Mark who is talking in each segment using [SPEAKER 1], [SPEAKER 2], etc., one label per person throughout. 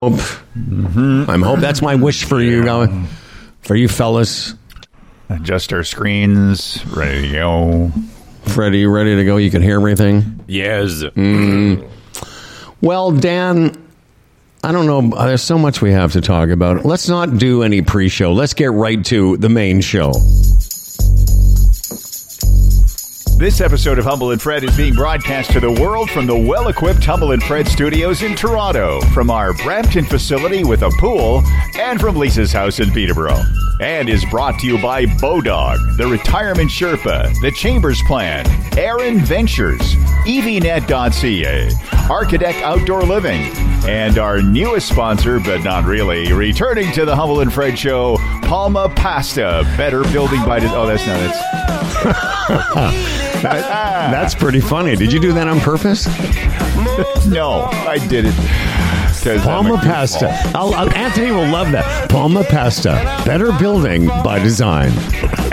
[SPEAKER 1] hope. I'm hope that's my wish for you, uh, for you fellas.
[SPEAKER 2] Adjust our screens. Ready to go.
[SPEAKER 1] Freddie, ready to go? You can hear everything.
[SPEAKER 3] Yes.
[SPEAKER 1] Well, Dan, I don't know. There's so much we have to talk about. Let's not do any pre-show. Let's get right to the main show.
[SPEAKER 2] This episode of Humble and Fred is being broadcast to the world from the well equipped Humble and Fred studios in Toronto, from our Brampton facility with a pool, and from Lisa's house in Peterborough. And is brought to you by Bodog, the Retirement Sherpa, the Chambers Plan, Aaron Ventures, EVNet.ca, Architect Outdoor Living, and our newest sponsor, but not really, returning to the Humble and Fred show, Palma Pasta, better building by. De- oh, that's not it.
[SPEAKER 1] That's pretty funny. Did you do that on purpose?
[SPEAKER 2] no, I didn't.
[SPEAKER 1] Palma pasta. I'll, I'll- Anthony will love that. Palma pasta. Better building by design.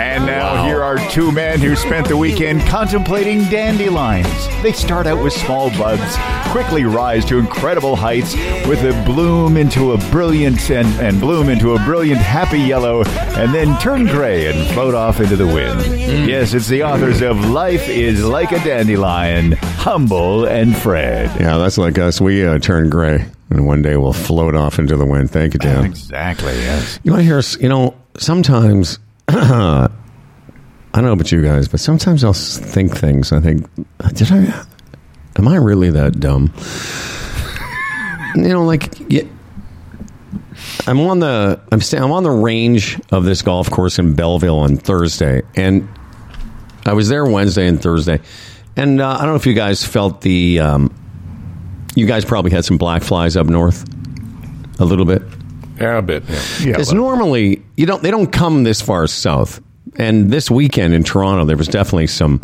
[SPEAKER 2] And now here are two men who spent the weekend contemplating dandelions. They start out with small buds, quickly rise to incredible heights with a bloom into a brilliant and, and bloom into a brilliant happy yellow, and then turn gray and float off into the wind. Yes, it's the authors of Life is Like a Dandelion, Humble and Fred.
[SPEAKER 1] Yeah, that's like us. We uh, turn gray, and one day we'll float off into the wind. Thank you, Dan.
[SPEAKER 2] Exactly, yes.
[SPEAKER 1] You want to hear? us- You know, sometimes I don't know about you guys, but sometimes I'll think things. I think, did I? Am I really that dumb? You know, like yeah, I'm on the I'm sta- I'm on the range of this golf course in Belleville on Thursday, and I was there Wednesday and Thursday, and uh, I don't know if you guys felt the. Um, you guys probably had some black flies up north, a little bit.
[SPEAKER 3] Yeah, a bit. Yeah.
[SPEAKER 2] Yeah,
[SPEAKER 1] Because normally you don't they don't come this far south. And this weekend in Toronto, there was definitely some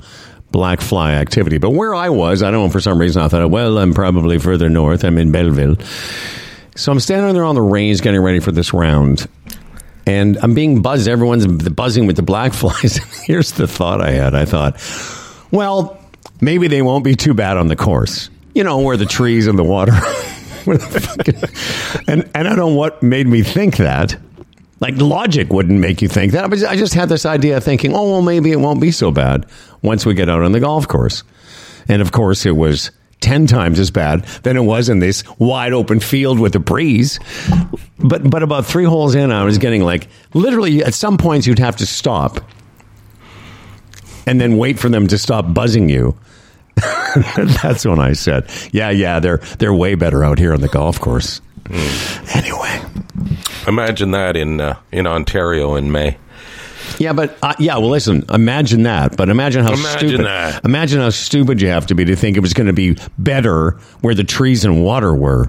[SPEAKER 1] black fly activity. But where I was, I don't know for some reason I thought, well, I'm probably further north. I'm in Belleville, so I'm standing there on the range getting ready for this round. And I'm being buzzed. Everyone's buzzing with the black flies. Here's the thought I had. I thought, well, maybe they won't be too bad on the course. You know, where the trees and the water. and and I don't know what made me think that. Like logic wouldn't make you think that. But I just had this idea of thinking, oh well, maybe it won't be so bad once we get out on the golf course. And of course, it was ten times as bad than it was in this wide open field with a breeze. But but about three holes in, I was getting like literally at some points you'd have to stop and then wait for them to stop buzzing you. That's when I said, "Yeah, yeah, they're they're way better out here on the golf course." Anyway,
[SPEAKER 3] Imagine that in uh, in Ontario in May.
[SPEAKER 1] yeah, but uh, yeah, well, listen. Imagine that, but imagine how
[SPEAKER 3] Imagine
[SPEAKER 1] stupid.
[SPEAKER 3] that.
[SPEAKER 1] Imagine how stupid you have to be to think it was going to be better where the trees and water were.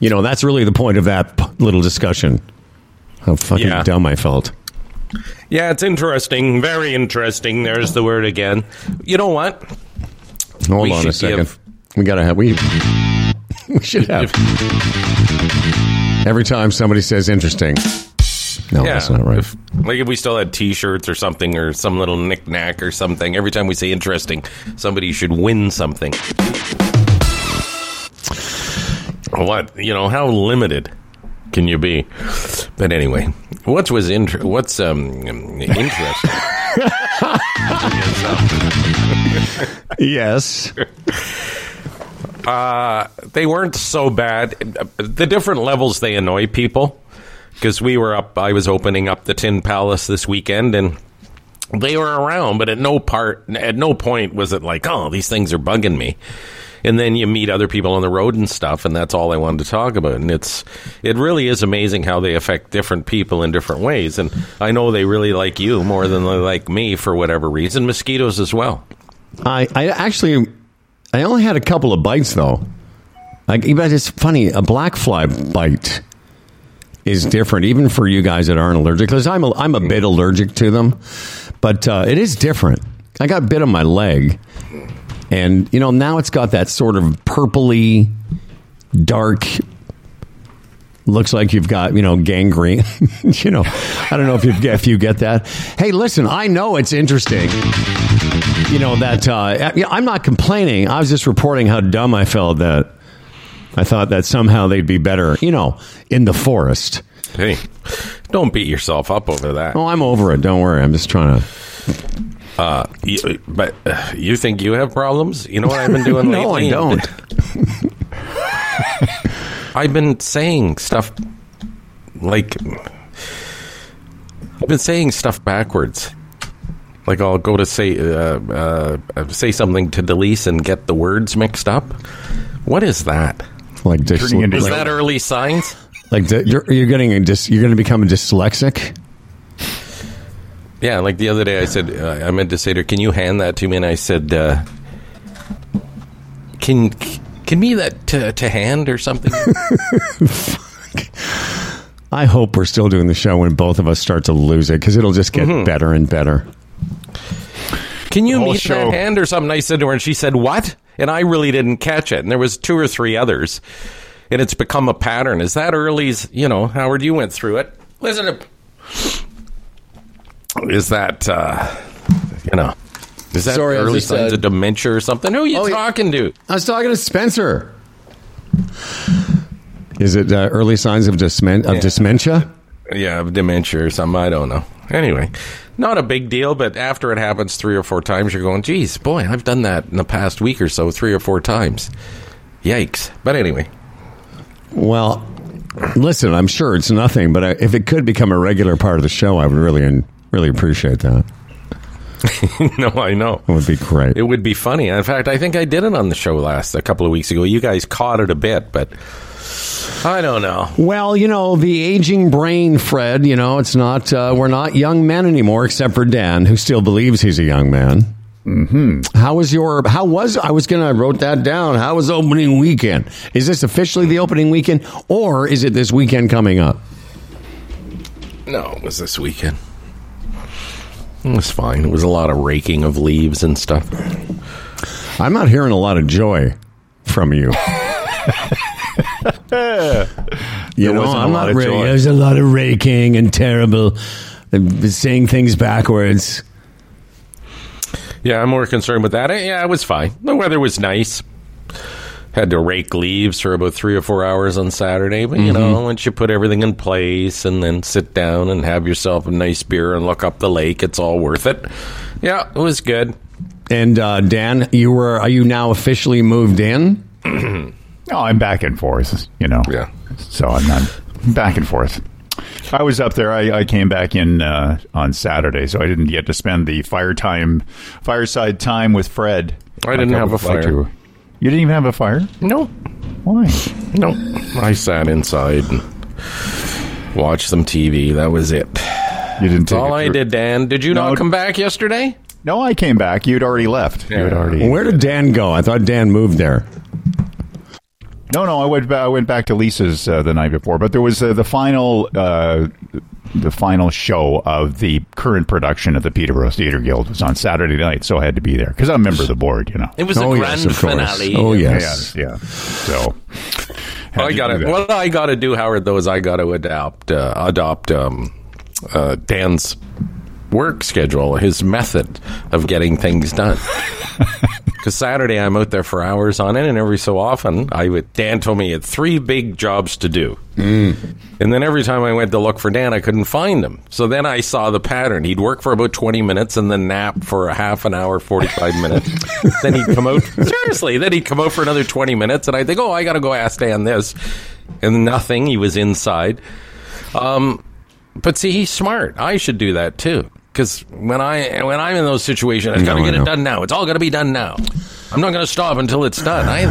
[SPEAKER 1] You know, that's really the point of that p- little discussion. How fucking
[SPEAKER 3] Yeah.
[SPEAKER 1] dumb I felt.
[SPEAKER 3] Yeah, it's interesting. Very interesting. There's the word again. You know what?
[SPEAKER 1] Hold
[SPEAKER 3] We
[SPEAKER 1] on a second.
[SPEAKER 3] give-
[SPEAKER 1] We gotta have we. We should have every time somebody says interesting. No,
[SPEAKER 3] Yeah,
[SPEAKER 1] that's not right.
[SPEAKER 3] If, like if we still had T-shirts or something, or some little knick-knack or something. Every time we say interesting, somebody should win something. What you know? How limited can you be? But anyway, what was inter- what's um interesting?
[SPEAKER 1] Yes.
[SPEAKER 3] Uh, they weren't so bad. The different levels they annoy people because we were up. I was opening up the Tin Palace this weekend, and they were around, but at no part, at no point was it like, oh, these things are bugging me. And then you meet other people on the road and stuff, and that's all I wanted to talk about. And it's, it really is amazing how they affect different people in different ways. And I know they really like you more than they like me for whatever reason. Mosquitoes as well.
[SPEAKER 1] I, I actually, I only had a couple of bites though. Like, but it's funny. A black fly bite is different, even for you guys that aren't allergic. Because I'm a, I'm a bit allergic to them, but uh, it is different. I got a bit on my leg, and you know now it's got that sort of purpley, dark. Looks like you've got you know gangrene. you know, I don't know if you if you get that. Hey, listen, I know it's interesting you know that uh, I'm not complaining. I was just reporting how dumb I felt that I thought that somehow they'd be better, you know, in the forest.
[SPEAKER 3] Hey, don't beat yourself up over that.
[SPEAKER 1] Oh, I'm over it. Don't worry. I'm just trying to.
[SPEAKER 3] Uh, you, but uh, you think you have problems? You know what I've been doing
[SPEAKER 1] No, I don't.
[SPEAKER 3] I've been saying stuff like I've been saying stuff backwards. Like I'll go to say uh, uh, say something to Delise and get the words mixed up. What is that?
[SPEAKER 1] Like, dys-
[SPEAKER 3] Is
[SPEAKER 1] like,
[SPEAKER 3] that early signs?
[SPEAKER 1] like you're, you're getting a dis- you're going to become a dyslexic.
[SPEAKER 3] Yeah, like the other day I said uh, I meant to say to her, "Can you hand that to me?" And I said, uh, "Can can me that to, to hand or something?"
[SPEAKER 1] I hope we're still doing the show when both of us start to lose it because it'll just get
[SPEAKER 3] Mm-hmm.
[SPEAKER 1] better and better.
[SPEAKER 3] Can you meet
[SPEAKER 2] show-
[SPEAKER 3] that hand or something? I said to her, and she said, "What?" And I really didn't catch it. And there was two or three others, and it's become a pattern. Is that early's? You know, Howard, you went through it. Listen to. Is that uh, you know? Is that
[SPEAKER 1] Sorry,
[SPEAKER 3] early
[SPEAKER 1] just,
[SPEAKER 3] signs
[SPEAKER 1] uh,
[SPEAKER 3] of dementia or something? Who are you
[SPEAKER 1] Oh,
[SPEAKER 3] talking to?
[SPEAKER 1] I was talking to Spencer. Is it uh, early signs of, dysmen- of
[SPEAKER 3] Yeah.
[SPEAKER 1] dysmentia?
[SPEAKER 3] Yeah, of dementia or something. I don't know. Anyway, not a big deal, but after it happens three or four times, you're going, geez, boy, I've done that in the past week or so, three or four times. Yikes. But anyway,
[SPEAKER 1] Well, listen, I'm sure it's nothing, but I, if it could become a regular part of the show, I would really, really appreciate that.
[SPEAKER 3] no, I know.
[SPEAKER 1] It would be great.
[SPEAKER 3] It would be funny. In fact, I think I did it on the show last a couple of weeks ago. You guys caught it a bit, but I don't know.
[SPEAKER 1] Well, you know, the aging brain, Fred, you know, it's not, uh, we're not young men anymore, except for Dan, who still believes he's a young man. Mm-hmm. How was your, how was, I was going to, I wrote that down. How was opening weekend? Is this officially the opening weekend, or is it this weekend coming up?
[SPEAKER 3] No, it was this weekend. It was fine. It was a lot of raking of leaves and stuff.
[SPEAKER 1] I'm not hearing a lot of joy from you. you know, I'm not really.
[SPEAKER 2] joy.
[SPEAKER 1] There's a lot of raking and terrible, uh, saying things backwards.
[SPEAKER 3] Yeah, I'm more concerned with that. Yeah, it was fine. The weather was nice. Had to rake leaves for about three or four hours on Saturday, but you know, once you put everything in place and then sit down and have yourself a nice beer and look up the lake, it's all worth it. Yeah, it was good.
[SPEAKER 1] And uh, Dan, you were are you now officially moved in?
[SPEAKER 2] No, I'm back and forth, you know.
[SPEAKER 3] Yeah.
[SPEAKER 2] So I'm not back and forth. I was up there. I, I came back in uh, on Saturday, so I didn't get to spend the fire time, fireside time with Fred.
[SPEAKER 3] I didn't
[SPEAKER 2] Like
[SPEAKER 3] have a
[SPEAKER 2] would like
[SPEAKER 3] fire.
[SPEAKER 2] to. You didn't even have a fire?
[SPEAKER 3] No,
[SPEAKER 2] Why?
[SPEAKER 3] no. I sat inside and watched some TV. That was it.
[SPEAKER 2] You didn't
[SPEAKER 3] That's
[SPEAKER 2] take
[SPEAKER 3] all
[SPEAKER 2] it
[SPEAKER 3] I
[SPEAKER 2] through-
[SPEAKER 3] did, Dan. Did you
[SPEAKER 2] No.
[SPEAKER 3] not come back yesterday?
[SPEAKER 2] No, I came back. You'd already left. You had already.
[SPEAKER 1] Where did Dan go? I thought Dan moved there.
[SPEAKER 2] No, no, I went. Back, I went back to Lisa's uh, the night before, but there was uh, the final, uh, the final show of the current production of the Peterborough Theatre Guild was on Saturday night, so I had to be there because I'm a member of the board. You know.
[SPEAKER 3] It was
[SPEAKER 1] Oh,
[SPEAKER 3] a
[SPEAKER 1] yes,
[SPEAKER 3] grand
[SPEAKER 1] of course.
[SPEAKER 3] finale.
[SPEAKER 1] Oh, yes.
[SPEAKER 2] Yeah, yeah. So had
[SPEAKER 3] I got
[SPEAKER 2] do
[SPEAKER 3] to. What I got to do, Howard, though, is I got to adopt uh, adopt um, uh, Dan's work schedule, his method of getting things done. Because Saturday I'm out there for hours on it, and every so often I would. Dan told me he had three big jobs to do, mm. and then every time I went to look for Dan, I couldn't find him. So then I saw the pattern. He'd work for about 20 minutes and then nap for a half an hour, 45 minutes. then he'd come out. Seriously, then he'd come out for another 20 minutes, and I think, oh, I got to go ask Dan this, and nothing. He was inside. Um, but see, he's smart. I should do that too. Because when I when I'm in those situations, I've got to get it done now. It's all got to be done now. I'm not going to stop until it's done. I,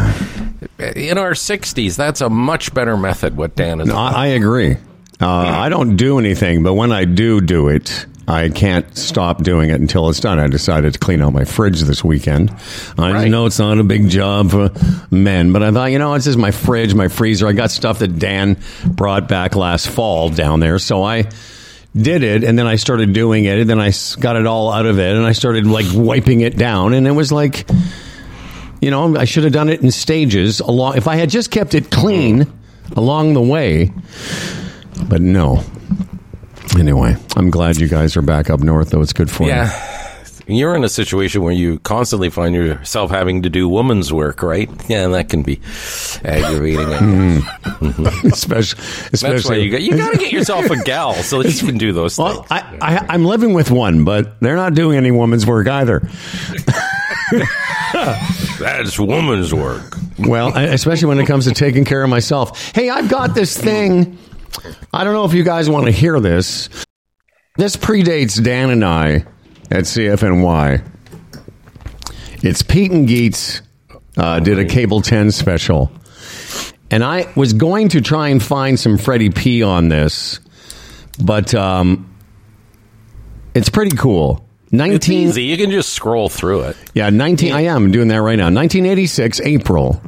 [SPEAKER 3] in our 60s, that's a much better method. What Dan is.
[SPEAKER 1] I, I agree. Uh, I don't do anything, but when I do do it, I can't stop doing it until it's done. I decided to clean out my fridge this weekend. I
[SPEAKER 3] Right.
[SPEAKER 1] know it's not a big job for men, but I thought, you know, it's just my fridge, my freezer. I got stuff that Dan brought back last fall down there, so I did it, and then I started doing it, and then I got it all out of it, and I started like wiping it down, and it was like. You know, I should have done it in stages. Along, if I had just kept it clean along the way, but no. Anyway, I'm glad you guys are back up north, though. It's good for you.
[SPEAKER 3] You're in a situation where you constantly find yourself having to do woman's work, right? Yeah, that can be aggravating. I guess.
[SPEAKER 1] Hmm.
[SPEAKER 3] Mm-hmm. especially,
[SPEAKER 1] especially
[SPEAKER 3] you got you got to get yourself a gal so that you can do those
[SPEAKER 1] Well,
[SPEAKER 3] things.
[SPEAKER 1] I, I, I'm living with one, but they're not doing any woman's work either.
[SPEAKER 3] That's woman's work.
[SPEAKER 1] Well, especially when it comes to taking care of myself. Hey, I've got this thing. I don't know if you guys want to hear this. This predates Dan and I at CFNY. It's Pete and Geets uh, did a Cable 10 special. And I was going to try and find some Freddie P on this, but um, it's pretty cool.
[SPEAKER 3] It's
[SPEAKER 1] 19,
[SPEAKER 3] easy. You can just scroll through it.
[SPEAKER 1] yeah, 19. I am doing that right now. 1986, April.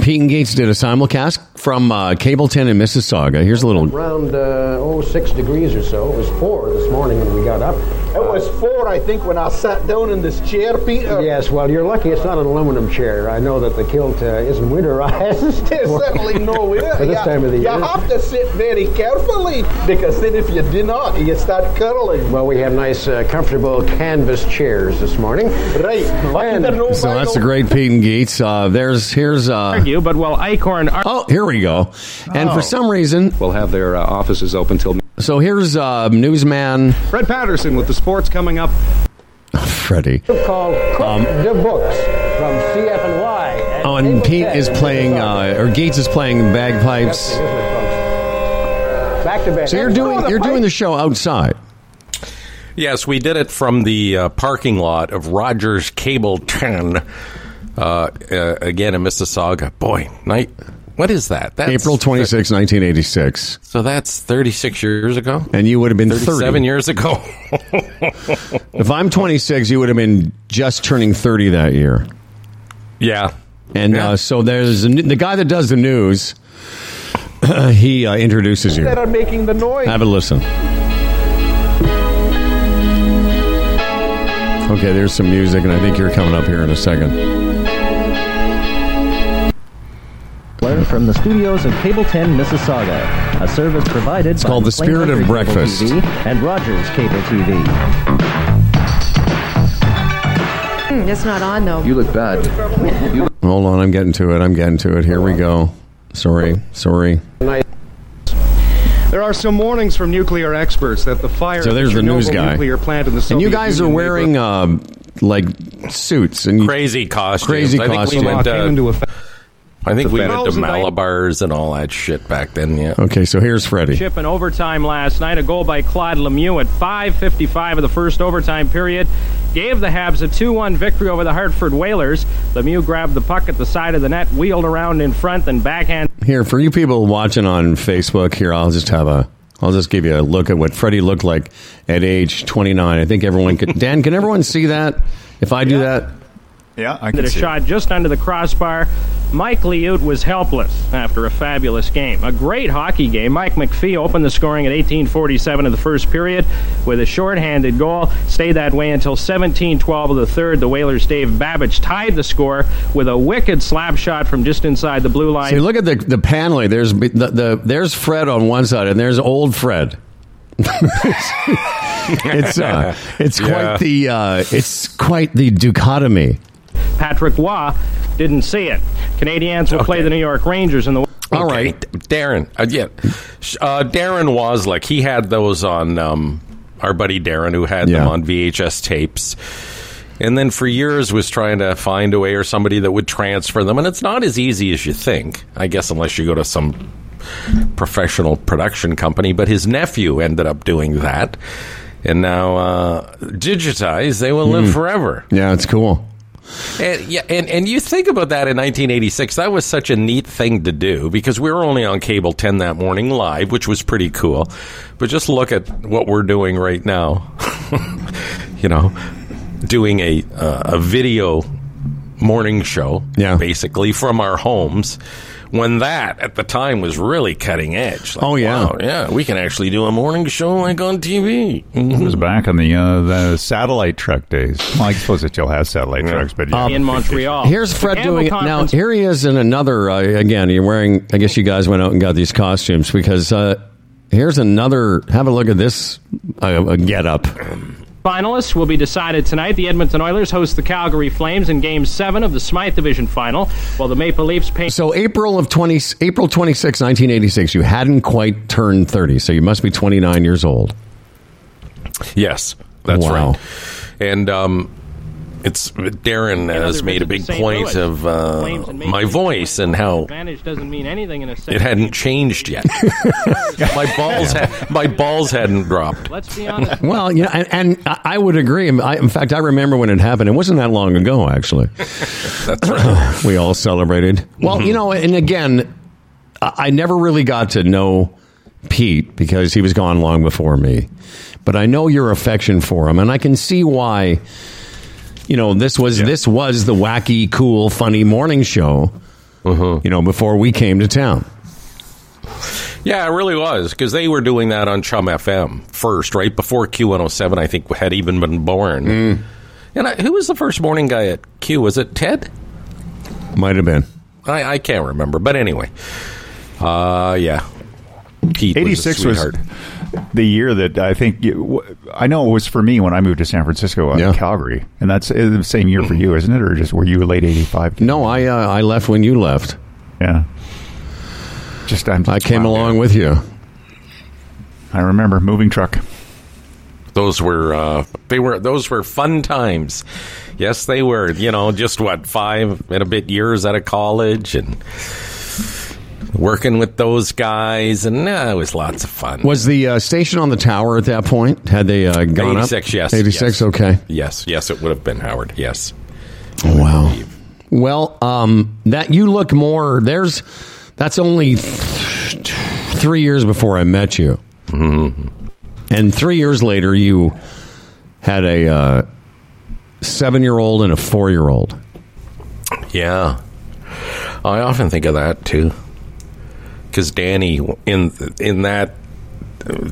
[SPEAKER 1] Pete and Geets did a simulcast from uh, Cable 10 in Mississauga. Here's a little.
[SPEAKER 4] Around uh, oh, six degrees or so. It was four this morning when we got up.
[SPEAKER 5] It was four, I think, when I sat down in this chair, Peter.
[SPEAKER 4] Yes, well, you're lucky it's not an aluminum chair. I know that the kilt uh, isn't winterized.
[SPEAKER 5] There's certainly no way.
[SPEAKER 4] For this
[SPEAKER 5] you,
[SPEAKER 4] time of the
[SPEAKER 5] you
[SPEAKER 4] year.
[SPEAKER 5] have to sit very carefully because then if you do not, you start curling.
[SPEAKER 4] Well, we have nice, uh, comfortable canvas chairs this morning.
[SPEAKER 5] Right. Lucky
[SPEAKER 4] And-
[SPEAKER 5] no
[SPEAKER 1] So that's
[SPEAKER 5] vinyl.
[SPEAKER 1] the great Pete and Geets. Uh, there's here's. Uh,
[SPEAKER 6] argue, but while Icorn ar-
[SPEAKER 1] oh, here we go. And for some reason,
[SPEAKER 7] We'll have their uh, offices open till.
[SPEAKER 1] So here's uh, newsman
[SPEAKER 7] Fred Patterson with the sports coming up.
[SPEAKER 1] Freddie.
[SPEAKER 4] Called Cook the Books from CFNY. at
[SPEAKER 1] Oh, and Pete is playing, uh, or Geets is playing bagpipes.
[SPEAKER 4] Yes, it is, folks. Back to back.
[SPEAKER 1] So you're doing you're doing the show outside.
[SPEAKER 3] Yes, we did it from the uh, parking lot of Rogers Cable 10, uh, uh, again in Mississauga. Boy, night. What is that? That's
[SPEAKER 1] April 26, 1986.
[SPEAKER 3] So that's 36 years ago?
[SPEAKER 1] And you would have been 30.
[SPEAKER 3] 37 years ago?
[SPEAKER 1] If I'm 26, you would have been just turning 30 that year.
[SPEAKER 3] yeah.
[SPEAKER 1] And
[SPEAKER 3] Yeah.
[SPEAKER 1] uh, so there's a, the guy that does the news. he uh, introduces you.
[SPEAKER 5] that are making the noise.
[SPEAKER 1] Have a listen. Okay, there's some music, and I think you're coming up here in a second.
[SPEAKER 8] From the studios of Cable 10 Mississauga, a service provided by
[SPEAKER 1] called The
[SPEAKER 8] McLean
[SPEAKER 1] Spirit of Breakfast.
[SPEAKER 8] TV and Rogers Cable TV.
[SPEAKER 9] Hmm, It's not on though.
[SPEAKER 7] You look bad.
[SPEAKER 1] Hold on, I'm getting to it. I'm getting to it. Here we go. Sorry, sorry.
[SPEAKER 7] There are some warnings from nuclear experts that the fire.
[SPEAKER 1] So there's
[SPEAKER 7] at
[SPEAKER 1] the news
[SPEAKER 7] Chernobyl
[SPEAKER 1] guy.
[SPEAKER 7] Nuclear plant in the
[SPEAKER 1] And you guys are
[SPEAKER 7] Union may
[SPEAKER 1] wearing uh, like suits and you,
[SPEAKER 3] Crazy costumes.
[SPEAKER 1] Crazy
[SPEAKER 3] I think
[SPEAKER 1] costumes.
[SPEAKER 3] we went,
[SPEAKER 7] came
[SPEAKER 3] uh,
[SPEAKER 7] into effect.
[SPEAKER 3] I think we went to Malabars and all that shit back then, yeah.
[SPEAKER 1] Okay, so here's Freddie.
[SPEAKER 6] chip in overtime last night. A goal by Claude Lemieux at 5:55 of the first overtime period gave the Habs a 2-1 victory over the Hartford Whalers. Lemieux grabbed the puck at the side of the net, wheeled around in front, and backhand
[SPEAKER 1] Here for you people watching on Facebook. Here, I'll just have a. I'll just give you a look at what Freddie looked like at age 29. I think everyone could. Dan, can everyone see that? If I do that,
[SPEAKER 2] Yeah, I
[SPEAKER 6] did
[SPEAKER 2] can
[SPEAKER 6] a
[SPEAKER 2] see. it.
[SPEAKER 6] shot just under the crossbar. Mike Liut was helpless after a fabulous game. A great hockey game. Mike McPhee opened the scoring at 18:47 of the first period with a shorthanded goal. Stayed that way until 17:12 of the third. The Whalers' Dave Babych tied the score with a wicked slap shot from just inside the blue line.
[SPEAKER 1] see, look at the the paneling. There's the, the there's Fred on one side, and there's old Fred. it's uh, it's
[SPEAKER 3] Yeah.
[SPEAKER 1] quite the uh, it's quite the dichotomy.
[SPEAKER 6] Patrick Roy didn't see it. Canadiens will play the New York Rangers in the.
[SPEAKER 1] All
[SPEAKER 3] Okay,
[SPEAKER 1] right.
[SPEAKER 3] Darren. Uh, yeah, Sh- uh, Darren Waslick. He had those on um, our buddy Darren, who had them on VHS tapes, and then for years was trying to find a way or somebody that would transfer them. And it's not as easy as you think, I guess, unless you go to some professional production company. But his nephew ended up doing that, and now uh, digitized, they will live forever.
[SPEAKER 1] Yeah, it's cool.
[SPEAKER 3] And, yeah, and, and you think about that in 1986, that was such a neat thing to do because we were only on cable 10 that morning live, which was pretty cool. But just look at what we're doing right now. you know, doing a uh, a video morning show,
[SPEAKER 1] Yeah.
[SPEAKER 3] basically from our homes. When that at the time was really cutting edge. Like,
[SPEAKER 1] Oh, yeah.
[SPEAKER 3] wow, yeah, we can actually do a morning show like on TV.
[SPEAKER 2] It was back in the uh, the satellite truck days. Well, I suppose that you'll have satellite trucks, but yeah.
[SPEAKER 6] in Montreal.
[SPEAKER 1] Here's Fred
[SPEAKER 6] Campbell
[SPEAKER 1] doing it now. Here he is in another. Uh, again, you're wearing. I guess you guys went out and got these costumes because uh, here's another. Have a look at this uh, get up.
[SPEAKER 6] Finalists will be decided tonight. The Edmonton Oilers host the Calgary Flames in Game 7 of the Smythe Division Final, while the Maple Leafs paint...
[SPEAKER 1] So April of 20, April 26, 1986, you hadn't quite turned 30, so you must be 29 years old.
[SPEAKER 3] Yes, that's
[SPEAKER 1] Wow.
[SPEAKER 3] right. And um, it's Darren has made a big point of uh, my voice and how
[SPEAKER 6] Advantage doesn't mean anything in a
[SPEAKER 3] it hadn't changed yet. my balls, ha- my balls hadn't dropped.
[SPEAKER 6] Let's be honest.
[SPEAKER 1] Well, yeah, and, and I I would agree. I, in fact, I remember when it happened. It wasn't that long ago, actually.
[SPEAKER 3] That's right.
[SPEAKER 1] we all celebrated. Well, you know, and again, I, I never really got to know Pete because he was gone long before me. But I know your affection for him, and I can see why. You know, this was this was the wacky, cool, funny morning show. You know, before we came to town.
[SPEAKER 3] Yeah, it really was because they were doing that on Chum FM first, right before Q107. I think had even been born. And I, who was the first morning guy at Q? Was it Ted?
[SPEAKER 1] Might have been.
[SPEAKER 3] I, I can't remember, but anyway, uh, yeah, Pete.
[SPEAKER 2] Eighty
[SPEAKER 3] was a
[SPEAKER 2] six was
[SPEAKER 3] sweetheart.
[SPEAKER 2] The year that I think you, I know it was for me when I moved to San Francisco, uh,
[SPEAKER 1] Yeah.
[SPEAKER 2] Calgary, and that's uh, the same year for you, isn't it? Or just were you late eighty five?
[SPEAKER 1] No, I uh, I left when you left.
[SPEAKER 2] Yeah. Just I'm,
[SPEAKER 1] I came
[SPEAKER 2] wow.
[SPEAKER 1] along with you.
[SPEAKER 2] I remember moving truck.
[SPEAKER 3] Those were uh, they were those were fun times. Yes, they were. You know, just what five and a bit years out of college and working with those guys, and uh, it was lots of fun.
[SPEAKER 1] Was the uh, station on the tower at that point? Had they uh, gone up?
[SPEAKER 3] 86, yes.
[SPEAKER 1] 86,
[SPEAKER 3] yes.
[SPEAKER 1] okay.
[SPEAKER 3] Yes, yes, it would have been Howard. Yes.
[SPEAKER 1] Oh, wow. Well, um, that you look more. There's that's only th- three years before I met you,
[SPEAKER 3] Mm-hmm.
[SPEAKER 1] and three years later you had a uh, seven-year-old and a four-year-old.
[SPEAKER 3] Yeah. I often think of that too. Cuz Danny in in that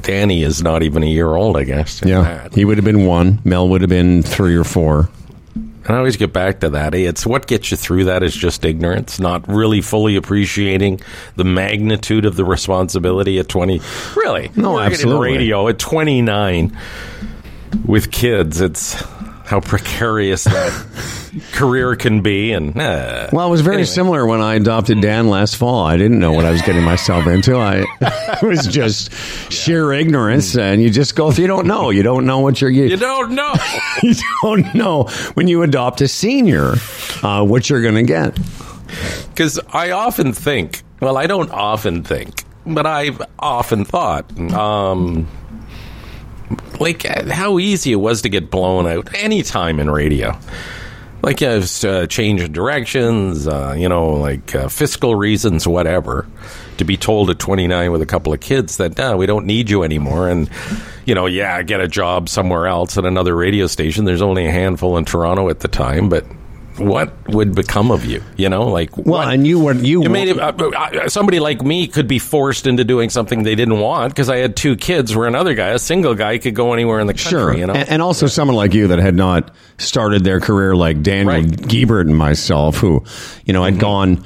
[SPEAKER 3] Danny is not even a year old, I guess.
[SPEAKER 1] Yeah,
[SPEAKER 3] that.
[SPEAKER 1] he would have been one. Mel would have been three or four.
[SPEAKER 3] And I always get back to that. It's what gets you through that is just ignorance, not really fully appreciating the magnitude of the responsibility at 20. Really?
[SPEAKER 1] No, absolutely.
[SPEAKER 3] radio at 29 with kids, it's how precarious that career can be. And uh,
[SPEAKER 1] Well, it was very
[SPEAKER 3] anyway.
[SPEAKER 1] similar when I adopted Dan last fall. I didn't know what I was getting myself into. I it was just sheer ignorance, and you just go through. You don't know. You don't know what you're.
[SPEAKER 3] You
[SPEAKER 1] You,
[SPEAKER 3] don't know.
[SPEAKER 1] you don't know when you adopt a senior uh, what you're going to get.
[SPEAKER 3] Because I often think, well, I don't often think, but I've often thought, um, like uh, how easy it was to get blown out anytime in radio. Like uh, s- uh, change of directions, uh, you know, like uh, fiscal reasons, whatever. To be told at 29 with a couple of kids that we don't need you anymore, and you know, yeah, get a job somewhere else at another radio station. There's only a handful in Toronto at the time, but what would become of you? You know, like
[SPEAKER 1] Well,
[SPEAKER 3] what-
[SPEAKER 1] and you were you.
[SPEAKER 3] you made it, uh, somebody like me could be forced into doing something they didn't want because I had two kids. Where another guy, a single guy, could go anywhere in the country.
[SPEAKER 1] Sure,
[SPEAKER 3] you know.
[SPEAKER 1] and, and also someone like you that had not started their career like Daniel
[SPEAKER 3] Right.
[SPEAKER 1] Giebert and myself, who, you know, had mm-hmm. gone.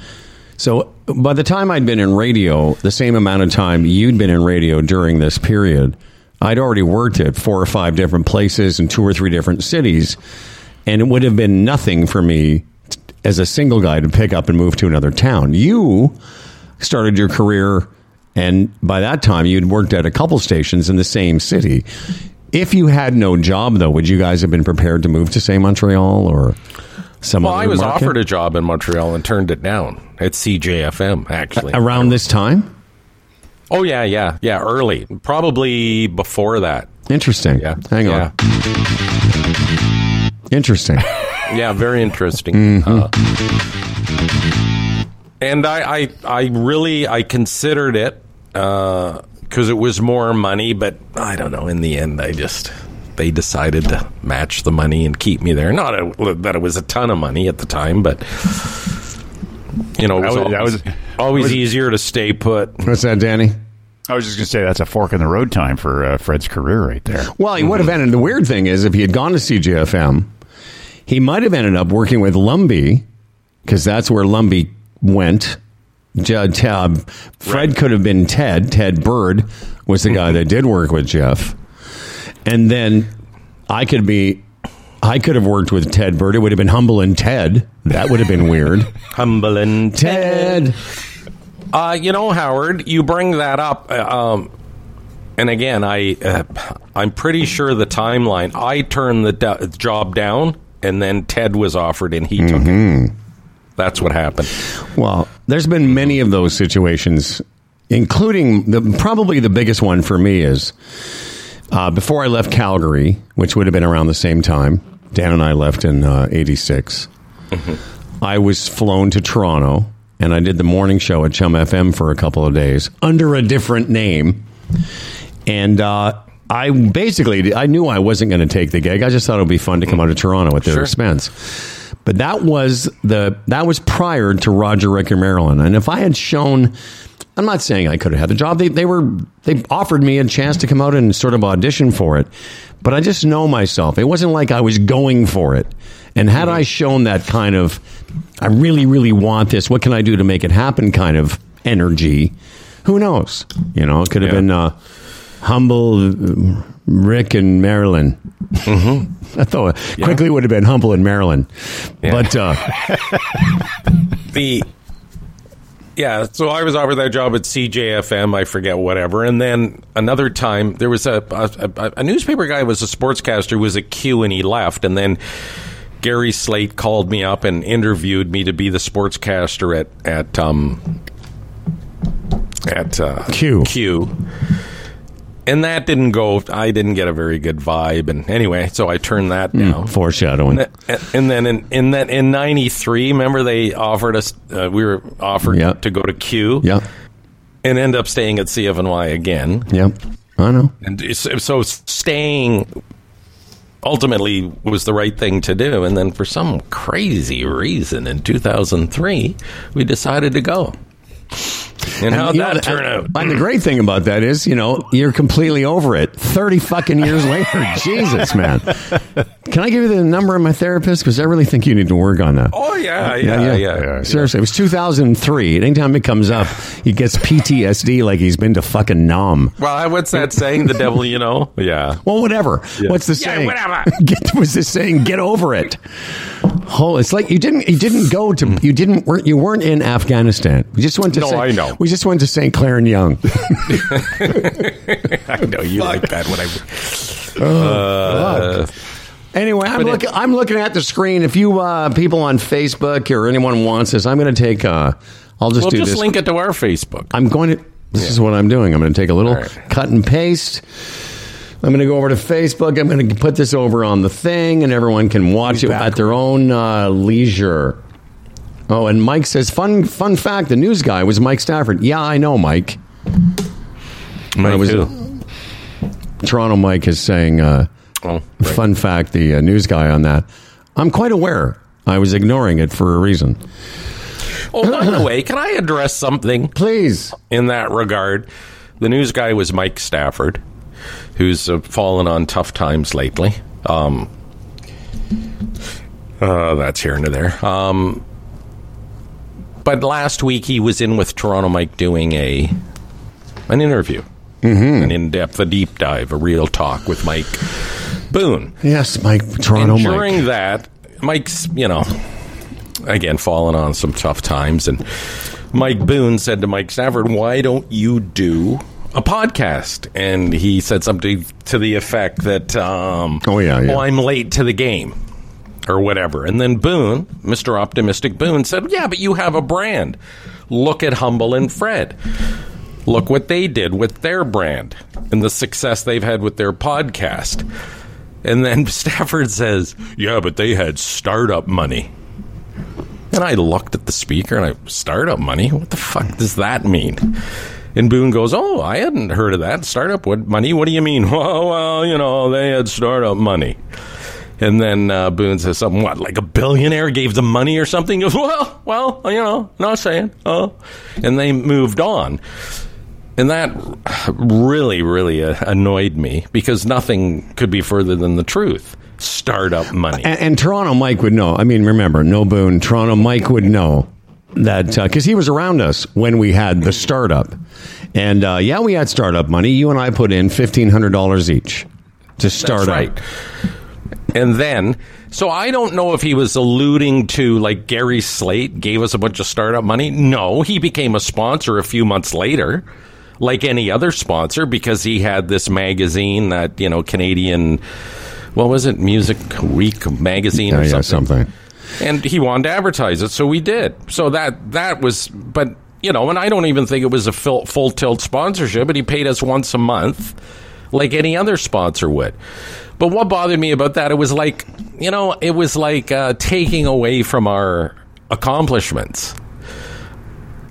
[SPEAKER 1] So by the time I'd been in radio, the same amount of time you'd been in radio during this period, I'd already worked at four or five different places in two or three different cities, and it would have been nothing for me t- as a single guy to pick up and move to another town. You started your career, and by that time you'd worked at a couple stations in the same city. If you had no job, though, would you guys have been prepared to move to, say, Montreal or some
[SPEAKER 3] well, I was
[SPEAKER 1] market?
[SPEAKER 3] offered a job in Montreal and turned it down at CJFM. Actually,
[SPEAKER 1] around this time.
[SPEAKER 3] oh yeah, yeah, yeah, early, probably before that.
[SPEAKER 1] Interesting.
[SPEAKER 3] Yeah,
[SPEAKER 1] Hang on. Interesting.
[SPEAKER 3] Yeah, very interesting.
[SPEAKER 1] Mm-hmm.
[SPEAKER 3] Uh, and I, I, I really, I considered it because it was more money, but I don't know. In the end, I just they decided to match the money and keep me there. Not a, that it was a ton of money at the time, but you know, it was,
[SPEAKER 2] was-
[SPEAKER 3] always,
[SPEAKER 2] was-
[SPEAKER 3] always
[SPEAKER 2] was-
[SPEAKER 3] easier to stay put.
[SPEAKER 1] What's that, Danny?
[SPEAKER 2] I was just going to say that's a fork in the road time for uh, Fred's career right there.
[SPEAKER 1] Well, he would have ended. The weird thing is, if he had gone to CJFM, he might have ended up working with Lumby because that's where Lumby went. Tab. Fred could have been Ted. Ted Bird was the guy that did work with Jeff. And then I could be. I could have worked with Ted Bird. It would have been Humble and Ted. That would have been weird.
[SPEAKER 3] Humble and
[SPEAKER 1] Ted.
[SPEAKER 3] Uh, you know, Howard, you bring that up. uh, Um, and again, I uh, I'm pretty sure the timeline. I turned the do- job down, and then Ted was offered, and he took it. That's what happened.
[SPEAKER 1] Well, there's been many of those situations, including the probably the biggest one for me is uh, before I left Calgary, which would have been around the same time. Dan and I left in uh, '86. I was flown to Toronto, and I did the morning show at Chum FM for a couple of days under a different name. And uh, I basically I knew I wasn't going to take the gig. I just thought it would be fun to come out of Toronto at their
[SPEAKER 3] Sure.
[SPEAKER 1] expense. But that was the that was prior to Roger Ricker Marilyn. And if I had shown I'm not saying I could have had the job. They they were they offered me a chance to come out and sort of audition for it. But I just know myself. It wasn't like I was going for it. And had I shown that kind of I really really want this, what can I do to make it happen kind of energy, who knows? You know, it could have
[SPEAKER 3] Yeah.
[SPEAKER 1] been uh, humble uh, Rick and Marilyn. I thought quickly would have been humble in Marilyn,
[SPEAKER 3] Yeah.
[SPEAKER 1] but uh,
[SPEAKER 3] the yeah so i was offered that job at cjfm i forget whatever and then another time there was a a, a, a newspaper guy was a sportscaster who was at q and he left and then gary slaight called me up and interviewed me to be the sportscaster at at um at uh,
[SPEAKER 1] Q.
[SPEAKER 3] q and that didn't go i didn't get a very good vibe and anyway so i turned that down
[SPEAKER 1] foreshadowing.
[SPEAKER 3] and th- and then in in that in '93, remember they offered us. Uh, we were offered
[SPEAKER 1] Yeah.
[SPEAKER 3] to go to Q,
[SPEAKER 1] Yep,
[SPEAKER 3] and end up staying at CFNY again.
[SPEAKER 1] yep. I know.
[SPEAKER 3] And so staying ultimately was the right thing to do. And then for some crazy reason, in 2003, we decided to go. And, how'd
[SPEAKER 1] you know,
[SPEAKER 3] that turn out?
[SPEAKER 1] And the great thing about that is, you know, you're completely over it. Thirty fucking years later, Jesus, man. Can I give you the number of my therapist? Because I really think you need to work on that.
[SPEAKER 3] Oh yeah, yeah, yeah. yeah,
[SPEAKER 1] Seriously, it was 2003. Anytime it comes up, he gets PTSD like he's been to fucking Nam.
[SPEAKER 3] Well, what's that saying? The devil, you know? Yeah.
[SPEAKER 1] Well, whatever. What's the
[SPEAKER 3] Yeah,
[SPEAKER 1] saying?
[SPEAKER 3] whatever.
[SPEAKER 1] Get, was this saying? Get over it. Oh, it's like you didn't. You didn't go to. You didn't. weren't- You weren't in Afghanistan. You just went to.
[SPEAKER 3] No,
[SPEAKER 1] Saint-
[SPEAKER 3] I know.
[SPEAKER 1] We just went to St. Clair and Yonge.
[SPEAKER 3] I know you like that when I.
[SPEAKER 1] Oh, Anyway, I'm
[SPEAKER 3] But it-
[SPEAKER 1] looking. I'm looking at the screen. If you uh, people on Facebook or anyone wants this, I'm going to take. Uh, I'll just
[SPEAKER 3] Well,
[SPEAKER 1] do
[SPEAKER 3] just
[SPEAKER 1] this.
[SPEAKER 3] link it to our Facebook.
[SPEAKER 1] I'm going to. This is what I'm doing. I'm going to take a little
[SPEAKER 3] All right.
[SPEAKER 1] cut and paste. I'm going to go over to Facebook. I'm going to put this over on the thing, and everyone can watch it at their own uh, leisure. Oh, and Mike says, "Fun, fun fact: the news guy was Mike Stafford." Yeah, I know, Mike.
[SPEAKER 3] Mike
[SPEAKER 1] was-
[SPEAKER 3] who?
[SPEAKER 1] Toronto Mike is saying, uh,
[SPEAKER 3] Oh,
[SPEAKER 1] "Fun fact: the uh, news guy on that." I'm quite aware. I was ignoring it for a reason.
[SPEAKER 3] Oh, by the way, can I address something
[SPEAKER 1] Please.
[SPEAKER 3] in that regard? The news guy was Mike Stafford, who's uh, fallen on tough times lately. Um, uh, that's here and there. Um, but last week he was in with Toronto Mike doing a an interview, mm-hmm. an in depth, a deep dive, a real talk with Mike Boon.
[SPEAKER 1] Yes, Mike. Toronto
[SPEAKER 3] and
[SPEAKER 1] Mike.
[SPEAKER 3] during that, Mike's, you know, again, fallen on some tough times. And Mike Boon said to Mike Stafford, Why don't you do a podcast? And he said something to the effect that, um,
[SPEAKER 1] Oh, yeah, yeah.
[SPEAKER 3] Oh, I'm late to the game. Or whatever. And then Boon, Mr. Optimistic Boon, said, Yeah, but you have a brand. Look at Humble and Fred. Look what they did with their brand and the success they've had with their podcast. And then Stafford says, Yeah, but they had startup money. And I looked at the speaker and I, Startup money? What the fuck does that mean? And Boon goes, Oh, I hadn't heard of that. Startup what, money? What do you mean? Well, well, you know, they had startup money. And then uh, Boon says something, what, like a billionaire gave them money or something? He goes, Well, well, you know, not saying. Oh. And they moved on. And that really, really uh, annoyed me because nothing could be further than the truth. Startup money.
[SPEAKER 1] And, and Toronto Mike would know. I mean, remember, no Boon. Toronto Mike would know that because he was around us when we had the startup. And uh, yeah, we had startup money. You and I put in fifteen hundred dollars each. To start
[SPEAKER 3] That's
[SPEAKER 1] up.
[SPEAKER 3] right. And then, so I don't know if he was alluding to like Gary Slaight gave us a bunch of startup money. No, he became a sponsor a few months later, like any other sponsor, because he had this magazine that, you know, Canadian, what was it, Music Week magazine
[SPEAKER 1] Yeah,
[SPEAKER 3] or
[SPEAKER 1] yeah,
[SPEAKER 3] something.
[SPEAKER 1] something.
[SPEAKER 3] And he wanted to advertise it, so we did. So that, that was, but, you know, and I don't even think it was a full, full tilt sponsorship, but he paid us once a month like any other sponsor would. But what bothered me about that, it was like, you know, it was like uh, taking away from our accomplishments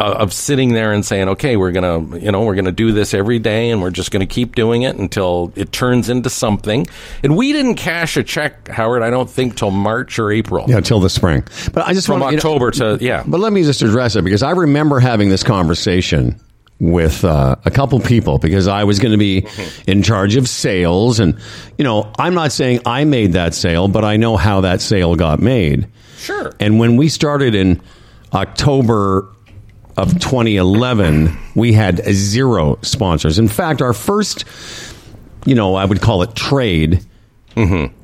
[SPEAKER 3] uh, of sitting there and saying, okay, we're going to, you know, we're going to do this every day and we're just going to keep doing it until it turns into something. And we didn't cash a check, Howard, I don't think till March or April.
[SPEAKER 1] Yeah, till the spring. But I just
[SPEAKER 3] From
[SPEAKER 1] want you know-
[SPEAKER 3] October to, yeah.
[SPEAKER 1] But let me just address it because I remember having this conversation with uh, a couple people because I was going to be in charge of sales. And, you know, I'm not saying I made that sale, but I know how that sale got made.
[SPEAKER 3] Sure.
[SPEAKER 1] And when we started in October of 2011, we had zero sponsors. In fact, our first, you know, I would call it trade.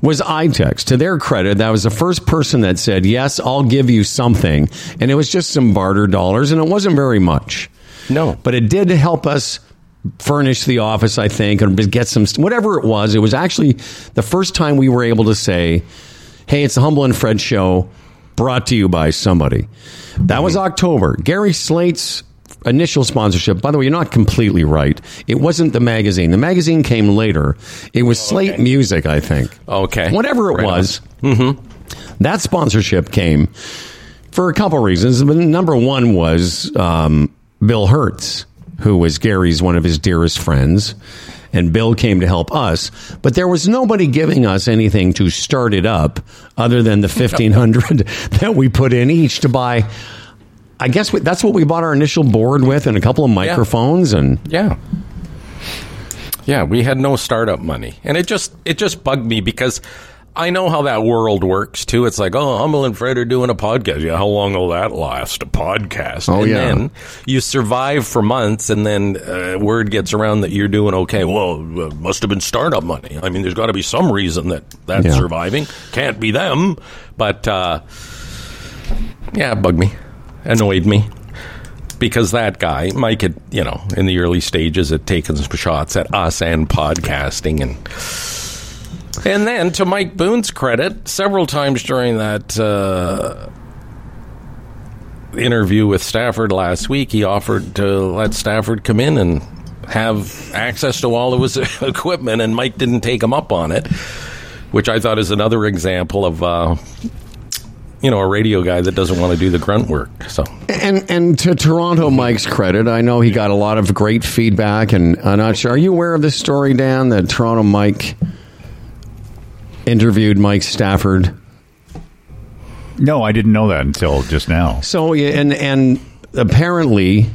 [SPEAKER 1] Was iTex. To their credit, that was the first person that said, Yes, I'll give you something. And it was just some barter dollars, and it wasn't very much.
[SPEAKER 3] No.
[SPEAKER 1] But it did help us furnish the office, I think, or get some, whatever it was. It was actually the first time we were able to say, Hey, it's the Humble and Fred show brought to you by somebody. That was October. Gary Slaight's initial sponsorship, by the way, you're not completely right. It wasn't the magazine. The magazine came later. It was Slaight Music, I think.
[SPEAKER 3] Okay.
[SPEAKER 1] Whatever it
[SPEAKER 3] Right
[SPEAKER 1] was. That sponsorship came for a couple reasons. But number one was um, Bill Hertz, who was Gary's one of his dearest friends. And Bill came to help us, but there was nobody giving us anything to start it up other than the fifteen hundred that we put in each to buy. I guess we, that's what we bought our initial board with, and a couple of microphones, and
[SPEAKER 3] Yeah. Yeah, we had no startup money. And it just it just bugged me because I know how that world works too. It's like, oh, Humble and Fred are doing a podcast. Yeah, how long will that last? A podcast.
[SPEAKER 1] Oh,
[SPEAKER 3] and
[SPEAKER 1] yeah.
[SPEAKER 3] then you survive for months, and then uh, word gets around that you're doing okay. Well, uh, must have been startup money. I mean, there's got to be some reason that that's
[SPEAKER 1] Yeah.
[SPEAKER 3] surviving. Can't be them. But uh, yeah, bugged me, annoyed me because that guy, Mike, had you know in the early stages had taken some shots at us and podcasting, and and then to Mike Boon's credit, several times during that uh, interview with Stafford last week, he offered to let Stafford come in and have access to all of his equipment, and Mike didn't take him up on it, which I thought is another example of. Uh, you know, a radio guy that doesn't want to do the grunt work. So
[SPEAKER 1] And and to Toronto Mike's credit, I know he got a lot of great feedback. And I'm not sure. Are you aware of this story, Dan? That Toronto Mike interviewed Mike Stafford.
[SPEAKER 2] No, I didn't know that until just now.
[SPEAKER 1] So yeah, and and apparently,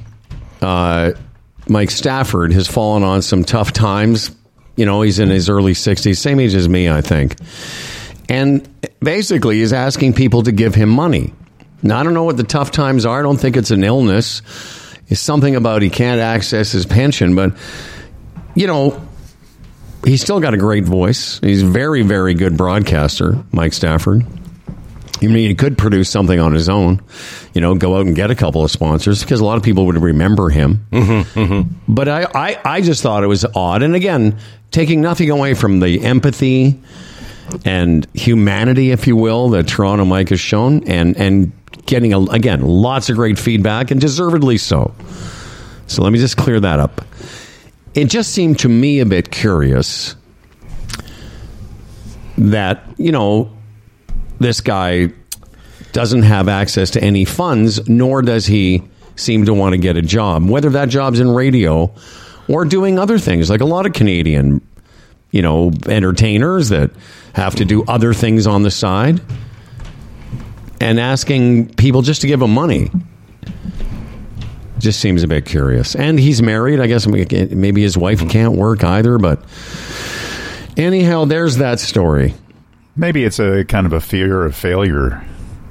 [SPEAKER 1] uh, Mike Stafford has fallen on some tough times. You know, he's in his early 60s, same age as me, I think. And basically, he's asking people to give him money. Now, I don't know what the tough times are. I don't think it's an illness. It's something about he can't access his pension, but, you know, he's still got a great voice. He's very, very good broadcaster, Mike Stafford. I mean, he could produce something on his own, you know, go out and get a couple of sponsors because a lot of people would remember him. Mm-hmm, mm-hmm. But I, I, I just thought it was odd. And again, taking nothing away from the empathy and humanity, if you will, that Toronto Mike has shown, and and getting a, again lots of great feedback, and deservedly so. So let me just clear that up. It just seemed to me a bit curious that you know this guy doesn't have access to any funds, nor does he seem to want to get a job, whether that job's in radio or doing other things, like a lot of Canadian, you know, entertainers that have to do other things on the side and asking people just to give him money. Just seems a bit curious. And he's married. I guess maybe his wife mm-hmm. can't work either, but anyhow, there's that story.
[SPEAKER 2] Maybe it's a kind of a fear of failure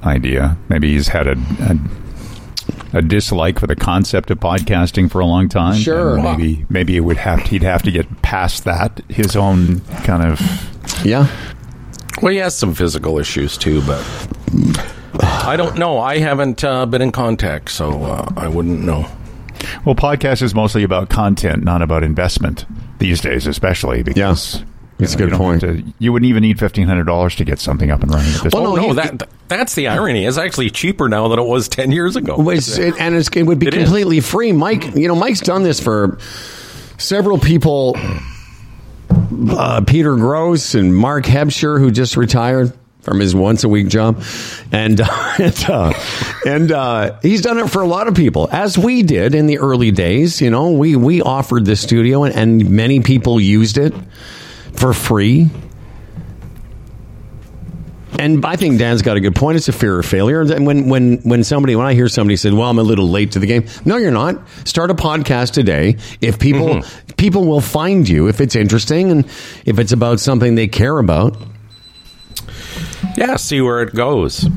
[SPEAKER 2] idea. Maybe he's had a, a, a dislike for the concept of podcasting for a long time.
[SPEAKER 1] Sure.
[SPEAKER 2] And maybe maybe it would have he'd have to get past that his own kind of
[SPEAKER 1] Yeah.
[SPEAKER 3] Well, he has some physical issues too, but I don't know. I haven't uh, been in contact, so uh, I wouldn't know.
[SPEAKER 2] well, podcast is mostly about content, not about investment these days, especially because.
[SPEAKER 1] It's a
[SPEAKER 2] you
[SPEAKER 1] good
[SPEAKER 2] don't have
[SPEAKER 1] point.
[SPEAKER 2] to- you wouldn't even need fifteen hundred dollars to get something up and running at this
[SPEAKER 3] Well,
[SPEAKER 2] point.
[SPEAKER 3] no, that that's the irony. It's actually cheaper now than it was ten years ago.
[SPEAKER 1] Well, it's- it, and it's, it would be
[SPEAKER 3] It is.
[SPEAKER 1] completely free. Mike, you know, Mike's done this for several people. Uh, Peter Gross and Mark Hebscher, who just retired from his once a week job, and and, uh, and uh, he's done it for a lot of people, as we did in the early days. You know, we we offered the studio, and, and many people used it for free. And I think Dan's got a good point. It's a fear of failure. And when when when somebody when I hear somebody said, "Well, I'm a little late to the game," no, you're not. Start a podcast today. If people people will find you if it's interesting and if it's about something they care about.
[SPEAKER 3] Yeah, see where it goes.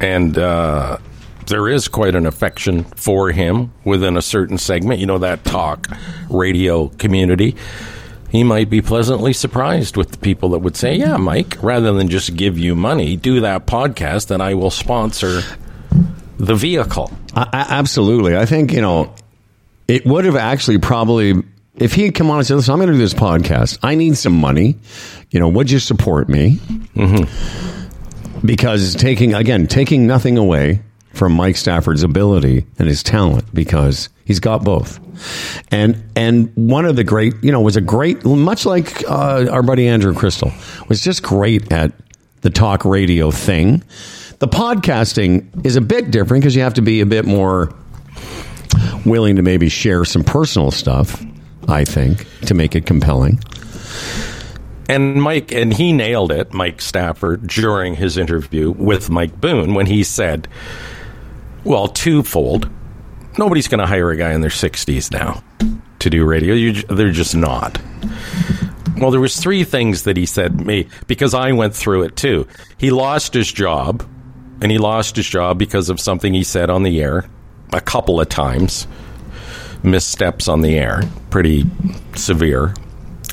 [SPEAKER 3] And uh, there is quite an affection for him within a certain segment. You know, that talk radio community. He might be pleasantly surprised with the people that would say, Yeah, Mike, rather than just give you money, do that podcast and I will sponsor the vehicle.
[SPEAKER 1] I, I, absolutely, I think you know it would have actually probably if he had come on and said, "Listen, I'm going to do this podcast. I need some money. You know, would you support me?" Because taking again, taking nothing away from Mike Stafford's ability and his talent, because he's got both. And and one of the great, you know, was a great, much like uh, our buddy Andrew Krystal, was just great at the talk radio thing. The podcasting is a bit different because you have to be a bit more willing to maybe share some personal stuff. I think to make it compelling.
[SPEAKER 3] And Mike, and he nailed it, Mike Stafford, during his interview with Mike Boon when he said, well, twofold. Nobody's going to hire a guy in their 60s now to do radio. You, they're just not. Well, there was three things that he said to me because I went through it too. He lost his job, and he lost his job because of something he said on the air a couple of times. Missteps on the air, pretty severe.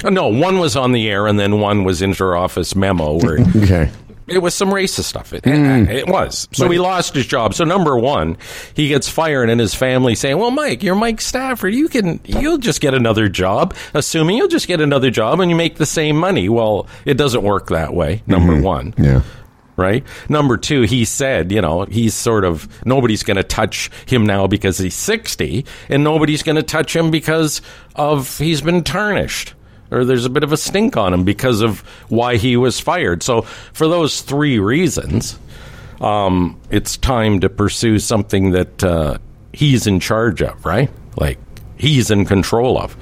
[SPEAKER 3] Uh, No, one was on the air, and then one was inter-office memo where
[SPEAKER 1] Okay.
[SPEAKER 3] it was some racist stuff. It, it was. So he lost his job. So number one, he gets fired, and his family saying, "Well, Mike, you're Mike Stafford. You can, you'll just get another job, assuming you'll just get another job and you make the same money." Well, it doesn't work that way. Number one,
[SPEAKER 1] Yeah.
[SPEAKER 3] Right? Number two, he said, you know, he's sort of nobody's going to touch him now because he's 60, and nobody's going to touch him because of he's been tarnished. Or there's a bit of a stink on him because of why he was fired. So, for those three reasons, um, it's time to pursue something that uh, he's in charge of, right? Like he's in control of.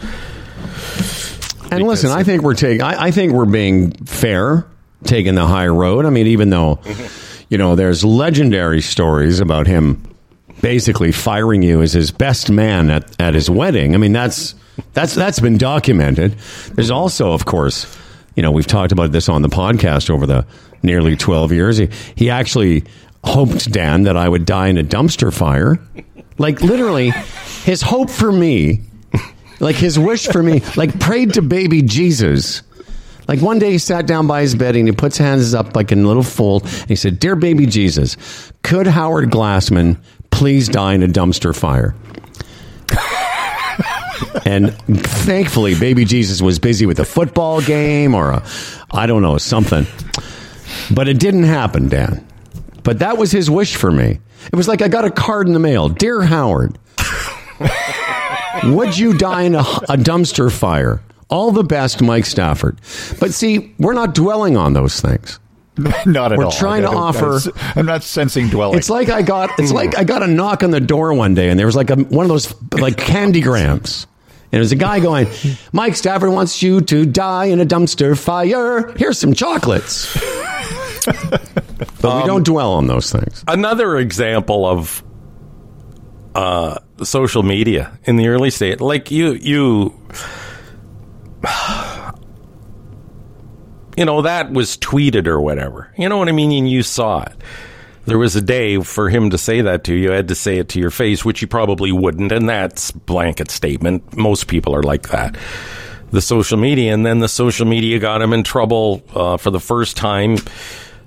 [SPEAKER 1] And listen, I think we're taking. I, I think we're being fair, taking the high road. I mean, even though you know there's legendary stories about him basically firing you as his best man at, at his wedding. I mean, that's that's that's been documented. There's also, of course, you know, we've talked about this on the podcast over the nearly 12 years. He, he actually hoped Dan that I would die in a dumpster fire. Like literally, his hope for me like his wish for me, like prayed to baby Jesus. Like one day he sat down by his bed and he puts his hands up like in a little fold and he said, Dear baby Jesus, could Howard Glassman please die in a dumpster fire? and thankfully, baby Jesus was busy with a football game or a, I don't know, something. But it didn't happen, Dan. But that was his wish for me. It was like I got a card in the mail. Dear Howard, would you die in a, a dumpster fire? All the best, Mike Stafford. But see, we're not dwelling on those things.
[SPEAKER 2] not at all.
[SPEAKER 1] We're trying to offer-
[SPEAKER 2] I'm not sensing dwelling.
[SPEAKER 1] It's like I got it's like I got a knock on the door one day and there was like a, one of those like candy grams. And there's a guy going, Mike Stafford wants you to die in a dumpster fire. Here's some chocolates. but we don't dwell on those things.
[SPEAKER 3] another example of uh, social media in the early state like you you you know that was tweeted or whatever you know what i mean and you saw it there was a day for him to say that to you. Had to say it to your face, which you probably wouldn't, and that's blanket statement. Most people are like that. The social media, and then the social media got him in trouble uh, for the first time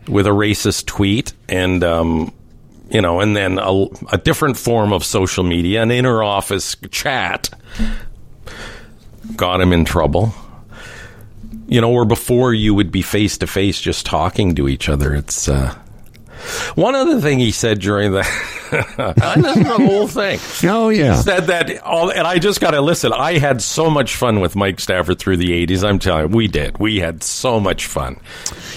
[SPEAKER 3] with a racist tweet, and um, you know, and then a, a different form of social media, an inner office chat, got him in trouble you know, or before you would be face to face just talking to each other. It's uh, one other thing he said during the, the whole thing.
[SPEAKER 1] Oh yeah,
[SPEAKER 3] He said that all, and I just got to listen. I had so much fun with Mike Stafford through the '80s. I'm telling you, we did. We had so much fun.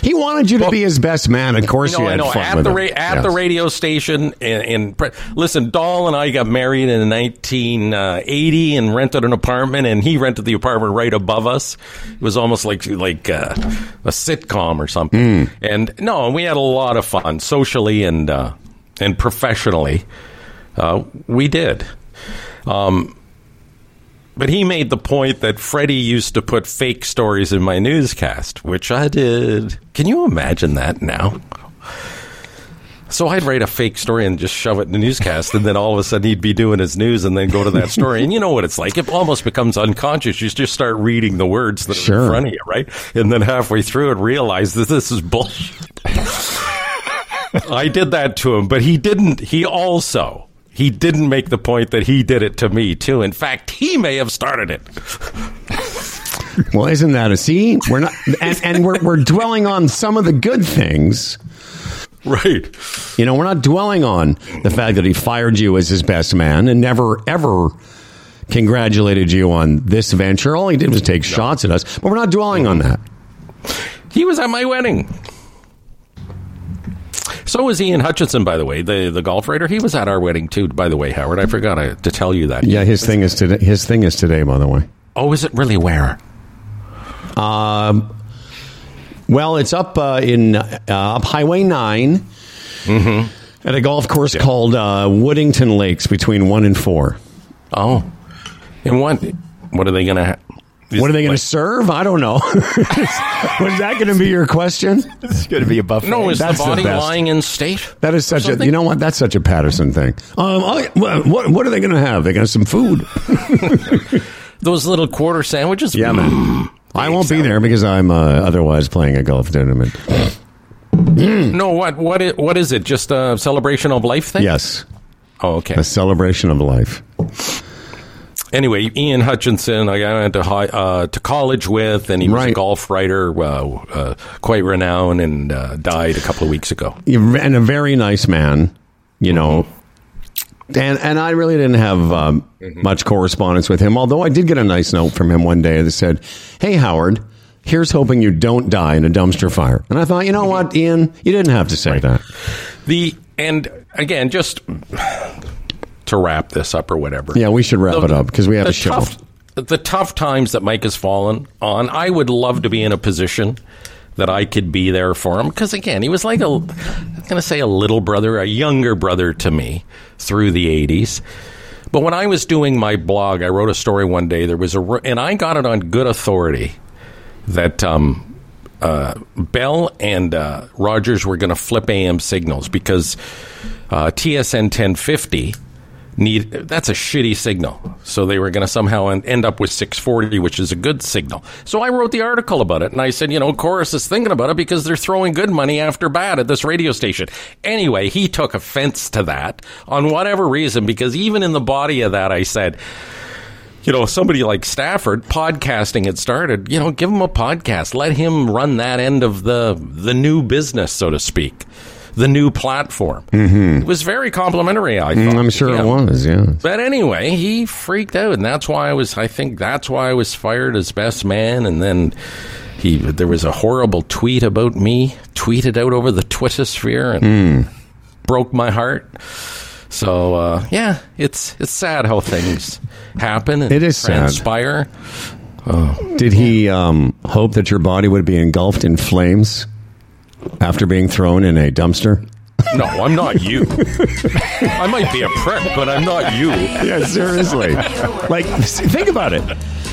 [SPEAKER 1] He wanted you to be his best man. Of course,
[SPEAKER 3] No,
[SPEAKER 1] you
[SPEAKER 3] I
[SPEAKER 1] had
[SPEAKER 3] know.
[SPEAKER 1] fun
[SPEAKER 3] At
[SPEAKER 1] with
[SPEAKER 3] the
[SPEAKER 1] him.
[SPEAKER 3] ra- at
[SPEAKER 1] Yes.
[SPEAKER 3] the radio station, in, in pre- listen, Dahl and I got married in 1980 and rented an apartment, and he rented the apartment right above us. It was almost like like uh, a sitcom or something.
[SPEAKER 1] Hmm.
[SPEAKER 3] And no, we had a lot of fun socially and uh, and professionally. Uh, we did. Um, but he made the point that Freddie used to put fake stories in my newscast, which I did. Can you imagine that now? So I'd write a fake story and just shove it in the newscast, and then all of a sudden he'd be doing his news, and then go to that story. And you know what it's like; it almost becomes unconscious. You just start reading the words that are
[SPEAKER 1] Sure.
[SPEAKER 3] in front of you, right? And then halfway through it, realize that this is bullshit. I did that to him, but he didn't. He also he didn't make the point that he did it to me too. In fact, he may have started it.
[SPEAKER 1] Well, isn't that a see? We're not, and, and we're we're dwelling on some of the good things.
[SPEAKER 3] Right.
[SPEAKER 1] You know, we're not dwelling on the fact that he fired you as his best man and never ever congratulated you on this venture. All he did was take shots at us, but we're not dwelling on that.
[SPEAKER 3] He was at my wedding. So was Ian Hutchinson, by the way, the the golf writer. He was at our wedding too. By the way, Howard, I forgot to to tell you that.
[SPEAKER 1] Yeah, his thing is today. His thing is today, by the way.
[SPEAKER 3] Oh, is it really where?
[SPEAKER 1] Um, well, it's up uh, in uh, up Highway 9 at a golf course called uh, Woodington Lakes between one and four.
[SPEAKER 3] Oh, and what? What are they going to? Ha-
[SPEAKER 1] What are they going to serve? I don't know. Was that going to be your question?
[SPEAKER 2] It's going to be a buffet.
[SPEAKER 3] No, is
[SPEAKER 1] That's
[SPEAKER 3] the
[SPEAKER 1] the
[SPEAKER 3] body
[SPEAKER 1] best.
[SPEAKER 3] lying in state?
[SPEAKER 1] That is such a. You know what? That's such a Patterson thing. Um, well, what what are they going to have? They got some food.
[SPEAKER 3] Those little quarter sandwiches.
[SPEAKER 1] Yeah, man. I won't be there because I'm uh, otherwise playing a golf tournament.
[SPEAKER 3] No, what? What? Is, what is it? Just a celebration of life thing?
[SPEAKER 1] Yes,
[SPEAKER 3] Oh, okay.
[SPEAKER 1] a celebration of life.
[SPEAKER 3] Anyway, Ian Hutchinson, I went to high, uh, to college with, and he was a golf writer, uh, uh, quite renowned, and uh, died a couple of weeks ago.
[SPEAKER 1] and a very nice man, you know. And and I really didn't have um, much correspondence with him, although I did get a nice note from him one day that said, "Hey Howard, here's hoping you don't die in a dumpster fire." And I thought, you know what, Ian, you didn't have to say that.
[SPEAKER 3] The and again, just to wrap this up or whatever.
[SPEAKER 1] Yeah, we should wrap
[SPEAKER 3] The-
[SPEAKER 1] it up because we have a show.
[SPEAKER 3] Tough, the tough times that Mike has fallen on, I would love to be in a position that I could be there for him. Because again, he was like a, I'm going to say a little brother, a younger brother to me through the 80s. But when I was doing my blog, I wrote a story one day. There was a, and I got it on good authority that um, uh, Bell and uh, Rogers were going to flip AM signals because uh, TSN 1050 need that's a shitty signal. So they were going to somehow end up with 640, which is a good signal. So I wrote the article about it, and I said, you know, Corus is thinking about it because they're throwing good money after bad at this radio station. Anyway, he took offense to that on whatever reason because even in the body of that, I said you know, somebody like Stafford, podcasting had started, you know, give him a podcast. Let him run that end of the the new business, so to speak. The new platform. Mm-hmm. It was very complimentary, I thought.
[SPEAKER 1] Mm, I'm sure it was. Yeah.
[SPEAKER 3] But anyway, he freaked out, and that's why I was. I think that's why I was fired as best man. And then he, there was a horrible tweet about me tweeted out over the Twitter sphere and broke my heart. So uh, yeah, it's it's sad how things happen. And
[SPEAKER 1] It is sad.
[SPEAKER 3] transpire.
[SPEAKER 1] Did he um, hope that your body would be engulfed in flames after being thrown in a dumpster?
[SPEAKER 3] No, I'm not you. I might be a prick, but I'm not you.
[SPEAKER 1] Yeah, seriously. like, think about it.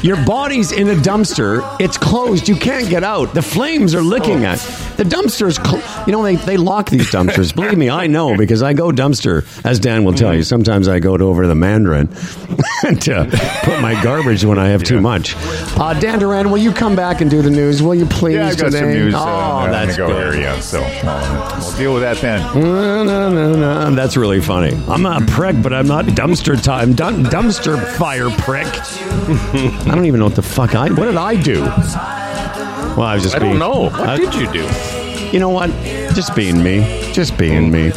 [SPEAKER 1] Your body's in a dumpster. It's closed. You can't get out. The flames are licking at. The dumpsters, cl- you know, they, they lock these dumpsters. Believe me, I know because I go dumpster, as Dan will tell you. Sometimes I go to over to the Mandarin to put my garbage when I have too much. Uh, Dan Duran, will you come back and do the news? Will you please
[SPEAKER 2] Yeah, I've got
[SPEAKER 1] today?
[SPEAKER 2] some news.
[SPEAKER 1] Oh,
[SPEAKER 2] uh, I'm
[SPEAKER 1] that's
[SPEAKER 2] gonna go
[SPEAKER 1] good.
[SPEAKER 2] here, yeah. So uh, we'll deal with that then.
[SPEAKER 1] No, no, no, no. That's really funny. I'm not a prick, but I'm not dumpster time. Dum- dumpster fire prick. I don't even know what the fuck I. What did I do? Well, I was just.
[SPEAKER 3] I don't
[SPEAKER 1] being-
[SPEAKER 3] know. What
[SPEAKER 1] I-
[SPEAKER 3] did you do?
[SPEAKER 1] You know what? Just being me. Just being me.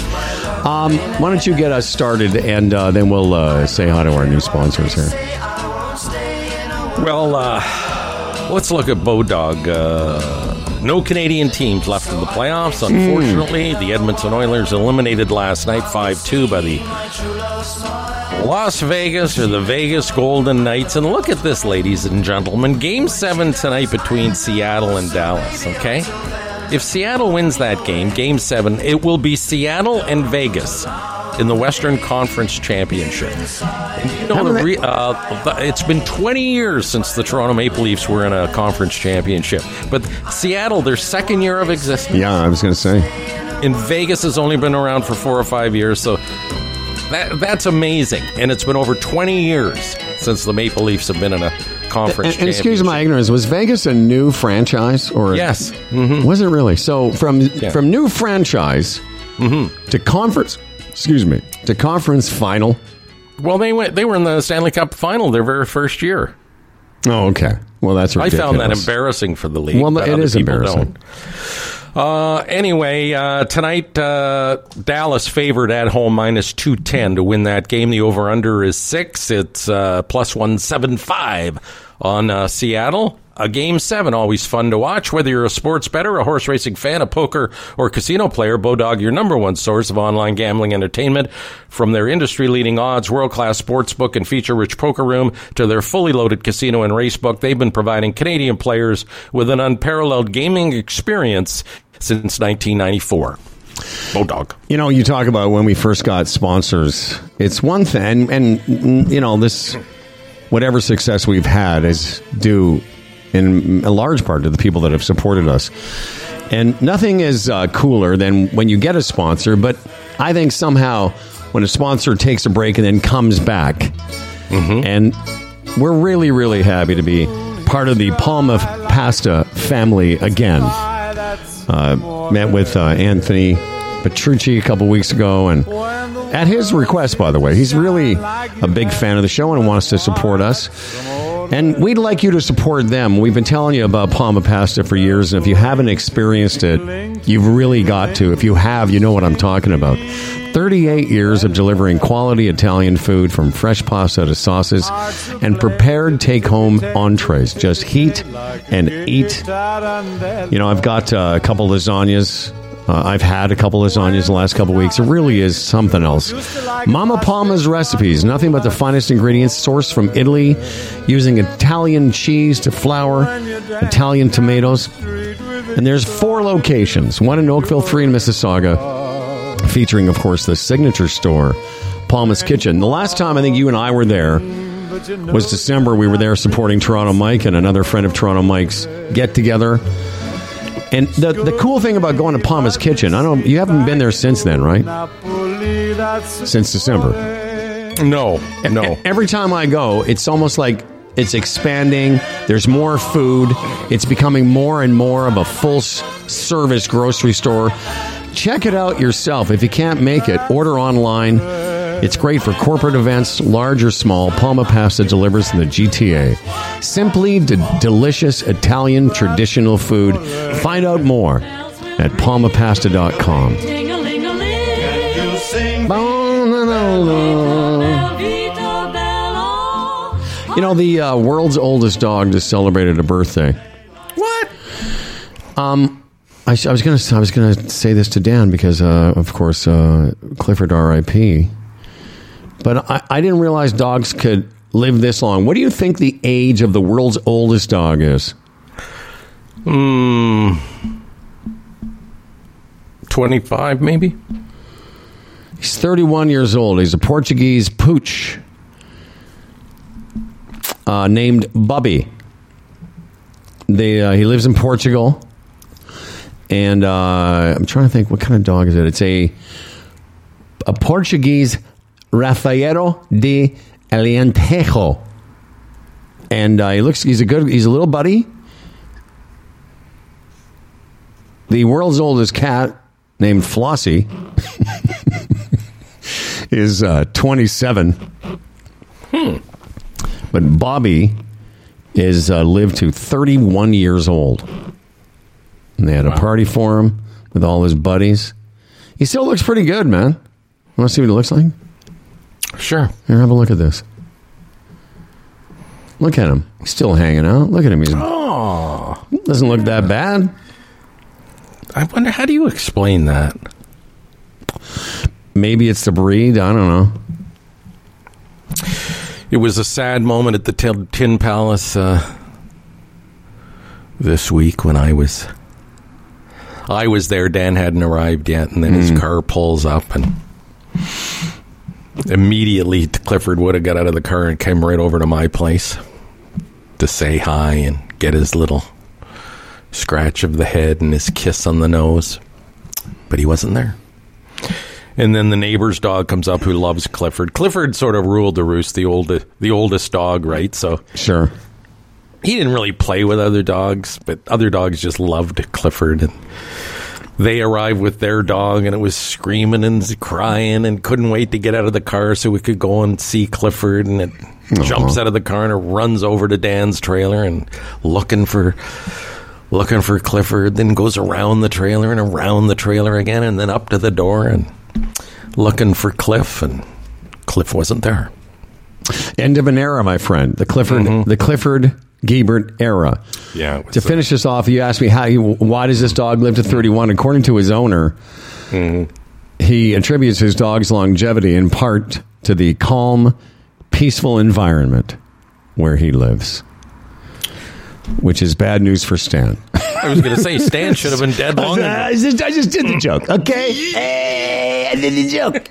[SPEAKER 1] Um, why don't you get us started, and uh, then we'll uh, say hi to our new sponsors here.
[SPEAKER 3] Well, uh, let's look at Bodog. Uh, no Canadian teams left in the playoffs. Hmm. Unfortunately, the Edmonton Oilers eliminated last night 5 2 by the Las Vegas or the Vegas Golden Knights. And look at this, ladies and gentlemen. Game 7 tonight between Seattle and Dallas, okay? If Seattle wins that game, Game 7, it will be Seattle and Vegas in the Western Conference Championship. And you know, the re- uh, it's been 20 years since the Toronto Maple Leafs were in a conference championship. But Seattle, their second year of existence,
[SPEAKER 1] Yeah, I was going to say.
[SPEAKER 3] and Vegas has only been around for four or five years. So that that's amazing. And it's been over 20 years since the Maple Leafs have been in a conference
[SPEAKER 1] And, and excuse my ignorance. Was Vegas a new franchise, or
[SPEAKER 3] Yes. Mm-hmm.
[SPEAKER 1] Was it really? So from from new franchise
[SPEAKER 3] Mm-hmm.
[SPEAKER 1] to conference, excuse me, to conference final.
[SPEAKER 3] Well, they went. They were in the Stanley Cup final their very first year.
[SPEAKER 1] Oh, okay. Well, that's
[SPEAKER 3] I found that embarrassing for the league.
[SPEAKER 1] Well, it is embarrassing.
[SPEAKER 3] don't. Uh, anyway, uh, tonight uh, Dallas favored at home minus two ten to win that game. The over under is six. It's uh, plus one seven five on uh, Seattle. A game seven, always fun to watch. Whether you're a sports bettor, a horse racing fan, a poker or casino player, Bodog, your number one source of online gambling entertainment. From their industry leading odds, world class sports book, and feature rich poker room to their fully loaded casino and race book, they've been providing Canadian players with an unparalleled gaming experience since 1994. Bodog.
[SPEAKER 1] You know, you talk about when we first got sponsors. It's one thing, and, and you know this. Whatever success we've had is due in a large part to the people that have supported us. And nothing is uh, cooler than when you get a sponsor. But I think somehow when a sponsor takes a break and then comes back, and we're really, really happy to be part of the Palma Pasta family again. Uh, met with uh, Anthony Petrucci a couple weeks ago, and at his request, by the way, he's really a big fan of the show and wants to support us. And we'd like you to support them. We've been telling you about Palma Pasta for years, and if you haven't experienced it, you've really got to. If you have, you know what I'm talking about. 38 years of delivering quality Italian food from fresh pasta to sauces and prepared take home entrees. Just heat and eat. You know, I've got uh, a couple lasagnas. Uh, I've had a couple lasagnas the last couple weeks. It really is something else. Mama Palma's recipes, nothing but the finest ingredients sourced from Italy, using Italian cheese to flour, Italian tomatoes. And there's four locations one in Oakville, three in Mississauga, featuring, of course, the signature store, Palma's Kitchen. The last time I think you and I were there was December. We were there supporting Toronto Mike and another friend of Toronto Mike's get together. And the the cool thing about going to Palma's Kitchen, I don't you haven't been there since then, right? Since December.
[SPEAKER 3] No, no.
[SPEAKER 1] Every time I go, it's almost like it's expanding. There's more food. It's becoming more and more of a full service grocery store. Check it out yourself. If you can't make it, order online. It's great for corporate events, large or small. Palma Pasta delivers in the GTA. Simply de- delicious Italian traditional food. Find out more at palmapasta.com. You know, the uh, world's oldest dog just celebrated a birthday.
[SPEAKER 3] What?
[SPEAKER 1] Um, I was gonna I was gonna say this to Dan because, uh, of course, uh, Clifford R.I.P. But I, I didn't realize dogs could live this long. What do you think the age of the world's oldest dog is?
[SPEAKER 3] Hmm. 25, maybe?
[SPEAKER 1] He's 31 years old. He's a Portuguese pooch uh, named Bobi. They, uh, he lives in Portugal. and uh, I'm trying to think what kind of dog is it. It's a a Portuguese Rafeiro do Alentejo, and uh, he looks he's a good he's a little buddy. The world's oldest cat, named Flossie, is uh, 27. But Bobi is uh, lived to 31 years old. And they had a party for him with all his buddies. He still looks pretty good, man. Want to see what he looks like?
[SPEAKER 3] Sure.
[SPEAKER 1] Here, have a look at this. Look at him. He's still hanging out. Look at him. He's
[SPEAKER 3] Oh,
[SPEAKER 1] doesn't look that bad.
[SPEAKER 3] I wonder how do you explain that?
[SPEAKER 1] Maybe it's the breed. I don't know.
[SPEAKER 3] It was a sad moment at the Tin, tin Palace uh, this week when I was I was there. Dan hadn't arrived yet, and then his car pulls up, and immediately Clifford would have got out of the car and came right over to my place to say hi and get his little scratch of the head and his kiss on the nose, but he wasn't there. And then the neighbor's dog comes up who loves Clifford. Clifford sort of ruled the roost, the old, the oldest dog, right? So
[SPEAKER 1] Sure.
[SPEAKER 3] he didn't really play with other dogs, but other dogs just loved Clifford. And they arrived with their dog, and it was screaming and crying, and couldn't wait to get out of the car so we could go and see Clifford. And it uh-huh. jumps out of the car and it runs over to Dan's trailer and looking for looking for Clifford. Then goes around the trailer and around the trailer again, and then up to the door and looking for Cliff. And Cliff wasn't there.
[SPEAKER 1] End of an era, my friend. The Clifford, mm-hmm. the Clifford Giebert era.
[SPEAKER 3] Yeah,
[SPEAKER 1] To finish this off, you asked me how why does this dog live to 31? According to his owner, mm-hmm. he attributes his dog's longevity in part to the calm, peaceful environment where he lives, which is bad news for Stan.
[SPEAKER 3] I was going to say Stan should have been dead long ago.
[SPEAKER 1] I just, I just did the joke, okay? Hey, I did the joke.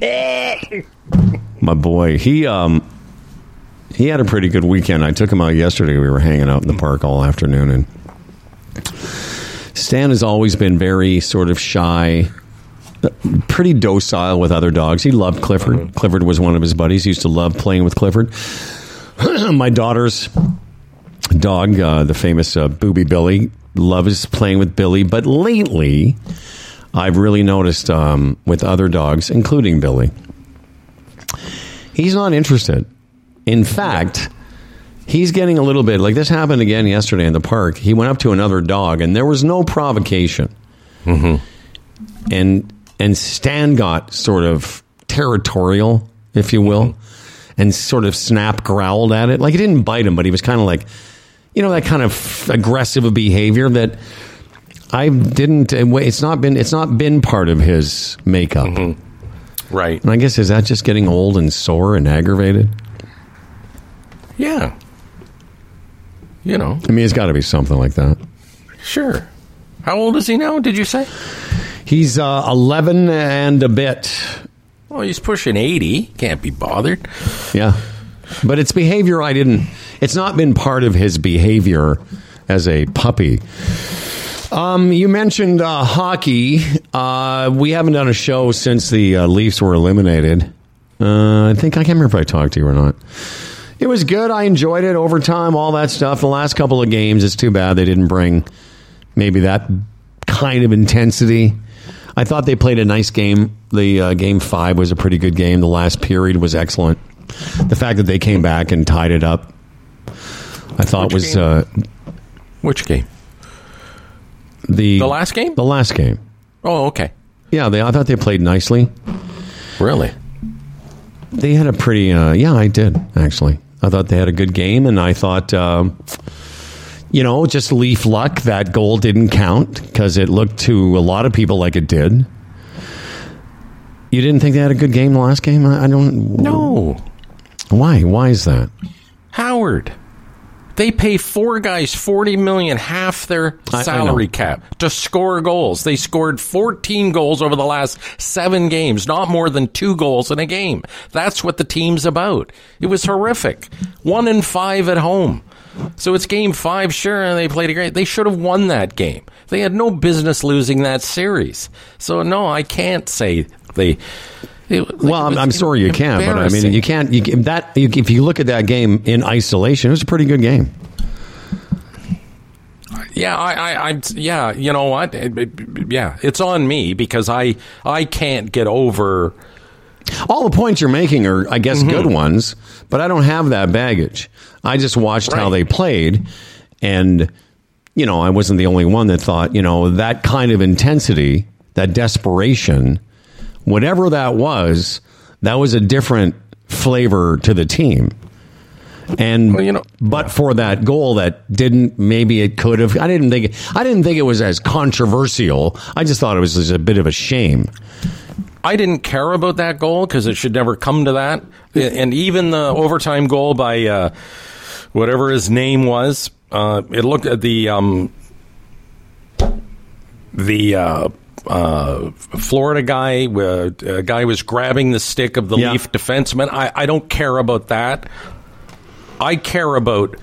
[SPEAKER 1] Hey. My boy, he um he had a pretty good weekend. I took him out yesterday. We were hanging out in the park all afternoon, and Stan has always been very sort of shy, pretty docile with other dogs. He loved Clifford. Clifford was one of his buddies. He used to love playing with Clifford. My daughter's dog, uh, the famous uh, Booby Billy, loves playing with Billy. But lately, I've really noticed um, with other dogs, including Billy, he's not interested. In fact, he's getting a little bit like this happened again yesterday in the park. He went up to another dog, and there was no provocation. Mm-hmm. And and Stan got sort of territorial, if you will, mm-hmm. and sort of snap growled at it. Like he didn't bite him, but he was kind of like, you know, that kind of aggressive behavior that I didn't. It's not been. It's not been part of his makeup. Mm-hmm.
[SPEAKER 3] Right.
[SPEAKER 1] And I guess is that just getting old and sore and aggravated?
[SPEAKER 3] Yeah. You know,
[SPEAKER 1] I mean, it's got to be something like that.
[SPEAKER 3] sure. How old is he now, did you say?
[SPEAKER 1] He's uh, 11 and a bit.
[SPEAKER 3] Well, he's pushing 80. Can't be bothered.
[SPEAKER 1] Yeah. But it's behavior I didn't, it's not been part of his behavior as a puppy. Um, you mentioned uh, hockey. Uh, we haven't done a show since the uh, Leafs were eliminated. Uh, I think I can't remember if I talked to you or not. It was good. I enjoyed it. Overtime, all that stuff. The last couple of games, it's too bad they didn't bring maybe that kind of intensity. I thought they played a nice game. The uh, game five was a pretty good game. The last period was excellent. The fact that they came back and tied it up, I thought
[SPEAKER 3] Which
[SPEAKER 1] was uh,
[SPEAKER 3] Which game?
[SPEAKER 1] The
[SPEAKER 3] The last game?
[SPEAKER 1] The last game.
[SPEAKER 3] Oh, okay.
[SPEAKER 1] Yeah, they, I thought they played nicely.
[SPEAKER 3] Really?
[SPEAKER 1] They had a pretty. Uh, yeah, I did actually. I thought they had a good game, and I thought, um, you know, just leaf luck that goal didn't count because it looked to a lot of people like it did. You didn't think they had a good game the last game? I, I don't.
[SPEAKER 3] No.
[SPEAKER 1] Why? Why is that?
[SPEAKER 3] Howard. They pay four guys forty million, half their
[SPEAKER 1] I- I
[SPEAKER 3] salary cap, to score goals. They scored fourteen goals over the last seven games, not more than two goals in a game. That's what the team's about. It was horrific. One in five at home. So it's game five, sure, and they played a great. They should have won that game. They had no business losing that series. So no, I can't say they. It-
[SPEAKER 1] Well, I'm, I'm sorry you can't, but I mean, you can't. You, that you, if you look at that game in isolation, it was a pretty good game.
[SPEAKER 3] Yeah, I, I, I'm. Yeah, you know what? It- it- yeah, it's on me because I, I can't get over.
[SPEAKER 1] All the points you're making are, I guess, good
[SPEAKER 3] Mm-hmm.
[SPEAKER 1] ones, but I don't have that baggage. I just watched how they played, and you know, I wasn't the only one that thought, you know, that kind of intensity, that desperation, whatever that was, that was a different flavor to the team. And
[SPEAKER 3] Well, you know-
[SPEAKER 1] but for that goal that didn't maybe it could have I didn't think I didn't think it was as controversial. I just thought it was just a bit of a shame.
[SPEAKER 3] I didn't care about that goal because it should never come to that. And even the overtime goal by uh, whatever his name was, uh, it looked at the um, the uh, uh, Florida guy. Uh, a guy was grabbing the stick of the
[SPEAKER 1] Yeah.
[SPEAKER 3] Leaf defenseman. I, I don't care about that. I care about.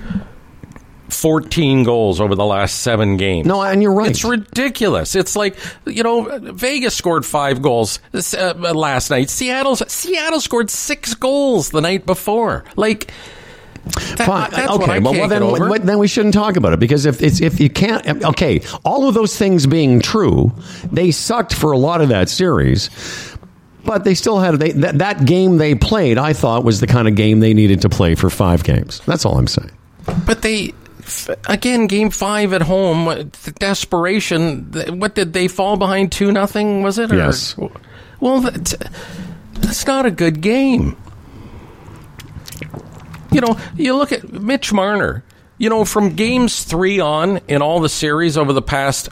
[SPEAKER 3] 14 goals over the last seven games.
[SPEAKER 1] No, and you're right.
[SPEAKER 3] It's ridiculous. It's like you know, Vegas scored five goals this, uh, last night. Seattle Seattle scored six goals the night before. Like that,
[SPEAKER 1] Fine.
[SPEAKER 3] that's
[SPEAKER 1] okay, well, well then, then we shouldn't talk about it because if it's if you can't, okay, all of those things being true, they sucked for a lot of that series. But they still had they, that, that game they played. I thought was the kind of game they needed to play for five games. That's all I'm saying.
[SPEAKER 3] But they, again, game five at home, the desperation. What did they fall behind two nothing? Was it? Or-
[SPEAKER 1] Yes.
[SPEAKER 3] Well, that's, that's not a good game. You know, you look at Mitch Marner. You know, from games three on in all the series over the past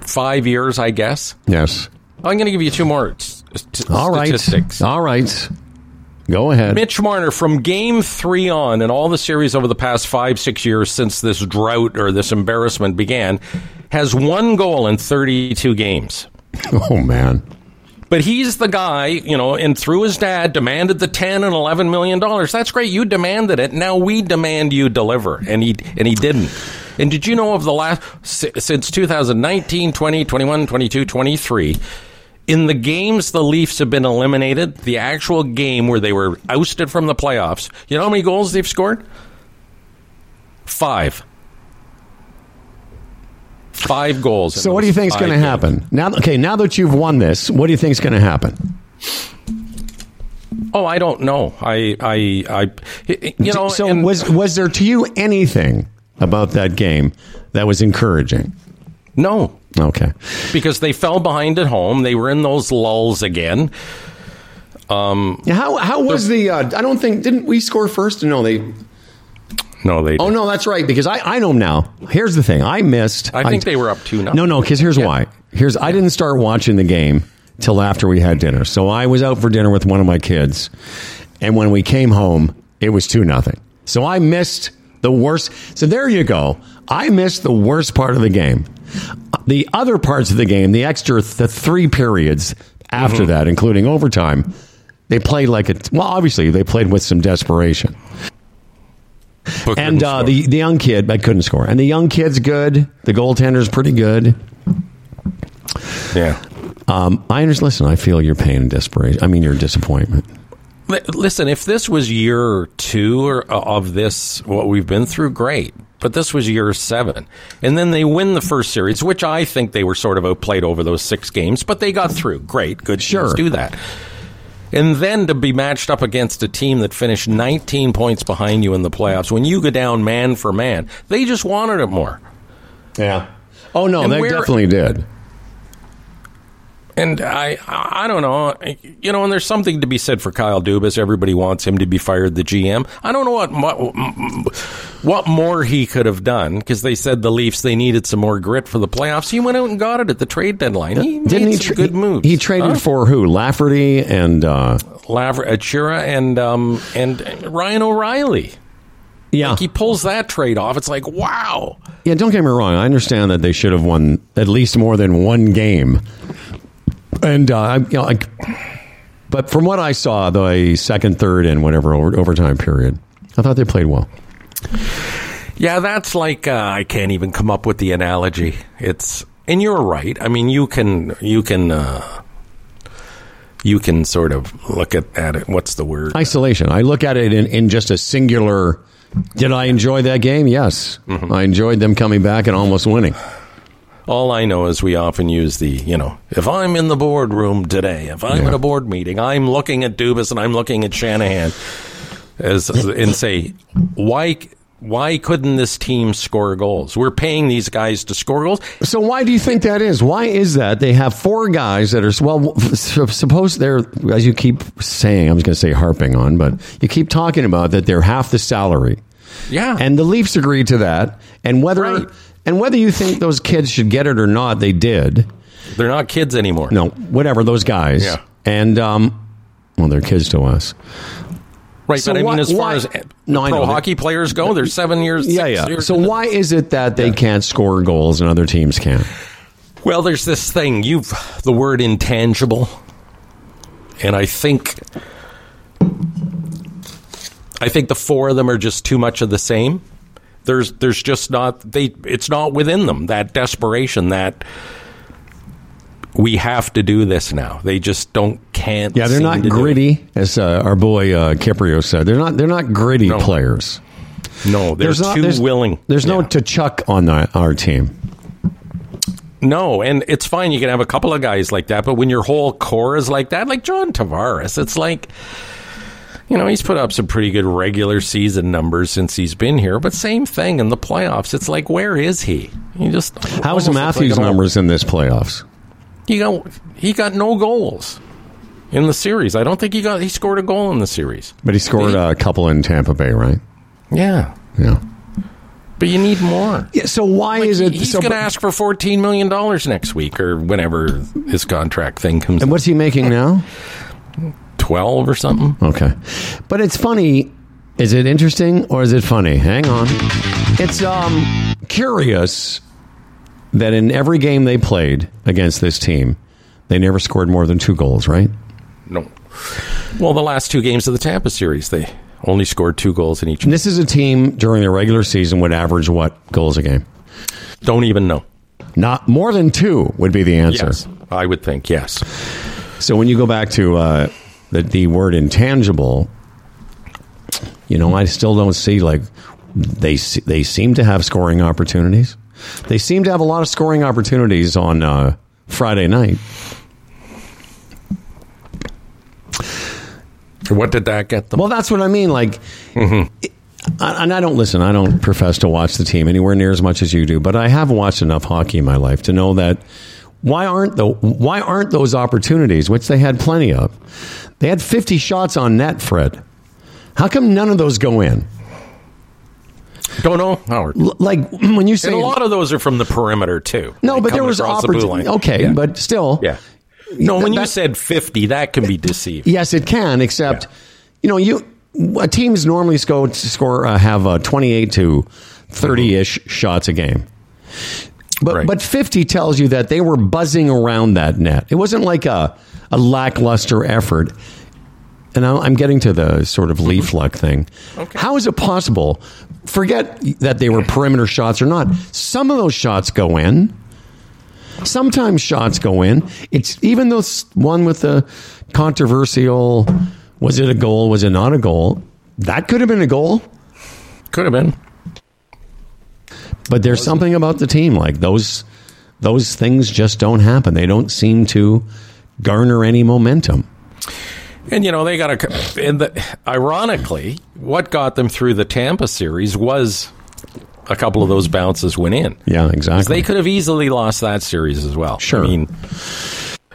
[SPEAKER 3] five years, I guess.
[SPEAKER 1] Yes.
[SPEAKER 3] I'm going to give you two more st-
[SPEAKER 1] All right.
[SPEAKER 3] statistics.
[SPEAKER 1] All right. Go ahead.
[SPEAKER 3] Mitch Marner from game three on in all the series over the past five, six years since this drought or this embarrassment began has one goal in 32 games.
[SPEAKER 1] Oh man.
[SPEAKER 3] But he's the guy, you know, and through his dad demanded the 10 and 11 million dollars. That's great. You demanded it. Now we demand you deliver. And he and he didn't. And did you know of the last since 2019, 20, 21, 22, 23 in the games the Leafs have been eliminated, the actual game where they were ousted from the playoffs, you know how many goals they've scored? 5. 5 goals.
[SPEAKER 1] So what do you think
[SPEAKER 3] is
[SPEAKER 1] going to happen now? Okay, now that you've won this, what do you think is going to happen?
[SPEAKER 3] Oh, I don't know. I, I, I, you know.
[SPEAKER 1] so
[SPEAKER 3] and-
[SPEAKER 1] was was there to you anything about that game that was encouraging?
[SPEAKER 3] no,
[SPEAKER 1] Okay.
[SPEAKER 3] because they fell behind at home. They were in those lulls again.
[SPEAKER 1] Um, How how was the? Uh, I don't think didn't we score first? No, they.
[SPEAKER 3] No, they.
[SPEAKER 1] Oh no, that's right. Because I I know now. Here's the thing. I missed.
[SPEAKER 3] I think they were up two.
[SPEAKER 1] No, no. Because here's
[SPEAKER 3] Yeah.
[SPEAKER 1] why. Here's I didn't start watching the game till after we had dinner. So I was out for dinner with one of my kids, and when we came home, it was two nothing. So I missed the worst. So there you go. I missed the worst part of the game. The other parts of the game, the extra, the three periods after mm-hmm. that, including overtime, they played like a. Well, obviously they played with some desperation.
[SPEAKER 3] Book
[SPEAKER 1] And uh, the the young kid, I couldn't score. And the young kid's good. The goaltender's pretty good.
[SPEAKER 3] yeah.
[SPEAKER 1] Um, I understand. Listen, I feel your pain and desperation. I mean, your disappointment.
[SPEAKER 3] Listen, if this was year two or, uh, of this, what we've been through, great. But this was year seven. And then they win the first series, which I think they were sort of outplayed over those six games, but they got through. Great. Good
[SPEAKER 1] Sure.
[SPEAKER 3] do that. And then to be matched up against a team that finished 19 points behind you in the playoffs, when you go down man for man, they just wanted it more.
[SPEAKER 1] Yeah. Oh no,
[SPEAKER 3] And
[SPEAKER 1] they
[SPEAKER 3] where-
[SPEAKER 1] definitely did.
[SPEAKER 3] And I, I don't know, you know, and there's something to be said for Kyle Dubas. Everybody wants him to be fired, the GM. I don't know what what, what more he could have done because they said the Leafs they needed some more grit for the playoffs. He went out and got it at the trade deadline. He
[SPEAKER 1] Didn't
[SPEAKER 3] made
[SPEAKER 1] he?
[SPEAKER 3] some
[SPEAKER 1] tra-
[SPEAKER 3] good moves.
[SPEAKER 1] He traded
[SPEAKER 3] Huh?
[SPEAKER 1] for who? Lafferty and uh,
[SPEAKER 3] Lavr- Acciari and um, and Ryan O'Reilly.
[SPEAKER 1] Yeah.
[SPEAKER 3] Like he pulls that trade off. It's like, wow.
[SPEAKER 1] Yeah, don't get me wrong. I understand that they should have won at least more than one game, and uh, I- you know, but from what I saw, the second, third, and whatever over, overtime period, I thought they played well.
[SPEAKER 3] Yeah, that's like uh, I can't even come up with the analogy. It's and you're right. I mean, you can you can uh, you can sort of look at, at it. What's the word?
[SPEAKER 1] Isolation. I look at it in, in just a singular. Did I enjoy that game? Yes, I enjoyed them coming back and almost winning.
[SPEAKER 3] All I know is we often use the, you know, if I'm in the boardroom today, if I'm
[SPEAKER 1] Yeah.
[SPEAKER 3] at a board meeting, I'm looking at Dubas and I'm looking at Shanahan as and say, why why couldn't this team score goals? We're paying these guys to score goals.
[SPEAKER 1] So why do you think that is? Why is that? They have four guys that are well. Suppose they're as you keep saying. I'm just going to say harping on, but you keep talking about that they're half the salary,
[SPEAKER 3] Yeah.
[SPEAKER 1] and the Leafs agreed to that. And whether
[SPEAKER 3] Right.
[SPEAKER 1] And whether you think those kids should get it or not, they did.
[SPEAKER 3] They're not kids anymore.
[SPEAKER 1] No, whatever those guys.
[SPEAKER 3] Yeah.
[SPEAKER 1] And um, well, they're kids to us.
[SPEAKER 3] Right,
[SPEAKER 1] So
[SPEAKER 3] but I
[SPEAKER 1] why-
[SPEAKER 3] mean, as far
[SPEAKER 1] why-
[SPEAKER 3] as
[SPEAKER 1] No,
[SPEAKER 3] pro hockey players go, they're seven years.
[SPEAKER 1] Yeah, yeah.
[SPEAKER 3] years
[SPEAKER 1] So why is it that they can't score goals and other teams can?
[SPEAKER 3] Well, there's this thing. You've the word intangible, and I think I think the four of them are just too much of the same. There's there's just not they. It's not within them that desperation that we have to do this now. They just don't can't.
[SPEAKER 1] Yeah, they're not
[SPEAKER 3] to do it.
[SPEAKER 1] gritty, as uh, our boy uh, Kypreos said. They're not. They're not gritty
[SPEAKER 3] No.
[SPEAKER 1] players.
[SPEAKER 3] No, they're
[SPEAKER 1] There's not-
[SPEAKER 3] too
[SPEAKER 1] there's-
[SPEAKER 3] willing.
[SPEAKER 1] There's no
[SPEAKER 3] Yeah.
[SPEAKER 1] Tkachuk on the, our team.
[SPEAKER 3] No, and it's fine. You can have a couple of guys like that, but when your whole core is like that, like John Tavares, it's like, you know, he's put up some pretty good regular season numbers since he's been here, but same thing in the playoffs. It's like, where is he? He just
[SPEAKER 1] How was Matthews'
[SPEAKER 3] like
[SPEAKER 1] numbers in this playoffs?
[SPEAKER 3] He got he got no goals in the series. I don't think he got he scored a goal in the series.
[SPEAKER 1] But he scored a couple in Tampa Bay, right?
[SPEAKER 3] Yeah,
[SPEAKER 1] Yeah.
[SPEAKER 3] but you need more.
[SPEAKER 1] Yeah. So why
[SPEAKER 3] Like,
[SPEAKER 1] is it?
[SPEAKER 3] he's
[SPEAKER 1] so,
[SPEAKER 3] going to ask for fourteen million dollars next week or whenever his contract thing comes.
[SPEAKER 1] and what's he making now?
[SPEAKER 3] twelve or something?
[SPEAKER 1] Okay, but it's funny. Is it interesting or is it funny? Hang on. It's um curious that in every game they played against this team, they never scored more than two goals, right?
[SPEAKER 3] No. Well, the last two games of the Tampa series, they only scored two goals in each.
[SPEAKER 1] And this is a team during the regular season would average what goals a game?
[SPEAKER 3] Don't even know.
[SPEAKER 1] Not more than two would be the answer.
[SPEAKER 3] Yes, I would think yes.
[SPEAKER 1] So when you go back to uh, the the word intangible, you know, I still don't see like they they seem to have scoring opportunities. They seem to have a lot of scoring opportunities on uh, Friday night.
[SPEAKER 3] What did that get them?
[SPEAKER 1] Well, that's what I mean. Like, it- and I don't listen. I don't profess to watch the team anywhere near as much as you do, but I have watched enough hockey in my life to know that why aren't the why aren't those opportunities, which they had plenty of? They had fifty shots on net, Fred. How come none of those go in?
[SPEAKER 3] Don't know, Howard.
[SPEAKER 1] L- Like when you say
[SPEAKER 3] And a lot of those are from the perimeter too.
[SPEAKER 1] no,
[SPEAKER 3] Like
[SPEAKER 1] but there was
[SPEAKER 3] across the
[SPEAKER 1] opportunity. Okay,
[SPEAKER 3] Yeah.
[SPEAKER 1] but still,
[SPEAKER 3] yeah. No, when you said fifty, that can be deceiving.
[SPEAKER 1] Yes, it can. Except, you know, you uh, teams normally score score uh, have uh, twenty eight to thirty ish shots a game. But
[SPEAKER 3] Right.
[SPEAKER 1] but fifty tells you that they were buzzing around that net. It wasn't like a a lackluster effort. And I- I'm getting to the sort of leaf luck thing. How is it possible? Forget that they were perimeter shots or not. Some of those shots go in. Sometimes shots go in. It's even those one with the controversial. Was it a goal? Was it not a goal? That could have been a goal.
[SPEAKER 3] Could have been.
[SPEAKER 1] But there's something about the team like those. Those things just don't happen. They don't seem to garner any momentum.
[SPEAKER 3] And you know they got a. And the, ironically, what got them through the Tampa series was a couple of those bounces went in.
[SPEAKER 1] Yeah, exactly.
[SPEAKER 3] They could have easily lost that series as well.
[SPEAKER 1] Sure.
[SPEAKER 3] I mean,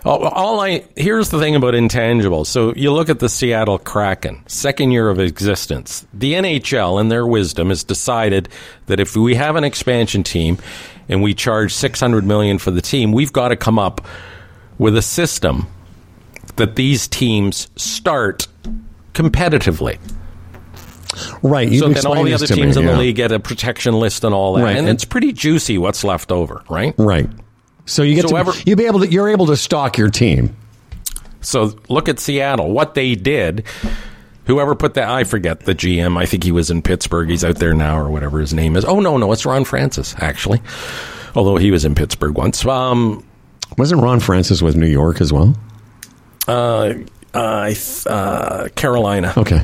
[SPEAKER 3] all, I here's the thing about intangibles. So you look at the Seattle Kraken, second year of existence. The NHL, in their wisdom, has decided that if we have an expansion team and we charge six hundred million for the team, we've got to come up with a system that these teams start competitively.
[SPEAKER 1] Right. You
[SPEAKER 3] so then all the other
[SPEAKER 1] to me,
[SPEAKER 3] teams in the league get a protection list and all that,
[SPEAKER 1] Right,
[SPEAKER 3] and,
[SPEAKER 1] and-
[SPEAKER 3] it's pretty juicy what's left over, right?
[SPEAKER 1] Right. So you get
[SPEAKER 3] So
[SPEAKER 1] to
[SPEAKER 3] ever-
[SPEAKER 1] you be able to you're able to stock your team.
[SPEAKER 3] So look at Seattle. What they did. Whoever put that, I forget the GM. I think he was in Pittsburgh. He's out there now, or whatever his name is. Oh no, no, it's Ron Francis actually. Although he was in Pittsburgh once. Um,
[SPEAKER 1] Wasn't Ron Francis with New York as well?
[SPEAKER 3] uh, th- uh, Carolina.
[SPEAKER 1] Okay.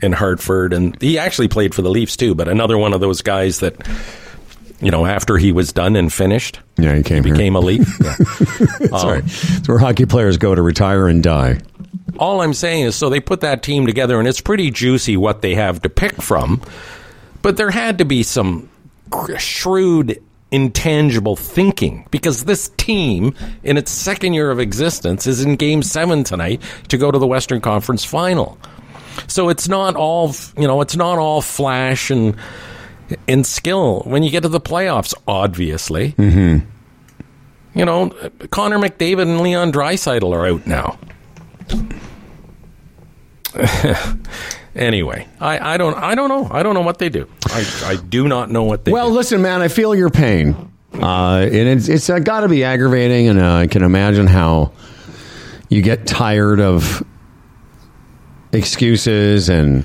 [SPEAKER 3] in Hartford, and he actually played for the Leafs too. But another one of those guys that, you know, after he was done and finished,
[SPEAKER 1] Yeah, he came here.
[SPEAKER 3] became a Leaf. Yeah.
[SPEAKER 1] That's right. It's where hockey players go to retire and die.
[SPEAKER 3] All I'm saying is, so they put that team together, and it's pretty juicy what they have to pick from. But there had to be some shrewd, intangible thinking because this team, in its second year of existence, is in Game Seven tonight to go to the Western Conference Final. So it's not all, you know, it's not all flash and and skill when you get to the playoffs. Obviously,
[SPEAKER 1] Mm-hmm.
[SPEAKER 3] you know, Connor McDavid and Leon Draisaitl are out now. anyway, I, I don't I don't know I don't know what they do. I, I do not know what they
[SPEAKER 1] Well,
[SPEAKER 3] do.
[SPEAKER 1] listen, man, I feel your pain, uh, and it's it's uh, got to be aggravating, and uh, I can imagine how you get tired of excuses, and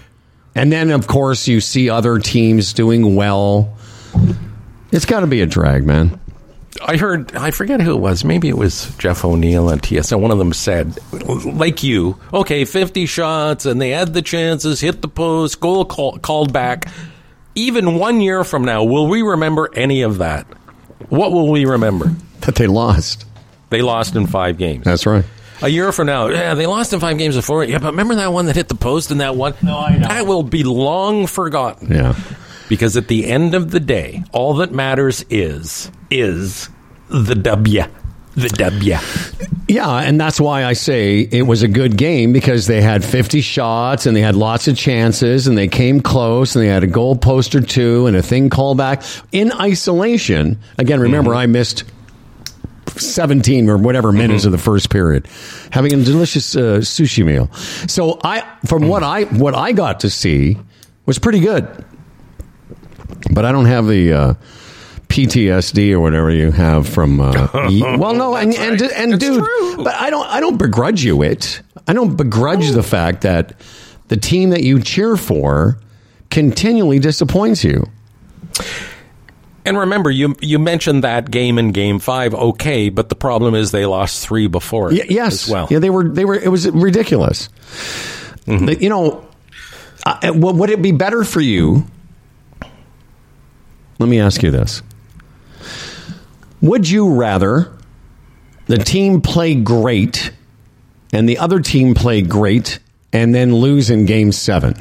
[SPEAKER 1] and then of course you see other teams doing well. It's got to be a drag, man.
[SPEAKER 3] I heard I forget who it was. Maybe it was Jeff O'Neill on TSN. One of them said, like you, okay, fifty shots, and they had the chances, hit the post, goal call, called back. Even one year from now, will we remember any of that? What will we remember?
[SPEAKER 1] That they lost.
[SPEAKER 3] They lost in five games.
[SPEAKER 1] That's right.
[SPEAKER 3] A year from now, yeah, they lost in five games before. Yeah, but remember that one that hit the post and that one? No, I know. That will be long forgotten.
[SPEAKER 1] Yeah.
[SPEAKER 3] Because at the end of the day, all that matters is is the W. The W.
[SPEAKER 1] Yeah, and that's why I say it was a good game because they had 50 shots and they had lots of chances and they came close and they had a goal post or two and a thing called back in isolation. Again, remember mm-hmm. I missed 17 or whatever minutes of the first period having a delicious uh, sushi meal. So I from what I what I got to see was pretty good. But I don't have the uh, PTSD or whatever you have from. Uh, well, no, and and, and dude, but I don't I don't begrudge you it. I don't begrudge the fact that the team that you cheer for continually disappoints you.
[SPEAKER 3] And remember, you you mentioned that game in Game Five, okay, but the problem is they lost three before
[SPEAKER 1] Y- yes,
[SPEAKER 3] as well.
[SPEAKER 1] Yeah, they were they were. It was ridiculous. That, you know, uh, would it be better for you? Let me ask you this: Would you rather the team play great and the other team play great and then lose in Game Seven?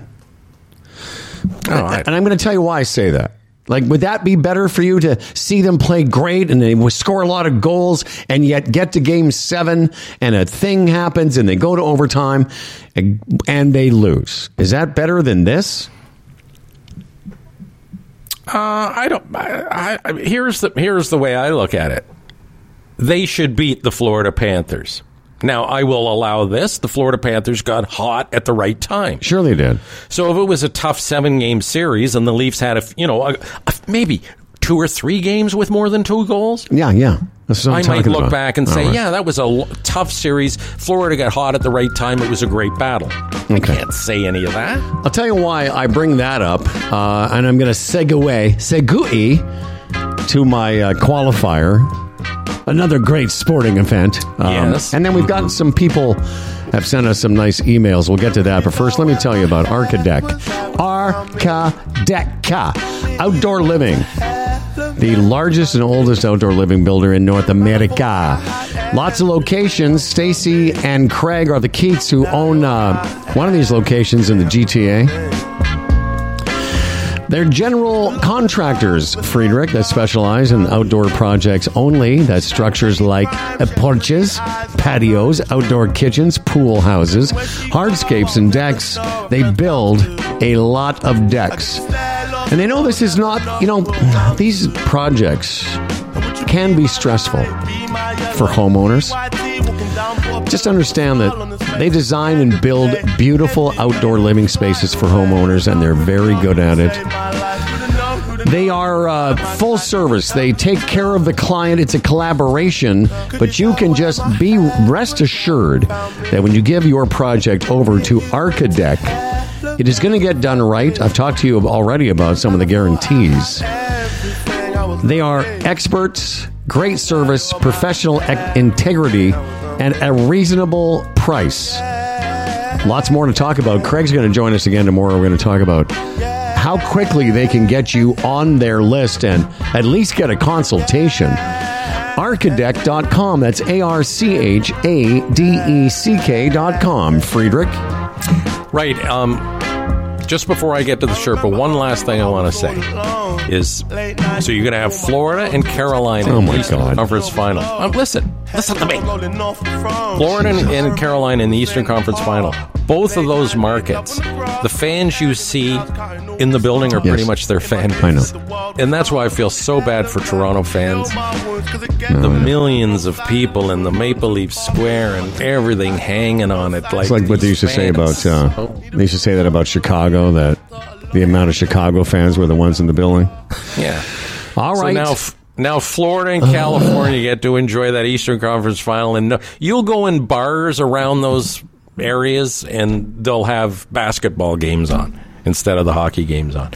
[SPEAKER 3] I-
[SPEAKER 1] and I'm going to tell you why I say that. Like, would that be better for you to see them play great and they score a lot of goals and yet get to game seven and a thing happens and they go to overtime and, they lose? Is that better than this?
[SPEAKER 3] Uh, I don't. I, I, here's the here's the way I look at it. They should beat the Florida Panthers. Now, I will allow this. The Florida Panthers got hot at the right time.
[SPEAKER 1] Sure, they did.
[SPEAKER 3] So if it was a tough seven game series and the Leafs had a you know a, a, maybe two or three games with more than two goals,
[SPEAKER 1] Yeah, yeah. That's what I'm
[SPEAKER 3] I might look
[SPEAKER 1] about.
[SPEAKER 3] back and
[SPEAKER 1] All
[SPEAKER 3] say,
[SPEAKER 1] right.
[SPEAKER 3] yeah, that was a l- tough series. Florida got hot at the right time. It was a great battle. I can't say any of that.
[SPEAKER 1] I'll tell you why I bring that up, uh, and I'm going to segue, segue to my uh, qualifier. Another great sporting event. Um,
[SPEAKER 3] Yes.
[SPEAKER 1] And then we've gotten some people have sent us some nice emails. We'll get to that. But first, let me tell you about Archadeck. Archadeck. Outdoor living. The largest and oldest outdoor living builder in North America. Lots of locations. Stacy and Craig are the Keats who own uh, one of these locations in the GTA. They're general contractors, Friedrich, that specialize in outdoor projects only. That's structures like porches, patios, outdoor kitchens, pool houses, hardscapes, and decks. They build a lot of decks. And they know this is not, you know, these projects can be stressful. For homeowners. Just understand that they design and build beautiful outdoor living spaces for homeowners, and they're very good at it. They are uh, full service. They take care of the client. It's a collaboration, but you can just be rest assured that when you give your project over to Archadeck, it is going to get done right. I've talked to you already about some of the guarantees. They are experts, great service, professional ec- integrity, and a reasonable price. Lots more to talk about. Craig's going to join us again tomorrow. We're going to talk about how quickly they can get you on their list and at least get a consultation. Archadeck.com. That's A R C H A D E C K.com. Friedrich.
[SPEAKER 3] Right. Um, just before I get to the Sherpa, one last thing I want to say is so you're going to have Florida and Carolina
[SPEAKER 1] Oh,
[SPEAKER 3] in
[SPEAKER 1] my
[SPEAKER 3] the
[SPEAKER 1] God.
[SPEAKER 3] Conference final. Um, listen, listen to me. Florida and, and Carolina in the Eastern Conference final. Both of those markets, the fans you see in the building are pretty
[SPEAKER 1] Yes.
[SPEAKER 3] much their fan
[SPEAKER 1] I
[SPEAKER 3] base.
[SPEAKER 1] know.
[SPEAKER 3] And that's why I feel so bad for Toronto fans. the millions of people in the Maple Leaf Square and everything hanging on it. Like
[SPEAKER 1] It's like what they used to say about.
[SPEAKER 3] fans.
[SPEAKER 1] Uh, they used to say that about Chicago. That the amount of Chicago fans were the ones in the building.
[SPEAKER 3] Yeah.
[SPEAKER 1] All right.
[SPEAKER 3] So now, now Florida and California get to enjoy that Eastern Conference final, and you'll go in bars around those areas, and they'll have basketball games on instead of the hockey games on.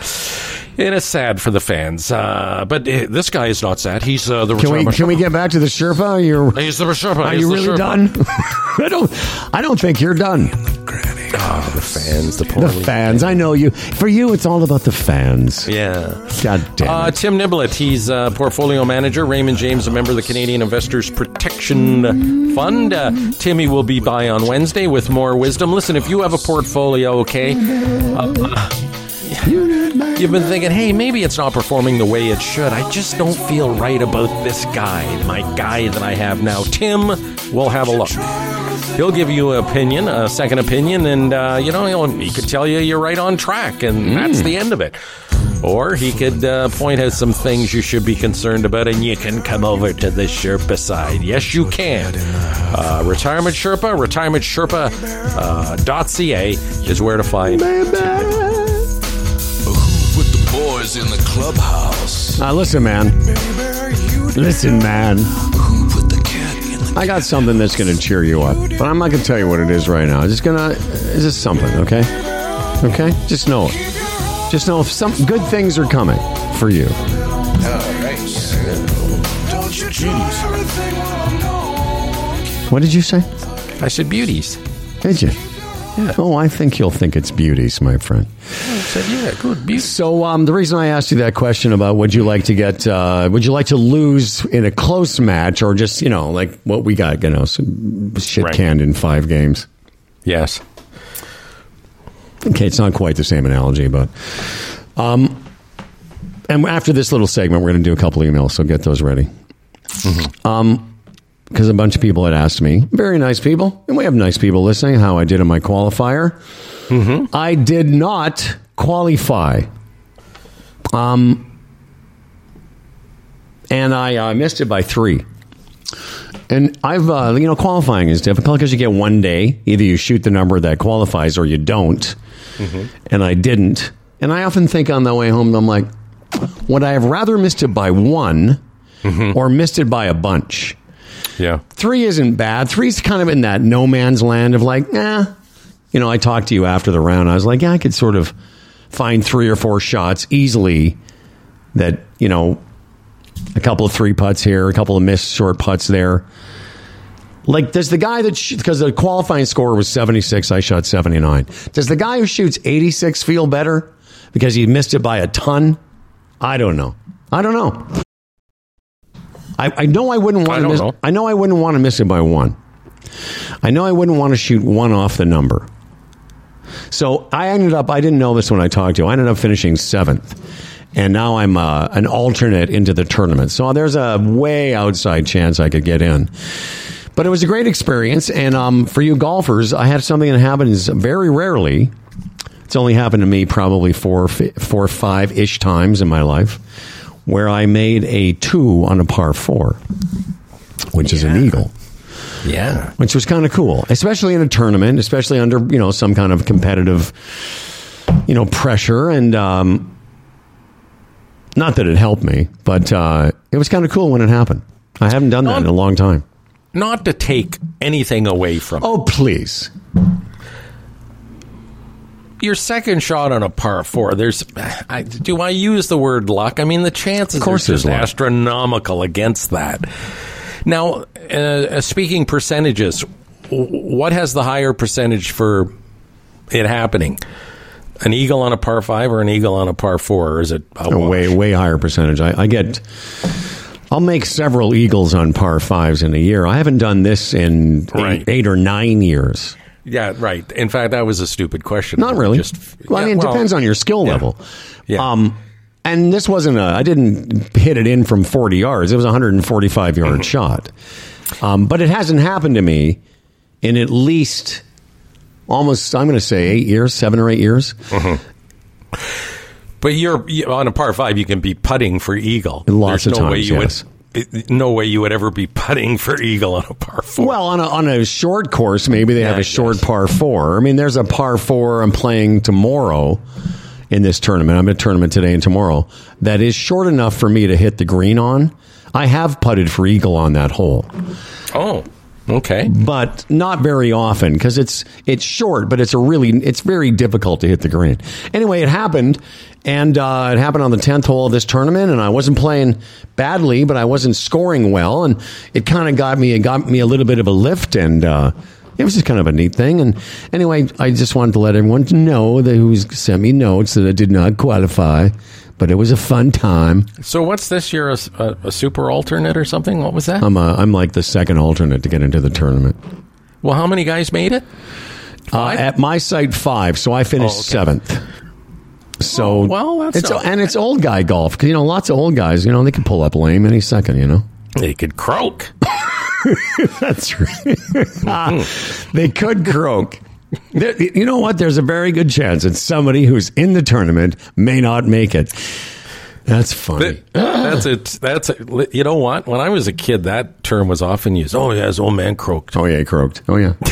[SPEAKER 3] It is sad for the fans, uh, but uh, this guy is not sad. He's uh, the
[SPEAKER 1] can we can we get back to the Sherpa? You're,
[SPEAKER 3] He's the Sherpa.
[SPEAKER 1] are
[SPEAKER 3] He's
[SPEAKER 1] you really
[SPEAKER 3] Sherpa.
[SPEAKER 1] done? I don't. I don't think you're done.
[SPEAKER 3] Oh, the fans, the
[SPEAKER 1] The
[SPEAKER 3] poor
[SPEAKER 1] fans. I know you. For you, it's all about the fans.
[SPEAKER 3] Yeah.
[SPEAKER 1] God damn
[SPEAKER 3] Uh,
[SPEAKER 1] it.
[SPEAKER 3] Tim Niblett, he's uh, portfolio manager. Raymond James, a member of the Canadian Investors Protection Fund. Uh, Timmy will be by on Wednesday with more wisdom. Listen, if you have a portfolio, okay, uh, uh, you've been thinking, hey, maybe it's not performing the way it should. I just don't feel right about this guy, my guy that I have now. Tim will have a look. He'll give you an opinion, a second opinion, and uh, you know he'll, he could tell you you're right on track, and that's the end of it. Or he could uh, point out some things you should be concerned about, and you can come over to the Sherpa side. Yes, you can. Uh, Retirement Sherpa, retirementsherpa.ca is where to find.
[SPEAKER 10] The in the clubhouse.
[SPEAKER 1] Now listen, man. Listen, man. I got something that's going to cheer you up, but I'm not going to tell you what it is right now. It's just gonna. It's just something, okay? Okay, just know it. Just know if some good things are coming for you. What did you say?
[SPEAKER 3] I said beauties.
[SPEAKER 1] Did you? Yeah. Oh, I think you'll think it's beauties, my friend.
[SPEAKER 3] I said, yeah, good beauties.
[SPEAKER 1] So, um, the reason I asked you that question about would you like to get, uh, would you like to lose in a close match or just, you know, like what we got, you know, shit
[SPEAKER 3] Right.
[SPEAKER 1] canned in five games?
[SPEAKER 3] Yes.
[SPEAKER 1] Okay, it's not quite the same analogy, but, um, and after this little segment, we're going to do a couple emails, so get those ready. Um, because a bunch of people had asked me, very nice people, and we have nice people listening, how I did in my qualifier. I did not qualify. Um, and I uh, missed it by three. And I've, uh, you know, qualifying is difficult because you get one day. Either you shoot the number that qualifies or you don't. And I didn't. And I often think on the way home, I'm like, would I have rather missed it by one or missed it by a bunch?
[SPEAKER 3] Yeah.
[SPEAKER 1] Three isn't bad. Three's kind of in that no man's land of like, eh. You know, I talked to you after the round. I was like, yeah, I could sort of find three or four shots easily that, you know, a couple of three putts here, a couple of missed short putts there. Like, does the guy that, because the qualifying score was 76, I shot 79. Does the guy who shoots 86 feel better because he missed it by a ton? I don't know. I don't know. I, I know I wouldn't
[SPEAKER 3] I
[SPEAKER 1] want to miss.
[SPEAKER 3] know.
[SPEAKER 1] I know I wouldn't want to miss it by one. I know I wouldn't want to shoot one off the number. So I ended up. I didn't know this when I talked to you. I ended up finishing seventh, and now I'm uh, an alternate into the tournament. So there's a way outside chance I could get in. But it was a great experience, and um, for you golfers, I had something that happens very rarely. It's only happened to me probably four, four or five ish times in my life, where I made a two on a par four. which is an eagle.
[SPEAKER 3] Yeah.
[SPEAKER 1] which was kind of cool, especially in a tournament, especially under you know some kind of competitive, you know, pressure. And um, not that it helped me, but uh, it was kind of cool when it happened. I haven't done that in a long time.
[SPEAKER 3] Not to take anything away from
[SPEAKER 1] Oh please!
[SPEAKER 3] Your second shot on a par four. There's, I, do I use the word luck? I mean, the chances
[SPEAKER 1] Of course
[SPEAKER 3] are just astronomical against that. Now, uh, speaking percentages, what has the higher percentage for it happening? An eagle on a par five or an eagle on a par four, or is it a
[SPEAKER 1] A way way higher percentage. I, I get. I'll make several eagles on par fives in a year. I haven't done this in
[SPEAKER 3] Right.
[SPEAKER 1] eight, eight or nine years.
[SPEAKER 3] Yeah, right. In fact, that was a stupid question.
[SPEAKER 1] Not really.
[SPEAKER 3] Just,
[SPEAKER 1] well, I mean, it
[SPEAKER 3] well,
[SPEAKER 1] depends on your skill
[SPEAKER 3] yeah.
[SPEAKER 1] level.
[SPEAKER 3] Yeah.
[SPEAKER 1] Um, and this wasn't a. I didn't hit it in from 40 yards. It was a 145 yard
[SPEAKER 3] Mm-hmm.
[SPEAKER 1] shot. Um, but it hasn't happened to me in at least almost. I'm going to say eight years, seven or eight years.
[SPEAKER 3] But you're you, on a par five. You can be putting for eagle.
[SPEAKER 1] Lots
[SPEAKER 3] There's
[SPEAKER 1] of
[SPEAKER 3] no way
[SPEAKER 1] times,
[SPEAKER 3] you
[SPEAKER 1] yes.
[SPEAKER 3] would. No way you would ever be putting for eagle on a par four.
[SPEAKER 1] Well, on a, on a short course, maybe they have
[SPEAKER 3] Yeah,
[SPEAKER 1] a short par four. I mean, there's a par four I'm playing tomorrow in this tournament. I'm at a tournament today and tomorrow that is short enough for me to hit the green on. I have putted for eagle on that hole.
[SPEAKER 3] oh, okay.
[SPEAKER 1] but not very often because it's it's short, but it's a really it's very difficult to hit the green. Anyway, it happened, and uh, it happened on the tenth hole of this tournament, and I wasn't playing badly, but I wasn't scoring well, and it kind of got me it got me a little bit of a lift, and uh, it was just kind of a neat thing. And anyway, I just wanted to let everyone know that who's sent me notes that I did not qualify. But it was a fun time.
[SPEAKER 3] So what's this? You're a, a, a super alternate or something? What was that?
[SPEAKER 1] I'm a, I'm like the second alternate to get into the tournament.
[SPEAKER 3] well, how many guys made it?
[SPEAKER 1] Uh, at my site, five. So I finished
[SPEAKER 3] Oh, okay.
[SPEAKER 1] seventh. So
[SPEAKER 3] Oh, well, that's
[SPEAKER 1] it's and it's old guy golf. You know, lots of old guys. You know, they can pull up lame any second. You know,
[SPEAKER 3] They could croak.
[SPEAKER 1] that's right. they could croak. There- you know what? There's a very good chance that somebody who's in the tournament may not make it. That's funny.
[SPEAKER 3] that's it. That's it. You know what? When I was a kid, that term was often used. Oh, yeah, his old man croaked.
[SPEAKER 1] Oh yeah, he croaked. Oh yeah.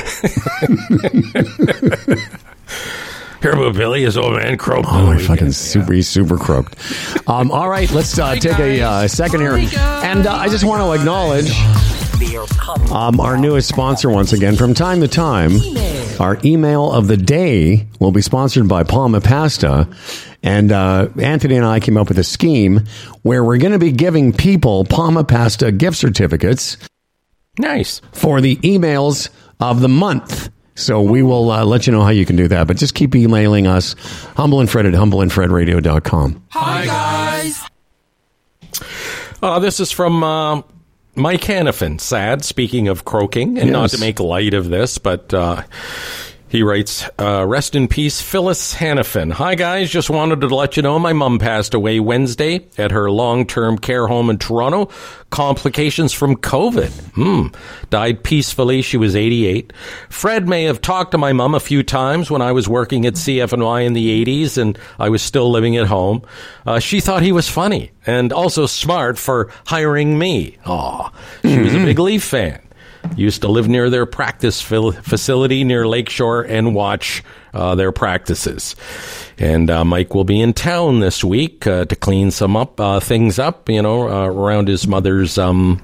[SPEAKER 3] Hear about Billy? His old man croaked.
[SPEAKER 1] Oh, my fucking super, he's super croaked. Um, all right, let's uh, take a uh, second here, and uh, I just want to acknowledge um, our newest sponsor once again. From time to time, our email of the day will be sponsored by Palma Pasta, and uh, Anthony and I came up with a scheme where we're going to be giving people Palma Pasta gift certificates
[SPEAKER 3] Nice.
[SPEAKER 1] for the emails of the month. So we will uh, let you know how you can do that. But just keep emailing us, humbleandfred at humbleandfredradio.com. Hi, guys.
[SPEAKER 3] Uh, this is from uh, Mike Hannafin. Sad, speaking of croaking, and not to make light of this, but uh, he writes, uh, Rest in peace, Phyllis Hannafin. Hi, guys. Just wanted to let you know my mom passed away Wednesday at her long term care home in Toronto. Complications from COVID. Hmm. Died peacefully. She was 88. Fred may have talked to my mom a few times when I was working at CFNY in the 80s and I was still living at home. Uh, she thought he was funny and also smart for hiring me. Aw. She was a big Leaf fan. Used to live near their practice facility near Lakeshore and watch uh, their practices. And uh, Mike will be in town this week uh, to clean some up uh, things up, you know, uh, around his mother's um,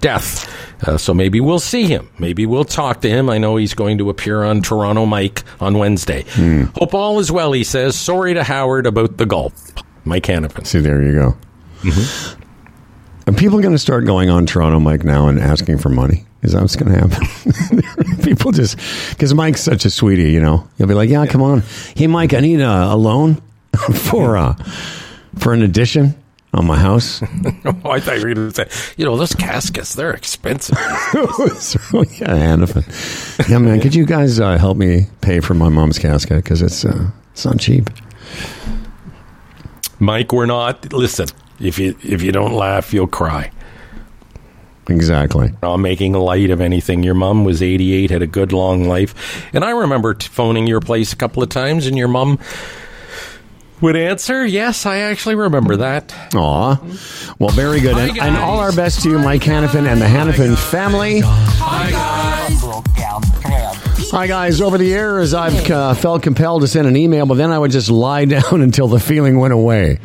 [SPEAKER 3] death. Uh, so maybe we'll see him. Maybe we'll talk to him. I know he's going to appear on Toronto Mike on Wednesday. Hope all is well, he says. Sorry to Howard about the golf. Mike Hannafin.
[SPEAKER 1] See, there you go. Are people going to start going on Toronto Mike now and asking for money? Is that what's going to happen? people just because Mike's such a sweetie, you know. He'll be like, "Yeah, come on, hey Mike, I need a, a loan for uh for an addition on my house."
[SPEAKER 3] Oh, I thought you were going to say, you know, those caskets, they're expensive.
[SPEAKER 1] so, yeah, Hannafin. Yeah, man, could you guys uh, help me pay for my mom's casket because it's uh, it's not cheap.
[SPEAKER 3] Mike, we're not. Listen, if you if you don't laugh, you'll cry.
[SPEAKER 1] Exactly.
[SPEAKER 3] Not making light of anything. Your mom was 88, had a good long life, and I remember t- phoning your place a couple of times, and your mom would answer. Yes, I actually remember that.
[SPEAKER 1] Aw. Well, very good. And, and all our best to you, Mike Hannafin and the Hannafin family. Hi, guys. Over the years, I've uh, felt compelled to send an email, but then I would just lie down until the feeling went away.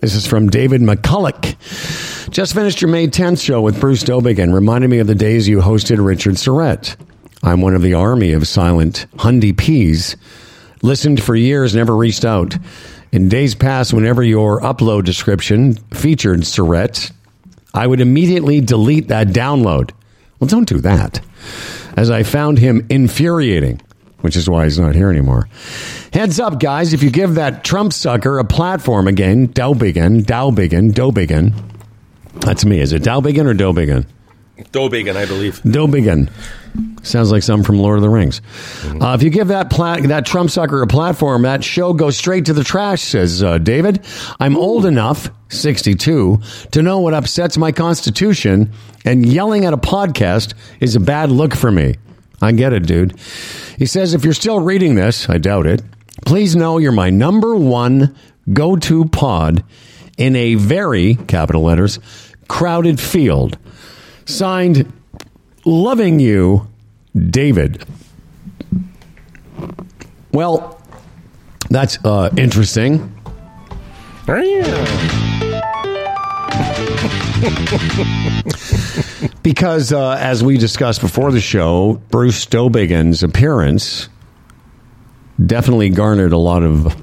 [SPEAKER 1] This is from David McCulloch. Just finished your May 10th show with Bruce Dowbiggin and reminded me of the days you hosted Richard Syrett. I'm one of the army of silent Hundy P's. Listened for years, never reached out. In days past, whenever your upload description featured Syrett, I would immediately delete that download. Well, don't do that, as I found him infuriating, which is why he's not here anymore. Heads up, guys, if you give that Trump sucker a platform again, Dowbiggin, Dowbiggin, Dobiggin, that's me. Is it Dowbiggin or Dobiggin?
[SPEAKER 3] Dobiggin, I believe.
[SPEAKER 1] Dobiggin. Sounds like something from Lord of the Rings. Uh, if you give that plat- that Trump sucker a platform, that show goes straight to the trash, says uh, David. I'm old enough, 62, to know what upsets my constitution, and yelling at a podcast is a bad look for me. I get it, dude. He says, if you're still reading this, I doubt it, please know you're my number one go to pod in a very, capital letters, crowded field. Signed, Loving You, David. Well, that's uh, interesting. because, uh, as we discussed before the show, Bruce Dowbiggin's appearance definitely garnered a lot of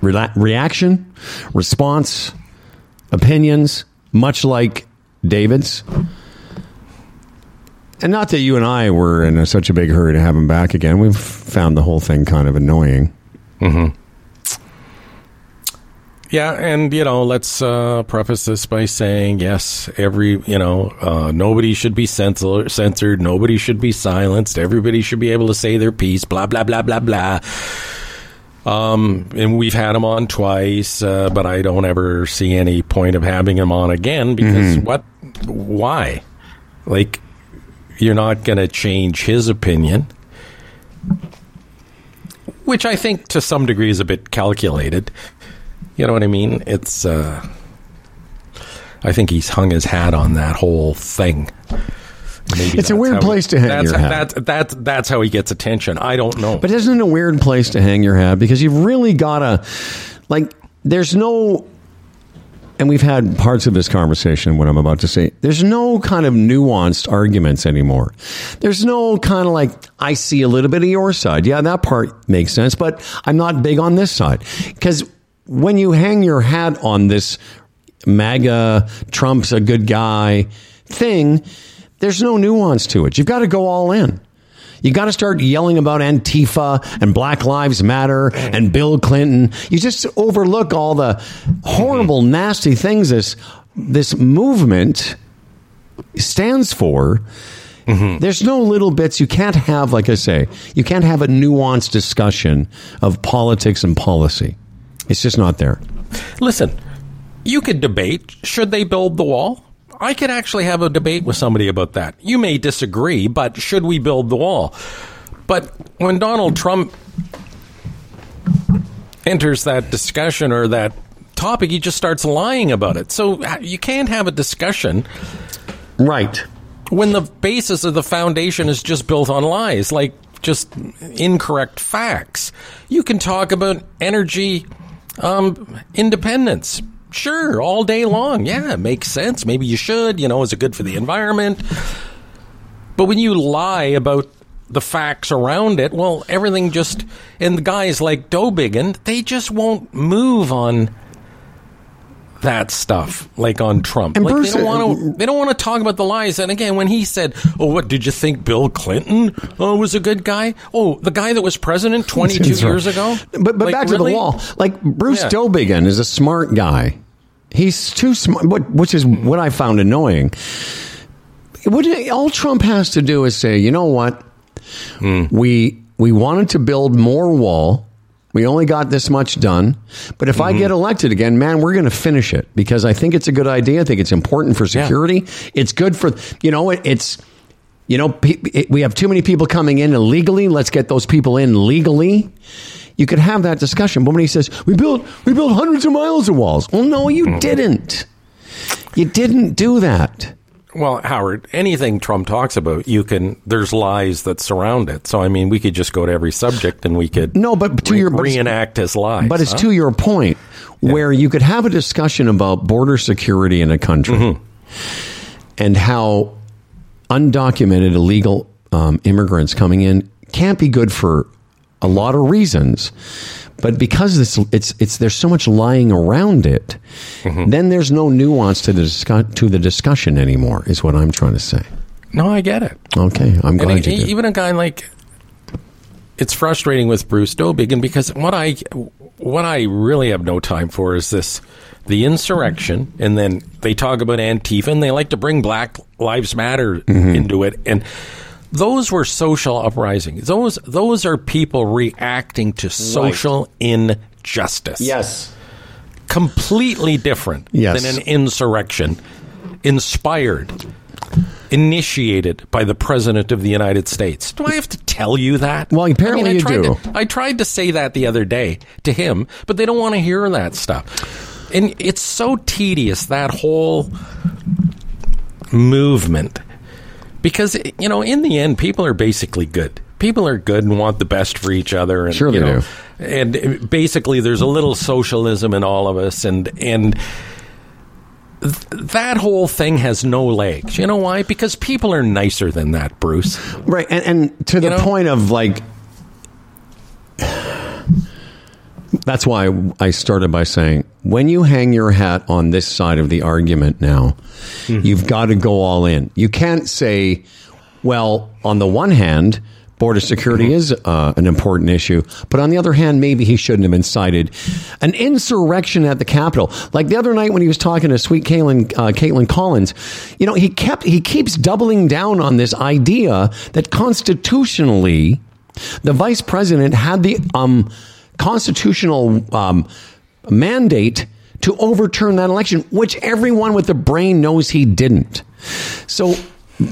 [SPEAKER 1] rela- reaction, response, opinions, much like David's. And not that you and I were in a, such a big hurry to have him back again. We've found the whole thing kind of annoying.
[SPEAKER 3] Mm-hmm. Yeah, and you know, let's uh, preface this by saying, yes, every you know, uh, nobody should be censor- censored, nobody should be silenced, everybody should be able to say their piece, blah blah blah blah blah. Um, and we've had him on twice, uh, but I don't ever see any point of having him on again because
[SPEAKER 1] Mhm.
[SPEAKER 3] what? Why? Like, you're not going to change his opinion, which I think to some degree is a bit calculated. You know what I mean? It's. Uh, I think he's hung his hat on that whole thing. Maybe
[SPEAKER 1] It's a weird place to hang
[SPEAKER 3] that's,
[SPEAKER 1] your hat.
[SPEAKER 3] That's, that's, that's how he gets attention. I don't know.
[SPEAKER 1] But isn't it a weird place to hang your hat? Because you've really got to, like, there's no, and we've had parts of this conversation, what I'm about to say, there's no kind of nuanced arguments anymore. There's no kind of like, I see a little bit of your side. Yeah, that part makes sense, but I'm not big on this side. Because when you hang your hat on this MAGA, Trump's a good guy thing, there's no nuance to it. You've got to go all in. You got to start yelling about Antifa and Black Lives Matter and Bill Clinton. You just overlook all the horrible, nasty things this this movement stands for. Mm-hmm. There's no little bits. You can't have, like I say, you can't have a nuanced discussion of politics and policy. It's just not there.
[SPEAKER 3] Listen, you could debate should they build the wall? I could actually have a debate with somebody about that. You may disagree, but should we build the wall? But when Donald Trump enters that discussion or that topic, he just starts lying about it. So uh, you can't have a discussion.
[SPEAKER 1] Right.
[SPEAKER 3] When the basis of the foundation is just built on lies, like just incorrect facts. You can talk about energy um, independence. Sure, all day long. Yeah, makes sense. Maybe you should. You know, is it good for the environment? But when you lie about the facts around it, well, everything just and the guys like Dowbiggin, they just won't move on that stuff, like on Trump.
[SPEAKER 1] And
[SPEAKER 3] like
[SPEAKER 1] Bruce-
[SPEAKER 3] they don't want to. They don't want to talk about the lies. And again, when he said, "Oh, what did you think Bill Clinton uh, was a good guy?" Oh, the guy that was president twenty two
[SPEAKER 1] That's right.
[SPEAKER 3] years ago.
[SPEAKER 1] But but
[SPEAKER 3] Like,
[SPEAKER 1] back to
[SPEAKER 3] really?
[SPEAKER 1] the wall. Like Bruce
[SPEAKER 3] Yeah.
[SPEAKER 1] Dowbiggin is a smart guy. He's too smart, which is what I found annoying. What all Trump has to do is say, you know what,
[SPEAKER 3] Hmm.
[SPEAKER 1] we we wanted to build more wall. We only got this much done. But if I
[SPEAKER 3] Mm-hmm.
[SPEAKER 1] get elected again, man, we're going to finish it because I think it's a good idea. I think it's important for security. It's good for, you know, it, it's You know, pe- we have too many people coming in illegally. Let's get those people in legally. You could have that discussion. But when he says we built we built hundreds of miles of walls, well, no, you didn't. You didn't do that.
[SPEAKER 3] Well, Howard, anything Trump talks about, you can. There's lies that surround it. So, I mean, we could just go to every subject and we could
[SPEAKER 1] no, but to
[SPEAKER 3] re-
[SPEAKER 1] your but
[SPEAKER 3] reenact his lies.
[SPEAKER 1] But it's
[SPEAKER 3] huh?
[SPEAKER 1] to your point where you could have a discussion about border security in a country
[SPEAKER 3] Mm-hmm.
[SPEAKER 1] and how undocumented illegal um, immigrants coming in can't be good for a lot of reasons. But because this, it's it's there's so much lying around it,
[SPEAKER 3] Mm-hmm.
[SPEAKER 1] then there's no nuance to the discuss, to the discussion anymore. Is what I'm trying to say.
[SPEAKER 3] No, I get it.
[SPEAKER 1] Okay, I'm
[SPEAKER 3] And
[SPEAKER 1] glad
[SPEAKER 3] e-
[SPEAKER 1] you
[SPEAKER 3] even a guy like it's frustrating with Bruce Dowbiggin because what I what I really have no time for is this the insurrection and then they talk about Antifa and they like to bring Black Lives Matter
[SPEAKER 1] Mm-hmm.
[SPEAKER 3] into it and those were social uprisings. Those those are people reacting to social injustice.
[SPEAKER 1] Yes.
[SPEAKER 3] Completely different
[SPEAKER 1] Yes.
[SPEAKER 3] than an insurrection inspired initiated by the president of the United States. Do I have to tell you that?
[SPEAKER 1] Well, apparently
[SPEAKER 3] I
[SPEAKER 1] you do.
[SPEAKER 3] To, I tried to say that the other day to him, but they don't want to hear that stuff. And it's so tedious that whole movement because you know in the end people are basically good people are good and want the best for each other and
[SPEAKER 1] Sure
[SPEAKER 3] you
[SPEAKER 1] they
[SPEAKER 3] know,
[SPEAKER 1] do.
[SPEAKER 3] and basically there's a little socialism in all of us and and th- that whole thing has no legs you know why because people are nicer than that bruce
[SPEAKER 1] Right, and, and to the
[SPEAKER 3] know?
[SPEAKER 1] point of like, that's why I started by saying when you hang your hat on this side of the argument now, you've got to go all in. You can't say, well, on the one hand, border security is uh, an important issue, but on the other hand, maybe he shouldn't have incited an insurrection at the Capitol. Like the other night when he was talking to Sweet Kaitlan, uh, Kaitlan Collins, you know, he kept he keeps doubling down on this idea that constitutionally, the vice president had the um, constitutional um, mandate to overturn that election, which everyone with the brain knows he didn't. So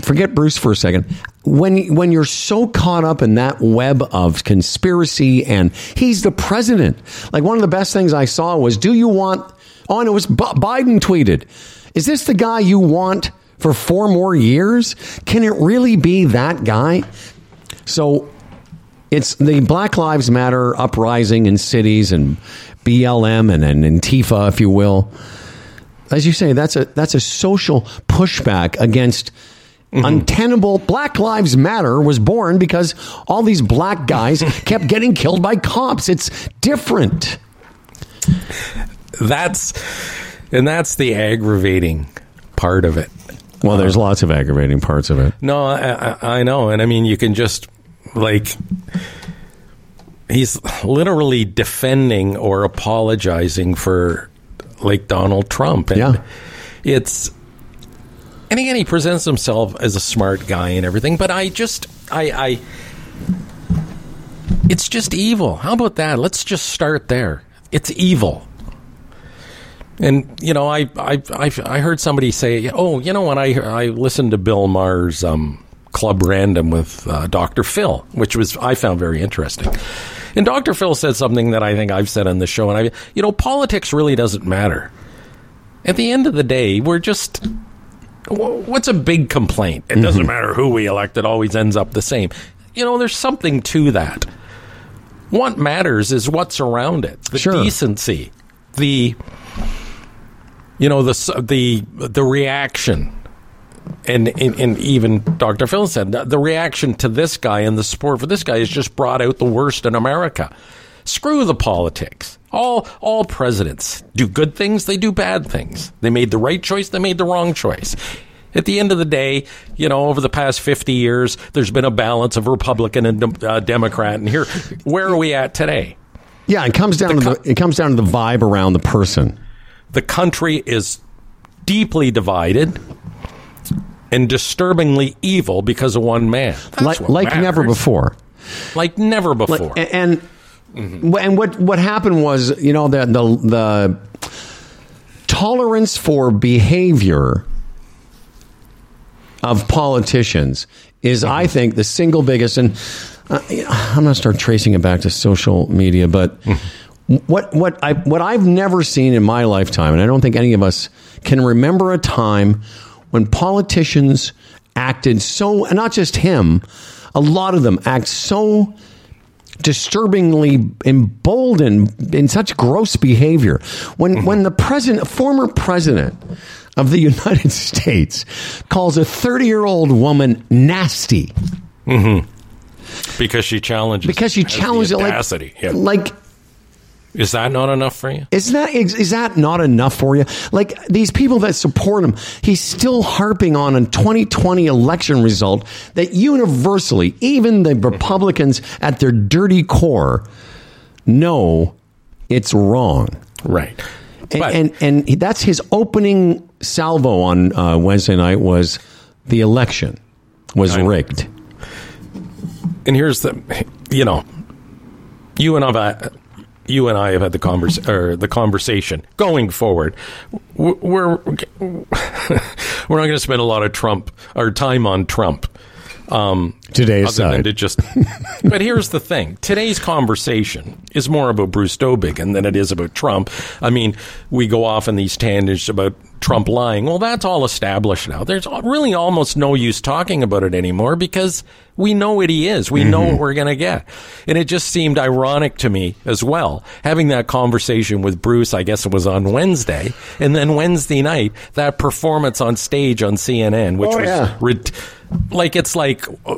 [SPEAKER 1] forget Bruce for a second. When when you're so caught up in that web of conspiracy and he's the president, like one of the best things I saw was, "Do you want?" Oh, and it was B- Biden tweeted, "Is this the guy you want for four more years? Can it really be that guy?" So it's the Black Lives Matter uprising in cities and BLM and, and Antifa, if you will. As you say, that's a that's a social pushback against mm-hmm. untenable. Black Lives Matter was born because all these black guys kept getting killed by cops. It's different.
[SPEAKER 3] that's and that's the aggravating part of it
[SPEAKER 1] Well, there's lots of aggravating parts of it.
[SPEAKER 3] No, I, I, I know, and I mean you can just like he's literally defending or apologizing for like Donald Trump, and
[SPEAKER 1] Yeah.
[SPEAKER 3] it's and again he presents himself as a smart guy and everything, but I just I I it's just evil. How about that? Let's just start there. It's evil. And you know, I I I, I heard somebody say, "Oh, you know, when I I listened to Bill Maher's um, Club Random with uh, Dr. Phil, which was I found very interesting." And Dr. Phil said something that I think I've said on the show, and I, you know, politics really doesn't matter. At the end of the day, we're just. What's a big complaint? It doesn't matter who we elect; it always ends up the same. You know, there's something to that. What matters is what's around it, the
[SPEAKER 1] Sure.
[SPEAKER 3] decency, the you know the the the reaction and, and and even Dr. Phil said the reaction to this guy and the support for this guy has just brought out the worst in America. Screw the politics. All all presidents do good things, they do bad things. They made the right choice, they made the wrong choice. At the end of the day, you know, over the past 50 years, there's been a balance of Republican and uh, Democrat. And here, where are we at today?
[SPEAKER 1] Yeah, it comes down to the, it comes down to the vibe around the person.
[SPEAKER 3] the country is deeply divided and disturbingly evil because of one man. That's
[SPEAKER 1] like
[SPEAKER 3] what
[SPEAKER 1] like never before.
[SPEAKER 3] Like never
[SPEAKER 1] Like,
[SPEAKER 3] before.
[SPEAKER 1] and mm-hmm. and what what happened was, you know, the the the tolerance for behavior of politicians is, mm-hmm. I think, the single biggest. And uh, I'm going to start tracing it back to social media, but mm-hmm. what what I what I've never seen in my lifetime, and I don't think any of us can remember a time when politicians acted so, and not just him, a lot of them act so disturbingly emboldened in such gross behavior. When when the president, former president of the United States, calls a 30 year old woman nasty mm-hmm.
[SPEAKER 3] because she challenges.
[SPEAKER 1] because she challenged it like.
[SPEAKER 3] Yeah.
[SPEAKER 1] like
[SPEAKER 3] Is that not enough for you?
[SPEAKER 1] Is that is, is that not enough for you? Like these people that support him, he's still harping on a 2020 election result that universally, even the Republicans at their dirty core, know it's wrong.
[SPEAKER 3] Right.
[SPEAKER 1] And
[SPEAKER 3] But-
[SPEAKER 1] and, and that's his opening salvo on uh, Wednesday night was the election was
[SPEAKER 3] I
[SPEAKER 1] rigged.
[SPEAKER 3] And here's the, you know, you and I've, you and I have had the convers or the conversation going forward. We're we're, not going to spend a lot of Trump or time on Trump. Um,
[SPEAKER 1] Today
[SPEAKER 3] other than
[SPEAKER 1] aside.
[SPEAKER 3] to just. but here's the thing: today's conversation is more about Bruce Dowbiggin than it is about Trump. I mean, we go off in these tangents about Trump lying. Well, that's all established now. There's really almost no use talking about it anymore because we know what he is. We know what we're going to get. And it just seemed ironic to me as well, having that conversation with Bruce, I guess it was on Wednesday. And then Wednesday night, that performance on stage on CNN, which
[SPEAKER 1] Oh,
[SPEAKER 3] was
[SPEAKER 1] yeah.
[SPEAKER 3] Like, it's like, uh,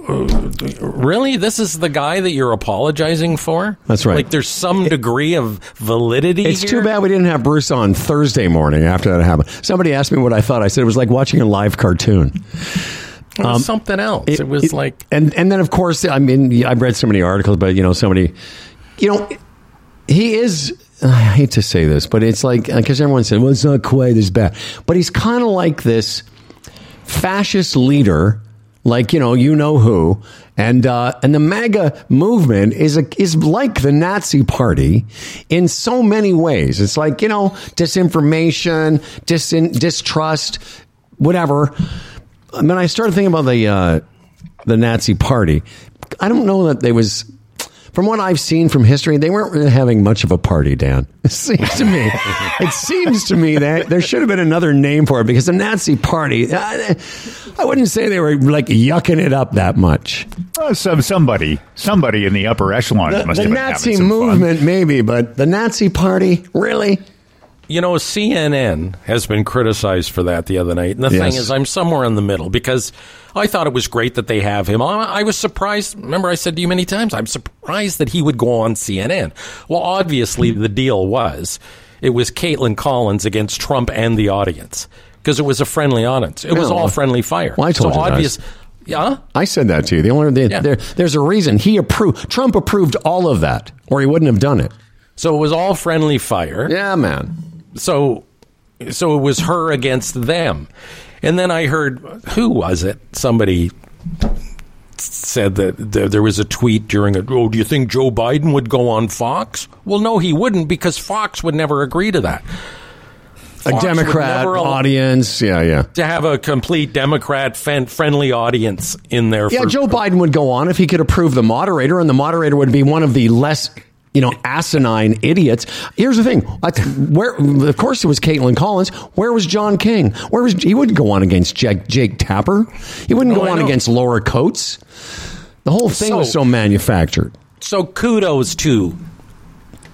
[SPEAKER 3] really? This is the guy that you're apologizing for?
[SPEAKER 1] That's right.
[SPEAKER 3] Like, there's some degree of validity
[SPEAKER 1] It's
[SPEAKER 3] here?
[SPEAKER 1] too bad we didn't have Bruce on Thursday morning after that happened. Somebody asked me what I thought. I said it was like watching a live cartoon.
[SPEAKER 3] It was something else. It, was like,
[SPEAKER 1] and and then of course, I mean, I've read so many articles, but you know, somebody, you know, he is. I hate to say this, but it's like because everyone said, "Well, it's not quite as bad," but he's kind of like this fascist leader, like you know, you know who, and uh, and the MAGA movement is a, is like the Nazi Party in so many ways. It's like you know, disinformation, disin, distrust, whatever. I mean, I started thinking about the uh, the Nazi Party. I don't know that they was. From what I've seen from history, they weren't really having much of a party, Dan. It seems to me. it seems to me that there should have been another name for it because the Nazi Party, I, I wouldn't say they were like yucking it up that much.
[SPEAKER 2] Uh, some somebody, somebody in the upper echelons
[SPEAKER 1] The,
[SPEAKER 2] must
[SPEAKER 1] the
[SPEAKER 2] have been
[SPEAKER 1] Nazi
[SPEAKER 2] some fun.
[SPEAKER 1] movement, maybe, but the Nazi Party, really?
[SPEAKER 3] You know, CNN has been criticized for that the other night. And the
[SPEAKER 1] Yes.
[SPEAKER 3] thing is, I'm somewhere in the middle because I thought it was great that they have him on. I was surprised. Remember, I said to you many times, I'm surprised that he would go on CNN. Well, obviously, the deal was it was Kaitlan Collins against Trump and the audience because it was a friendly audience. It was all friendly fire.
[SPEAKER 1] Well, I told
[SPEAKER 3] so
[SPEAKER 1] you that.
[SPEAKER 3] obvious. Yeah.
[SPEAKER 1] I said that to you. The only
[SPEAKER 3] Yeah.
[SPEAKER 1] there, there's a reason he approved. Trump approved all of that, or he wouldn't have done it.
[SPEAKER 3] So it was all friendly fire.
[SPEAKER 1] Yeah, man.
[SPEAKER 3] So so it was her against them and then i heard who was it somebody said that th- there was a tweet during a oh do you think joe biden would go on fox well no he wouldn't because fox would never agree to that
[SPEAKER 1] A
[SPEAKER 3] Fox would
[SPEAKER 1] Democrat audience. Yeah, yeah.
[SPEAKER 3] to have a complete democrat fan- friendly audience in there
[SPEAKER 1] Yeah,
[SPEAKER 3] for,
[SPEAKER 1] Joe Biden would go on if he could approve the moderator, and the moderator would be one of the less, you know, asinine idiots. Here's the thing: where, of course, it was Kaitlan Collins. Where was John King? Where was he? Wouldn't go on against Jake, Jake Tapper. He wouldn't
[SPEAKER 3] No,
[SPEAKER 1] go
[SPEAKER 3] I
[SPEAKER 1] on
[SPEAKER 3] know.
[SPEAKER 1] against Laura Coates. The whole thing
[SPEAKER 3] So-
[SPEAKER 1] was so manufactured.
[SPEAKER 3] So kudos to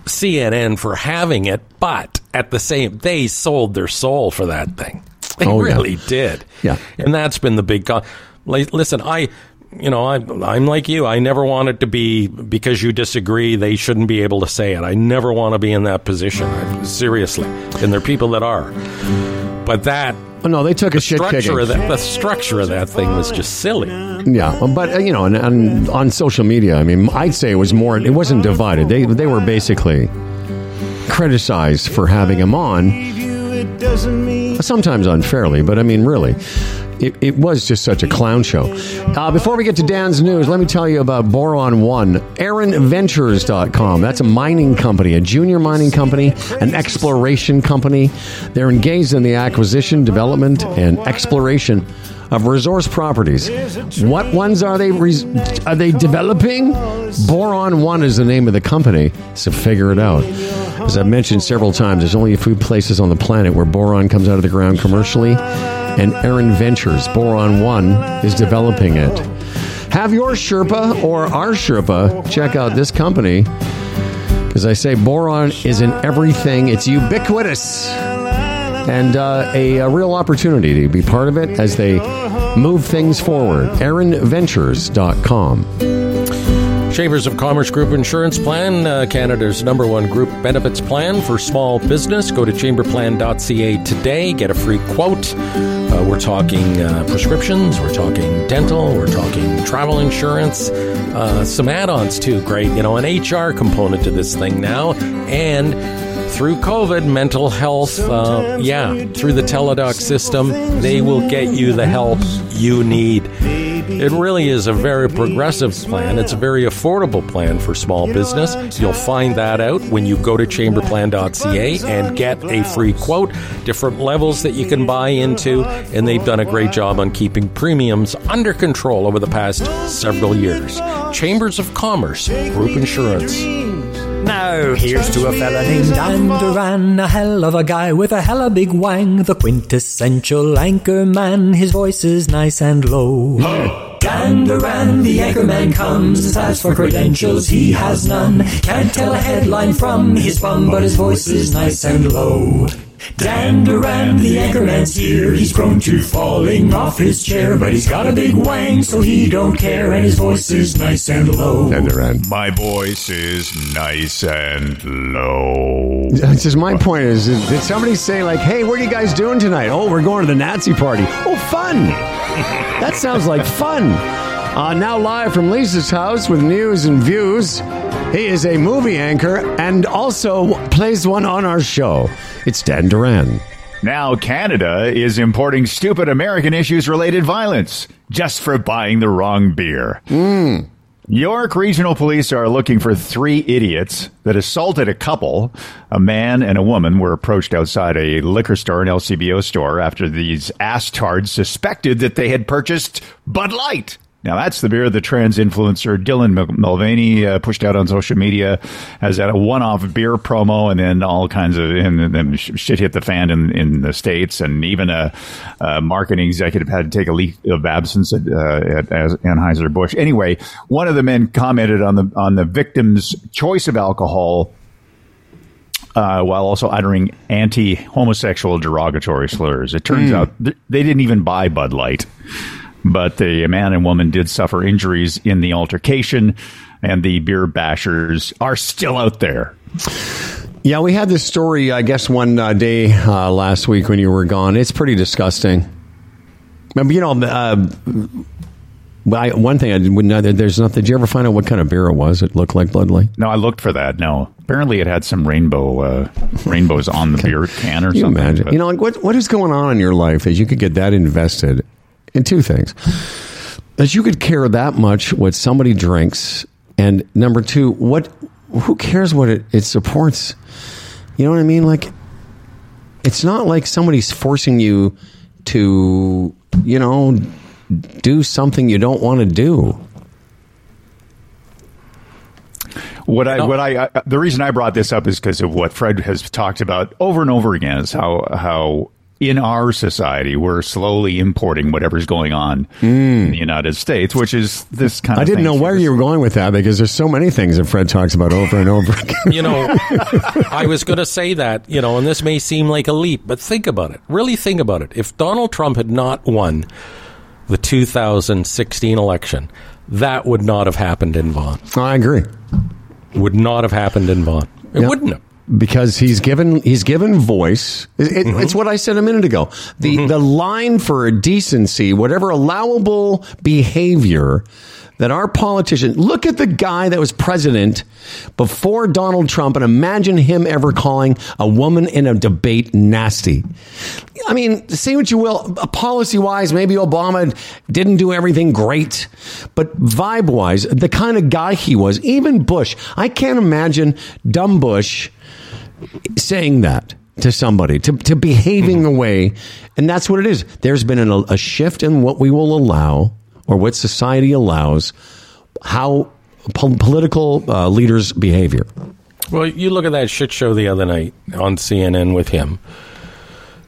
[SPEAKER 3] CNN for having it, but at the same, they sold their soul for that thing. They
[SPEAKER 1] Oh, yeah.
[SPEAKER 3] really did.
[SPEAKER 1] Yeah.
[SPEAKER 3] and that's been the big. Con- listen, I, you know, I, I'm like you. I never want it to be because you disagree. They shouldn't be able to say it. I never want to be in that position. I, seriously, and there are people that are. But that
[SPEAKER 1] Oh, no, they took a shit
[SPEAKER 3] structure
[SPEAKER 1] kicking.
[SPEAKER 3] of that, the structure of that thing was just silly.
[SPEAKER 1] Yeah, but uh, you know, and, and on social media, I mean, I'd say it was more. It wasn't divided. They they were basically criticized for having him on. Sometimes unfairly, but I mean, really, it, it was just such a clown show. Uh, before we get to Dan's news, let me tell you about Boron One, ErinVentures.com. That's a mining company, a junior mining company, an exploration company. They're engaged in the acquisition, development, and exploration of resource properties. What ones are they are they developing? Boron One is the name of the company, so figure it out. As I've mentioned several times, there's only a few places on the planet where boron comes out of the ground commercially, and Erin Ventures, Boron One, is developing it. Have your Sherpa or our Sherpa check out this company because I say boron is in everything. It's ubiquitous and uh, a, a real opportunity to be part of it as they move things forward. ErinVentures.com.
[SPEAKER 3] Chambers of Commerce Group Insurance Plan, uh, Canada's number one group benefits plan for small business. Go to chamberplan.ca today, get a free quote. Uh, we're talking uh, prescriptions, we're talking dental, we're talking travel insurance, uh, some add ons too. Great, you know, an HR component to this thing now. And through COVID, mental health, uh, yeah, through the Teladoc system, they will get you the help you need. It really is a very progressive plan. It's a very affordable plan for small business. You'll find that out when you go to chamberplan.ca and get a free quote, different levels that you can buy into, and they've done a great job on keeping premiums under control over the past several years. Chambers of Commerce, Group Insurance.
[SPEAKER 11] Now, here's to a fella named Dan Duran, a hell of a guy with a hella big wang, the quintessential anchor man. His voice is nice and low. Dan Duran, the anchor man comes. As for credentials, he has none. Can't tell a headline from his bum, but his voice is nice and low. Dan Duran, the anchorman's here. He's prone to falling off his chair, but he's got a big wang, so he don't care, and his voice is nice and low.
[SPEAKER 1] Dan Duran.
[SPEAKER 2] My voice is nice and low.
[SPEAKER 1] It's just my point is, is, did somebody say like, "Hey, what are you guys doing tonight?" Oh, we're going to the Nazi party. Oh, fun! that sounds like fun. Uh, now live from Lisa's house with news and views. He is a movie anchor and also plays one on our show. It's Dan Duran.
[SPEAKER 2] Now, Canada is importing stupid American issues related violence just for buying the wrong beer. York Regional Police are looking for three idiots that assaulted a couple. A man and a woman were approached outside a liquor store, an LCBO store, after these ass-tards suspected that they had purchased Bud Light. Now, that's the beer the trans influencer Dylan Mul- Mulvaney uh, pushed out on social media as at a one-off beer promo, and then all kinds of and then shit hit the fan in, in the states, and even a, a marketing executive had to take a leave of absence at, uh, at Anheuser Busch. Anyway, one of the men commented on the on the victim's choice of alcohol uh, while also uttering anti-homosexual derogatory slurs. It turns
[SPEAKER 1] Mm.
[SPEAKER 2] out th- they didn't even buy Bud Light, but the man and woman did suffer injuries in the altercation, and the beer bashers are still out there.
[SPEAKER 1] Yeah, we had this story, I guess, one uh, day uh, last week when you were gone. It's pretty disgusting. Remember, you know, uh, I, one thing I would not. There's nothing. Did you ever find out what kind of beer it was? It looked like Light.
[SPEAKER 2] No, I looked for that. No, apparently it had some rainbow uh, rainbows on the beer can or
[SPEAKER 1] you
[SPEAKER 2] something.
[SPEAKER 1] imagine?
[SPEAKER 2] but-
[SPEAKER 1] You know, like what what is going on in your life that you could get that invested in two things: that you could care that much what somebody drinks, and number two, what who cares what it, it supports? You know what I mean? Like, it's not like somebody's forcing you to, you know, do something you don't want to do.
[SPEAKER 2] What I, what I, uh, the reason I brought this up is because of what Fred has talked about over and over again is how, how in our society we're slowly importing whatever's going on in the United States, which is this kind of
[SPEAKER 1] Hmm. I didn't know where you were going with that because there's so many things that Fred talks about over and over again.
[SPEAKER 3] you know, I was going to say that, you know, and this may seem like a leap, but think about it. Really think about it. If Donald Trump had not won the 2016 election, that would not have happened in Vaughan.
[SPEAKER 1] I agree.
[SPEAKER 3] Would not have happened in Vaughan. It
[SPEAKER 1] Yeah.
[SPEAKER 3] wouldn't have.
[SPEAKER 1] Because he's given he's given voice. It, it- mm-hmm. It's what I said a minute ago. The mm-hmm. the line for decency, whatever allowable behavior that our politician look at the guy that was president before Donald Trump and imagine him ever calling a woman in a debate nasty. I mean, say what you will, uh, policy wise, maybe Obama didn't do everything great, but vibe wise, the kind of guy he was, even Bush, I can't imagine dumb Bush saying that. to somebody, to, to behaving the way, and that's what it is. There's been an, a shift in what we will allow or what society allows, how po- political uh, leaders' behavior.
[SPEAKER 3] Well, you look at that shit show the other night on CNN with him.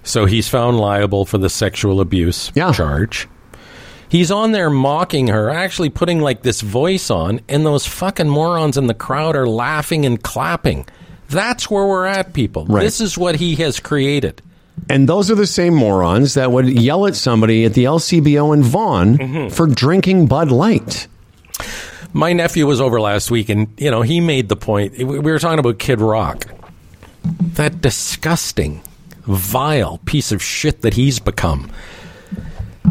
[SPEAKER 3] So he's found liable for the sexual abuse charge. He's on there mocking her, actually putting like this voice on, and those fucking morons in the crowd are laughing and clapping. That's where we're at, people.
[SPEAKER 1] Right.
[SPEAKER 3] This is what he has created.
[SPEAKER 1] And those are the same morons that would yell at somebody at the LCBO in Vaughan mm-hmm. for drinking Bud Light.
[SPEAKER 3] My nephew was over last week, and you know he made the point. We were talking about Kid Rock, that disgusting, vile piece of shit that he's become.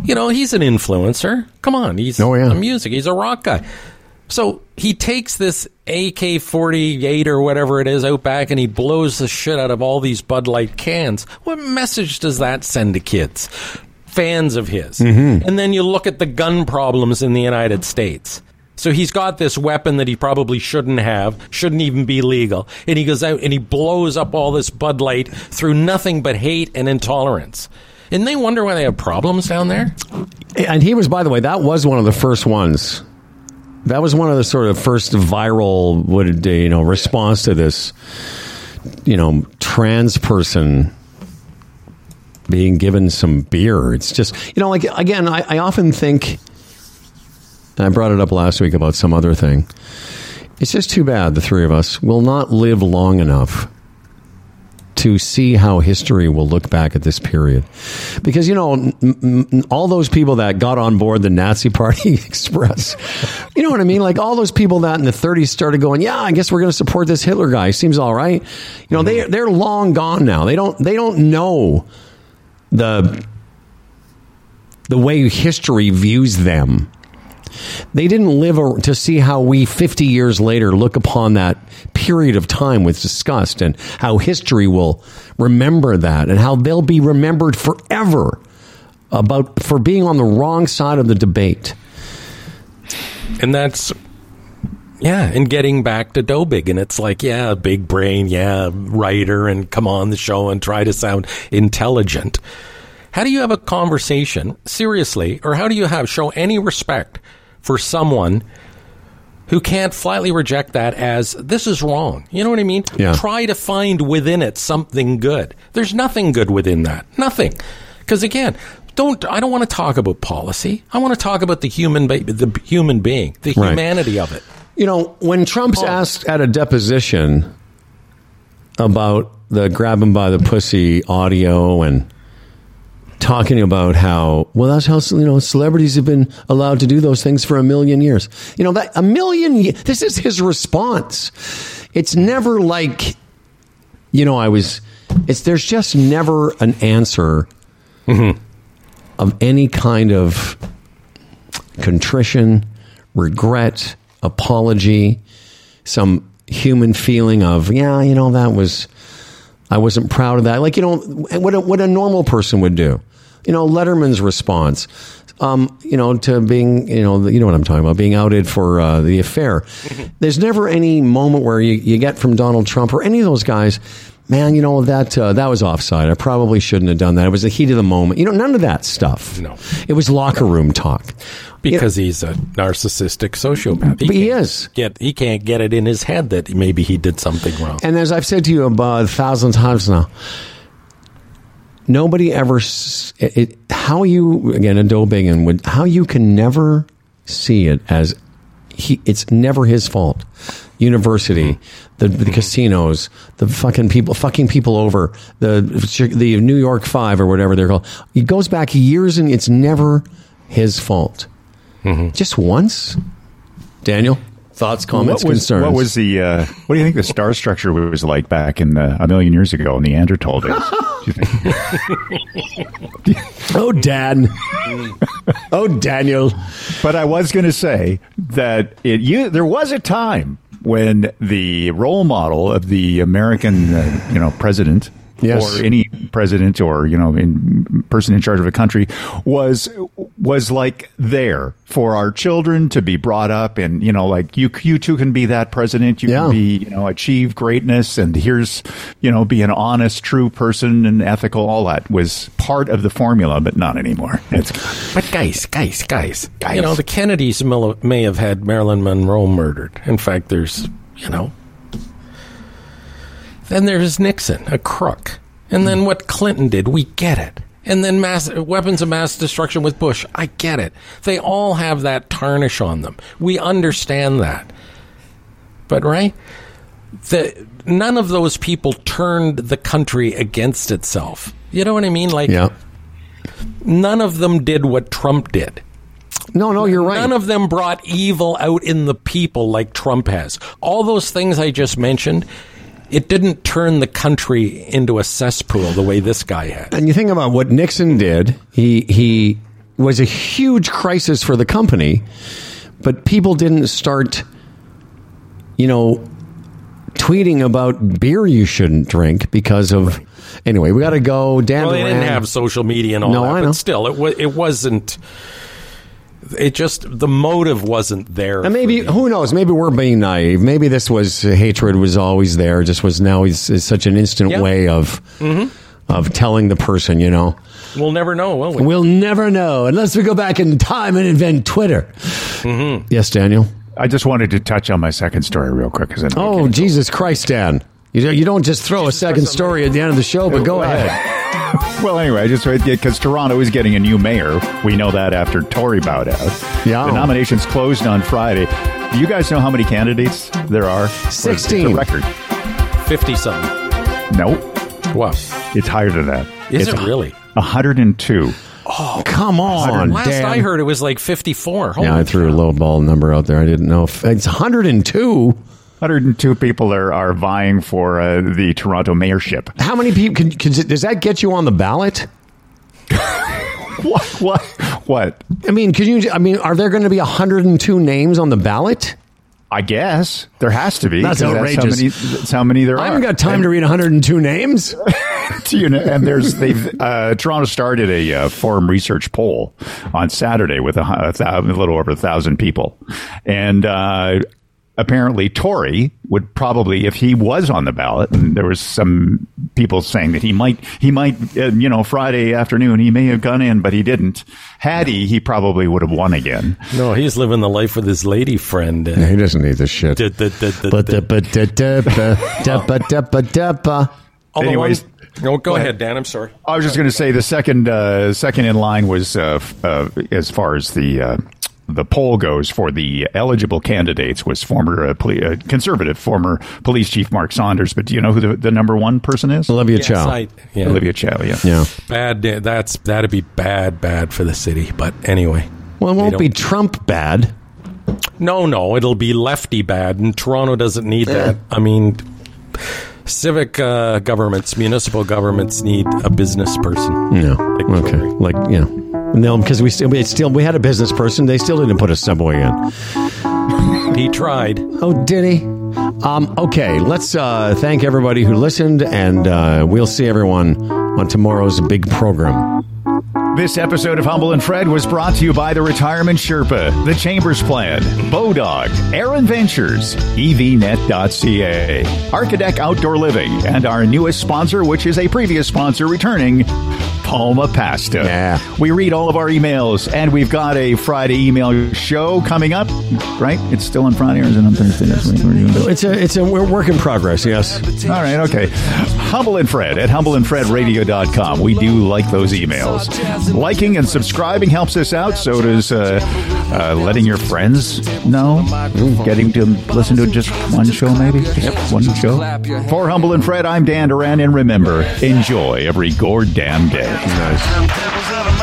[SPEAKER 3] You know he's an influencer. Come on, he's
[SPEAKER 1] Oh, yeah.
[SPEAKER 3] a music. He's a rock guy. So he takes this AK forty eight or whatever it is out back, and he blows the shit out of all these Bud Light cans. What message does that send to kids? Fans of his.
[SPEAKER 1] Mhm.
[SPEAKER 3] And then you look at the gun problems in the United States. So he's got this weapon that he probably shouldn't have, shouldn't even be legal. And he goes out and he blows up all this Bud Light through nothing but hate and intolerance. And they wonder why they have problems down there?
[SPEAKER 1] And he was, by the way, that was one of the first ones. That was one of the sort of first viral, did you know, response to this, you know, trans person being given some beer. It's just, you know, like again, I, I often think, I brought it up last week about some other thing. It's just too bad the three of us will not live long enough to see how history will look back at this period. Because, you know, m- m- all those people that got on board the Nazi Party Express, you know what I mean? Like all those people that in the 30s started going, yeah, I guess we're going to support this Hitler guy. Seems all right. You know, they, mm-hmm. they're long gone now. They don't, they don't know the, the way history views them. They didn't live to see how we 50 years later look upon that period of time with disgust and how history will remember that and how they'll be remembered forever about for being on the wrong side of the debate.
[SPEAKER 3] And that's yeah, and getting back to Dobig, and it's like, yeah, big brain, yeah, writer, and come on the show and try to sound intelligent. How do you have a conversation seriously, or how do you have show any respect for someone who can't flatly reject that as this is wrong? You know what I mean?
[SPEAKER 1] Yeah.
[SPEAKER 3] Try to find within it something good. There's nothing good within that. Nothing. Because again, don't I don't want to talk about policy. I want to talk about the human ba- the human being, the
[SPEAKER 1] Right.
[SPEAKER 3] humanity of it.
[SPEAKER 1] You know, when Trump's asked at a deposition about the grab him by the pussy audio and talking about how well that's how you know celebrities have been allowed to do those things for a million years. You know that a million. This is his response. It's never like, you know, I was. It's there's just never an answer of any kind of contrition, regret, apology, some human feeling of, yeah, you know, that was, I wasn't proud of that. Like, you know, what a, what a normal person would do. You know, Letterman's response, um, you know, to being, you know, you know what I'm talking about, being outed for uh, the affair. There's never any moment where you, you get from Donald Trump or any of those guys, man, you know, that, uh, that was offside. I probably shouldn't have done that. It was the heat of the moment. You know, none of that stuff.
[SPEAKER 3] No.
[SPEAKER 1] It was locker room talk.
[SPEAKER 3] because he's a narcissistic sociopath.
[SPEAKER 1] But he is.
[SPEAKER 3] Get he can't get it in his head that maybe he did something wrong.
[SPEAKER 1] And as I've said to you about a thousand times now, nobody ever. It, it, how you again, Ado Bingham would how you can never see it as he. It's never his fault. University, the, the casinos, the fucking people, fucking people over the the New York Five or whatever they're called. It goes back years, and it's never his fault. Mm-hmm. Just once, Daniel. Thoughts, comments,
[SPEAKER 2] what was,
[SPEAKER 1] concerns.
[SPEAKER 2] What was the? Uh, what do you think the star structure was like back in the, a million years ago in Neanderthal days? Do you think?
[SPEAKER 1] Oh, Dan. oh, Daniel.
[SPEAKER 2] But I was going to say that it you there was a time when the role model of the American, uh, you know, president.
[SPEAKER 1] Yes.
[SPEAKER 2] Or any president or you know in, person in charge of a country was was like there for our children to be brought up and you know like you you too can be that president you
[SPEAKER 1] Yeah.
[SPEAKER 2] can be you know achieve greatness and here's you know be an honest true person and ethical all that was part of the formula but not anymore it's
[SPEAKER 3] But guys, guys, guys,
[SPEAKER 2] Guys.
[SPEAKER 3] you know the Kennedys may have had Marilyn Monroe murdered. In fact, there's you know. Then there's Nixon, a crook, and then hmm. what Clinton did, we get it. And then mass weapons of mass destruction with Bush, I get it. They all have that tarnish on them. We understand that. But right, the none of those people turned the country against itself. You know what I mean? Like
[SPEAKER 1] Yeah.
[SPEAKER 3] none of them did what Trump did.
[SPEAKER 1] No, no, you're right.
[SPEAKER 3] None of them brought evil out in the people like Trump has. All those things I just mentioned, it didn't turn the country into a cesspool the way this guy had.
[SPEAKER 1] And you think about what Nixon did, he he was a huge crisis for the company, but people didn't start you know tweeting about beer you shouldn't drink because of anyway, we got to go Dan
[SPEAKER 3] Well, they didn't have social media and all
[SPEAKER 1] No,
[SPEAKER 3] that,
[SPEAKER 1] I know.
[SPEAKER 3] but still, it wa- it wasn't. It just the motive wasn't there.
[SPEAKER 1] And maybe who knows? Maybe we're being naive. Maybe this was hatred was always there. Just was now is, is such an instant
[SPEAKER 3] Yeah.
[SPEAKER 1] way of of telling the person. You know,
[SPEAKER 3] We'll never know, will we?
[SPEAKER 1] we'll never know unless we go back in time and invent Twitter.
[SPEAKER 3] Mm-hmm.
[SPEAKER 1] Yes, Daniel.
[SPEAKER 2] i just wanted to touch on my second story real quick because
[SPEAKER 1] Oh, Jesus Christ, Dan! You you don't just throw a second story at the end of the show, but go ahead.
[SPEAKER 2] Well, anyway, I just because Toronto is getting a new mayor. We know that after Tory bowed out.
[SPEAKER 1] Yeah.
[SPEAKER 2] The nominations closed on Friday. Do you guys know how many candidates there are?
[SPEAKER 1] 16.
[SPEAKER 2] It's a record.
[SPEAKER 3] Fifty something.
[SPEAKER 2] No,
[SPEAKER 3] Wow.
[SPEAKER 2] it's higher than that.
[SPEAKER 3] Is
[SPEAKER 2] it's
[SPEAKER 3] it really?
[SPEAKER 2] 102.
[SPEAKER 1] Oh, Come on,
[SPEAKER 3] Last
[SPEAKER 1] Dan.
[SPEAKER 3] I heard, it was like fifty-four. Holy
[SPEAKER 1] yeah, I threw a low ball number out there. I didn't know. If, it's 102.
[SPEAKER 2] 102 people are, are vying for uh, the Toronto mayorship.
[SPEAKER 1] How many people? Can, can, does that get you on the ballot?
[SPEAKER 2] What? What? What?
[SPEAKER 1] I mean, can you? I mean, are there going to be 102 names on the ballot?
[SPEAKER 2] I guess there has to be.
[SPEAKER 1] That's outrageous.
[SPEAKER 2] how many, that's how many there
[SPEAKER 1] I
[SPEAKER 2] are.
[SPEAKER 1] I haven't got time to read 102 names.
[SPEAKER 2] you know, and there's they've uh, Toronto started a uh, forum research poll on Saturday with a, a, a little over a thousand people, and uh, apparently Tory would probably, if he was on the ballot, and there was some people saying that he might, he might, uh, you know, Friday afternoon he may have gone in, but he didn't. Had he, he probably would have won again.
[SPEAKER 3] No, he's living the life with his lady friend. Uh,
[SPEAKER 1] he doesn't need this shit.
[SPEAKER 2] anyways,
[SPEAKER 3] No, go
[SPEAKER 2] go
[SPEAKER 3] ahead,
[SPEAKER 2] ahead.
[SPEAKER 3] Dan. I'm sorry.
[SPEAKER 2] I was just going to say the second uh, second in line was uh, uh, as far as the uh, the poll goes for the eligible candidates was former uh, poli- uh, conservative former police chief Mark Saunders. But do you know who the, the number one person is?
[SPEAKER 1] Olivia
[SPEAKER 3] Yes,
[SPEAKER 1] Chow.
[SPEAKER 3] I- yeah.
[SPEAKER 2] Olivia Chow. Yeah.
[SPEAKER 1] yeah.
[SPEAKER 3] Bad. That's that'd be bad, bad for the city. But anyway.
[SPEAKER 1] Well, it won't be Trump bad.
[SPEAKER 3] No, no, it'll be lefty bad, and Toronto doesn't need that. I mean, civic uh, governments, municipal governments need a business person.
[SPEAKER 1] Yeah.
[SPEAKER 3] Like
[SPEAKER 1] Okay. Like you know. No, because we still we still we had a business person. They still didn't put a subway in.
[SPEAKER 3] He tried.
[SPEAKER 1] Oh, did he? Um, okay, let's uh, thank everybody who listened, and uh, we'll see everyone on tomorrow's big program.
[SPEAKER 2] This episode of Humble and Fred was brought to you by the Retirement Sherpa, the Chambers Plan, Bodog, Erin Ventures, EVNet.ca, Archadeck Outdoor Living, and our newest sponsor, which is a previous sponsor returning, Palma Pasta.
[SPEAKER 1] Yeah.
[SPEAKER 2] We read all of our emails, and we've got a Friday email show coming up, right? It's still on Friday, or is it on Thursday this week? What are doing?
[SPEAKER 1] It's a it's a we're work in progress. Yes.
[SPEAKER 2] All right, okay. Humble and Fred at humbleandfredradio.com. We do like those emails. Liking and subscribing helps us out. So does uh, uh, letting your friends know. Getting to listen to just one show, maybe? Just one show. For Humble and Fred, I'm Dan Duran. And remember, enjoy every gored damn day.
[SPEAKER 10] Devils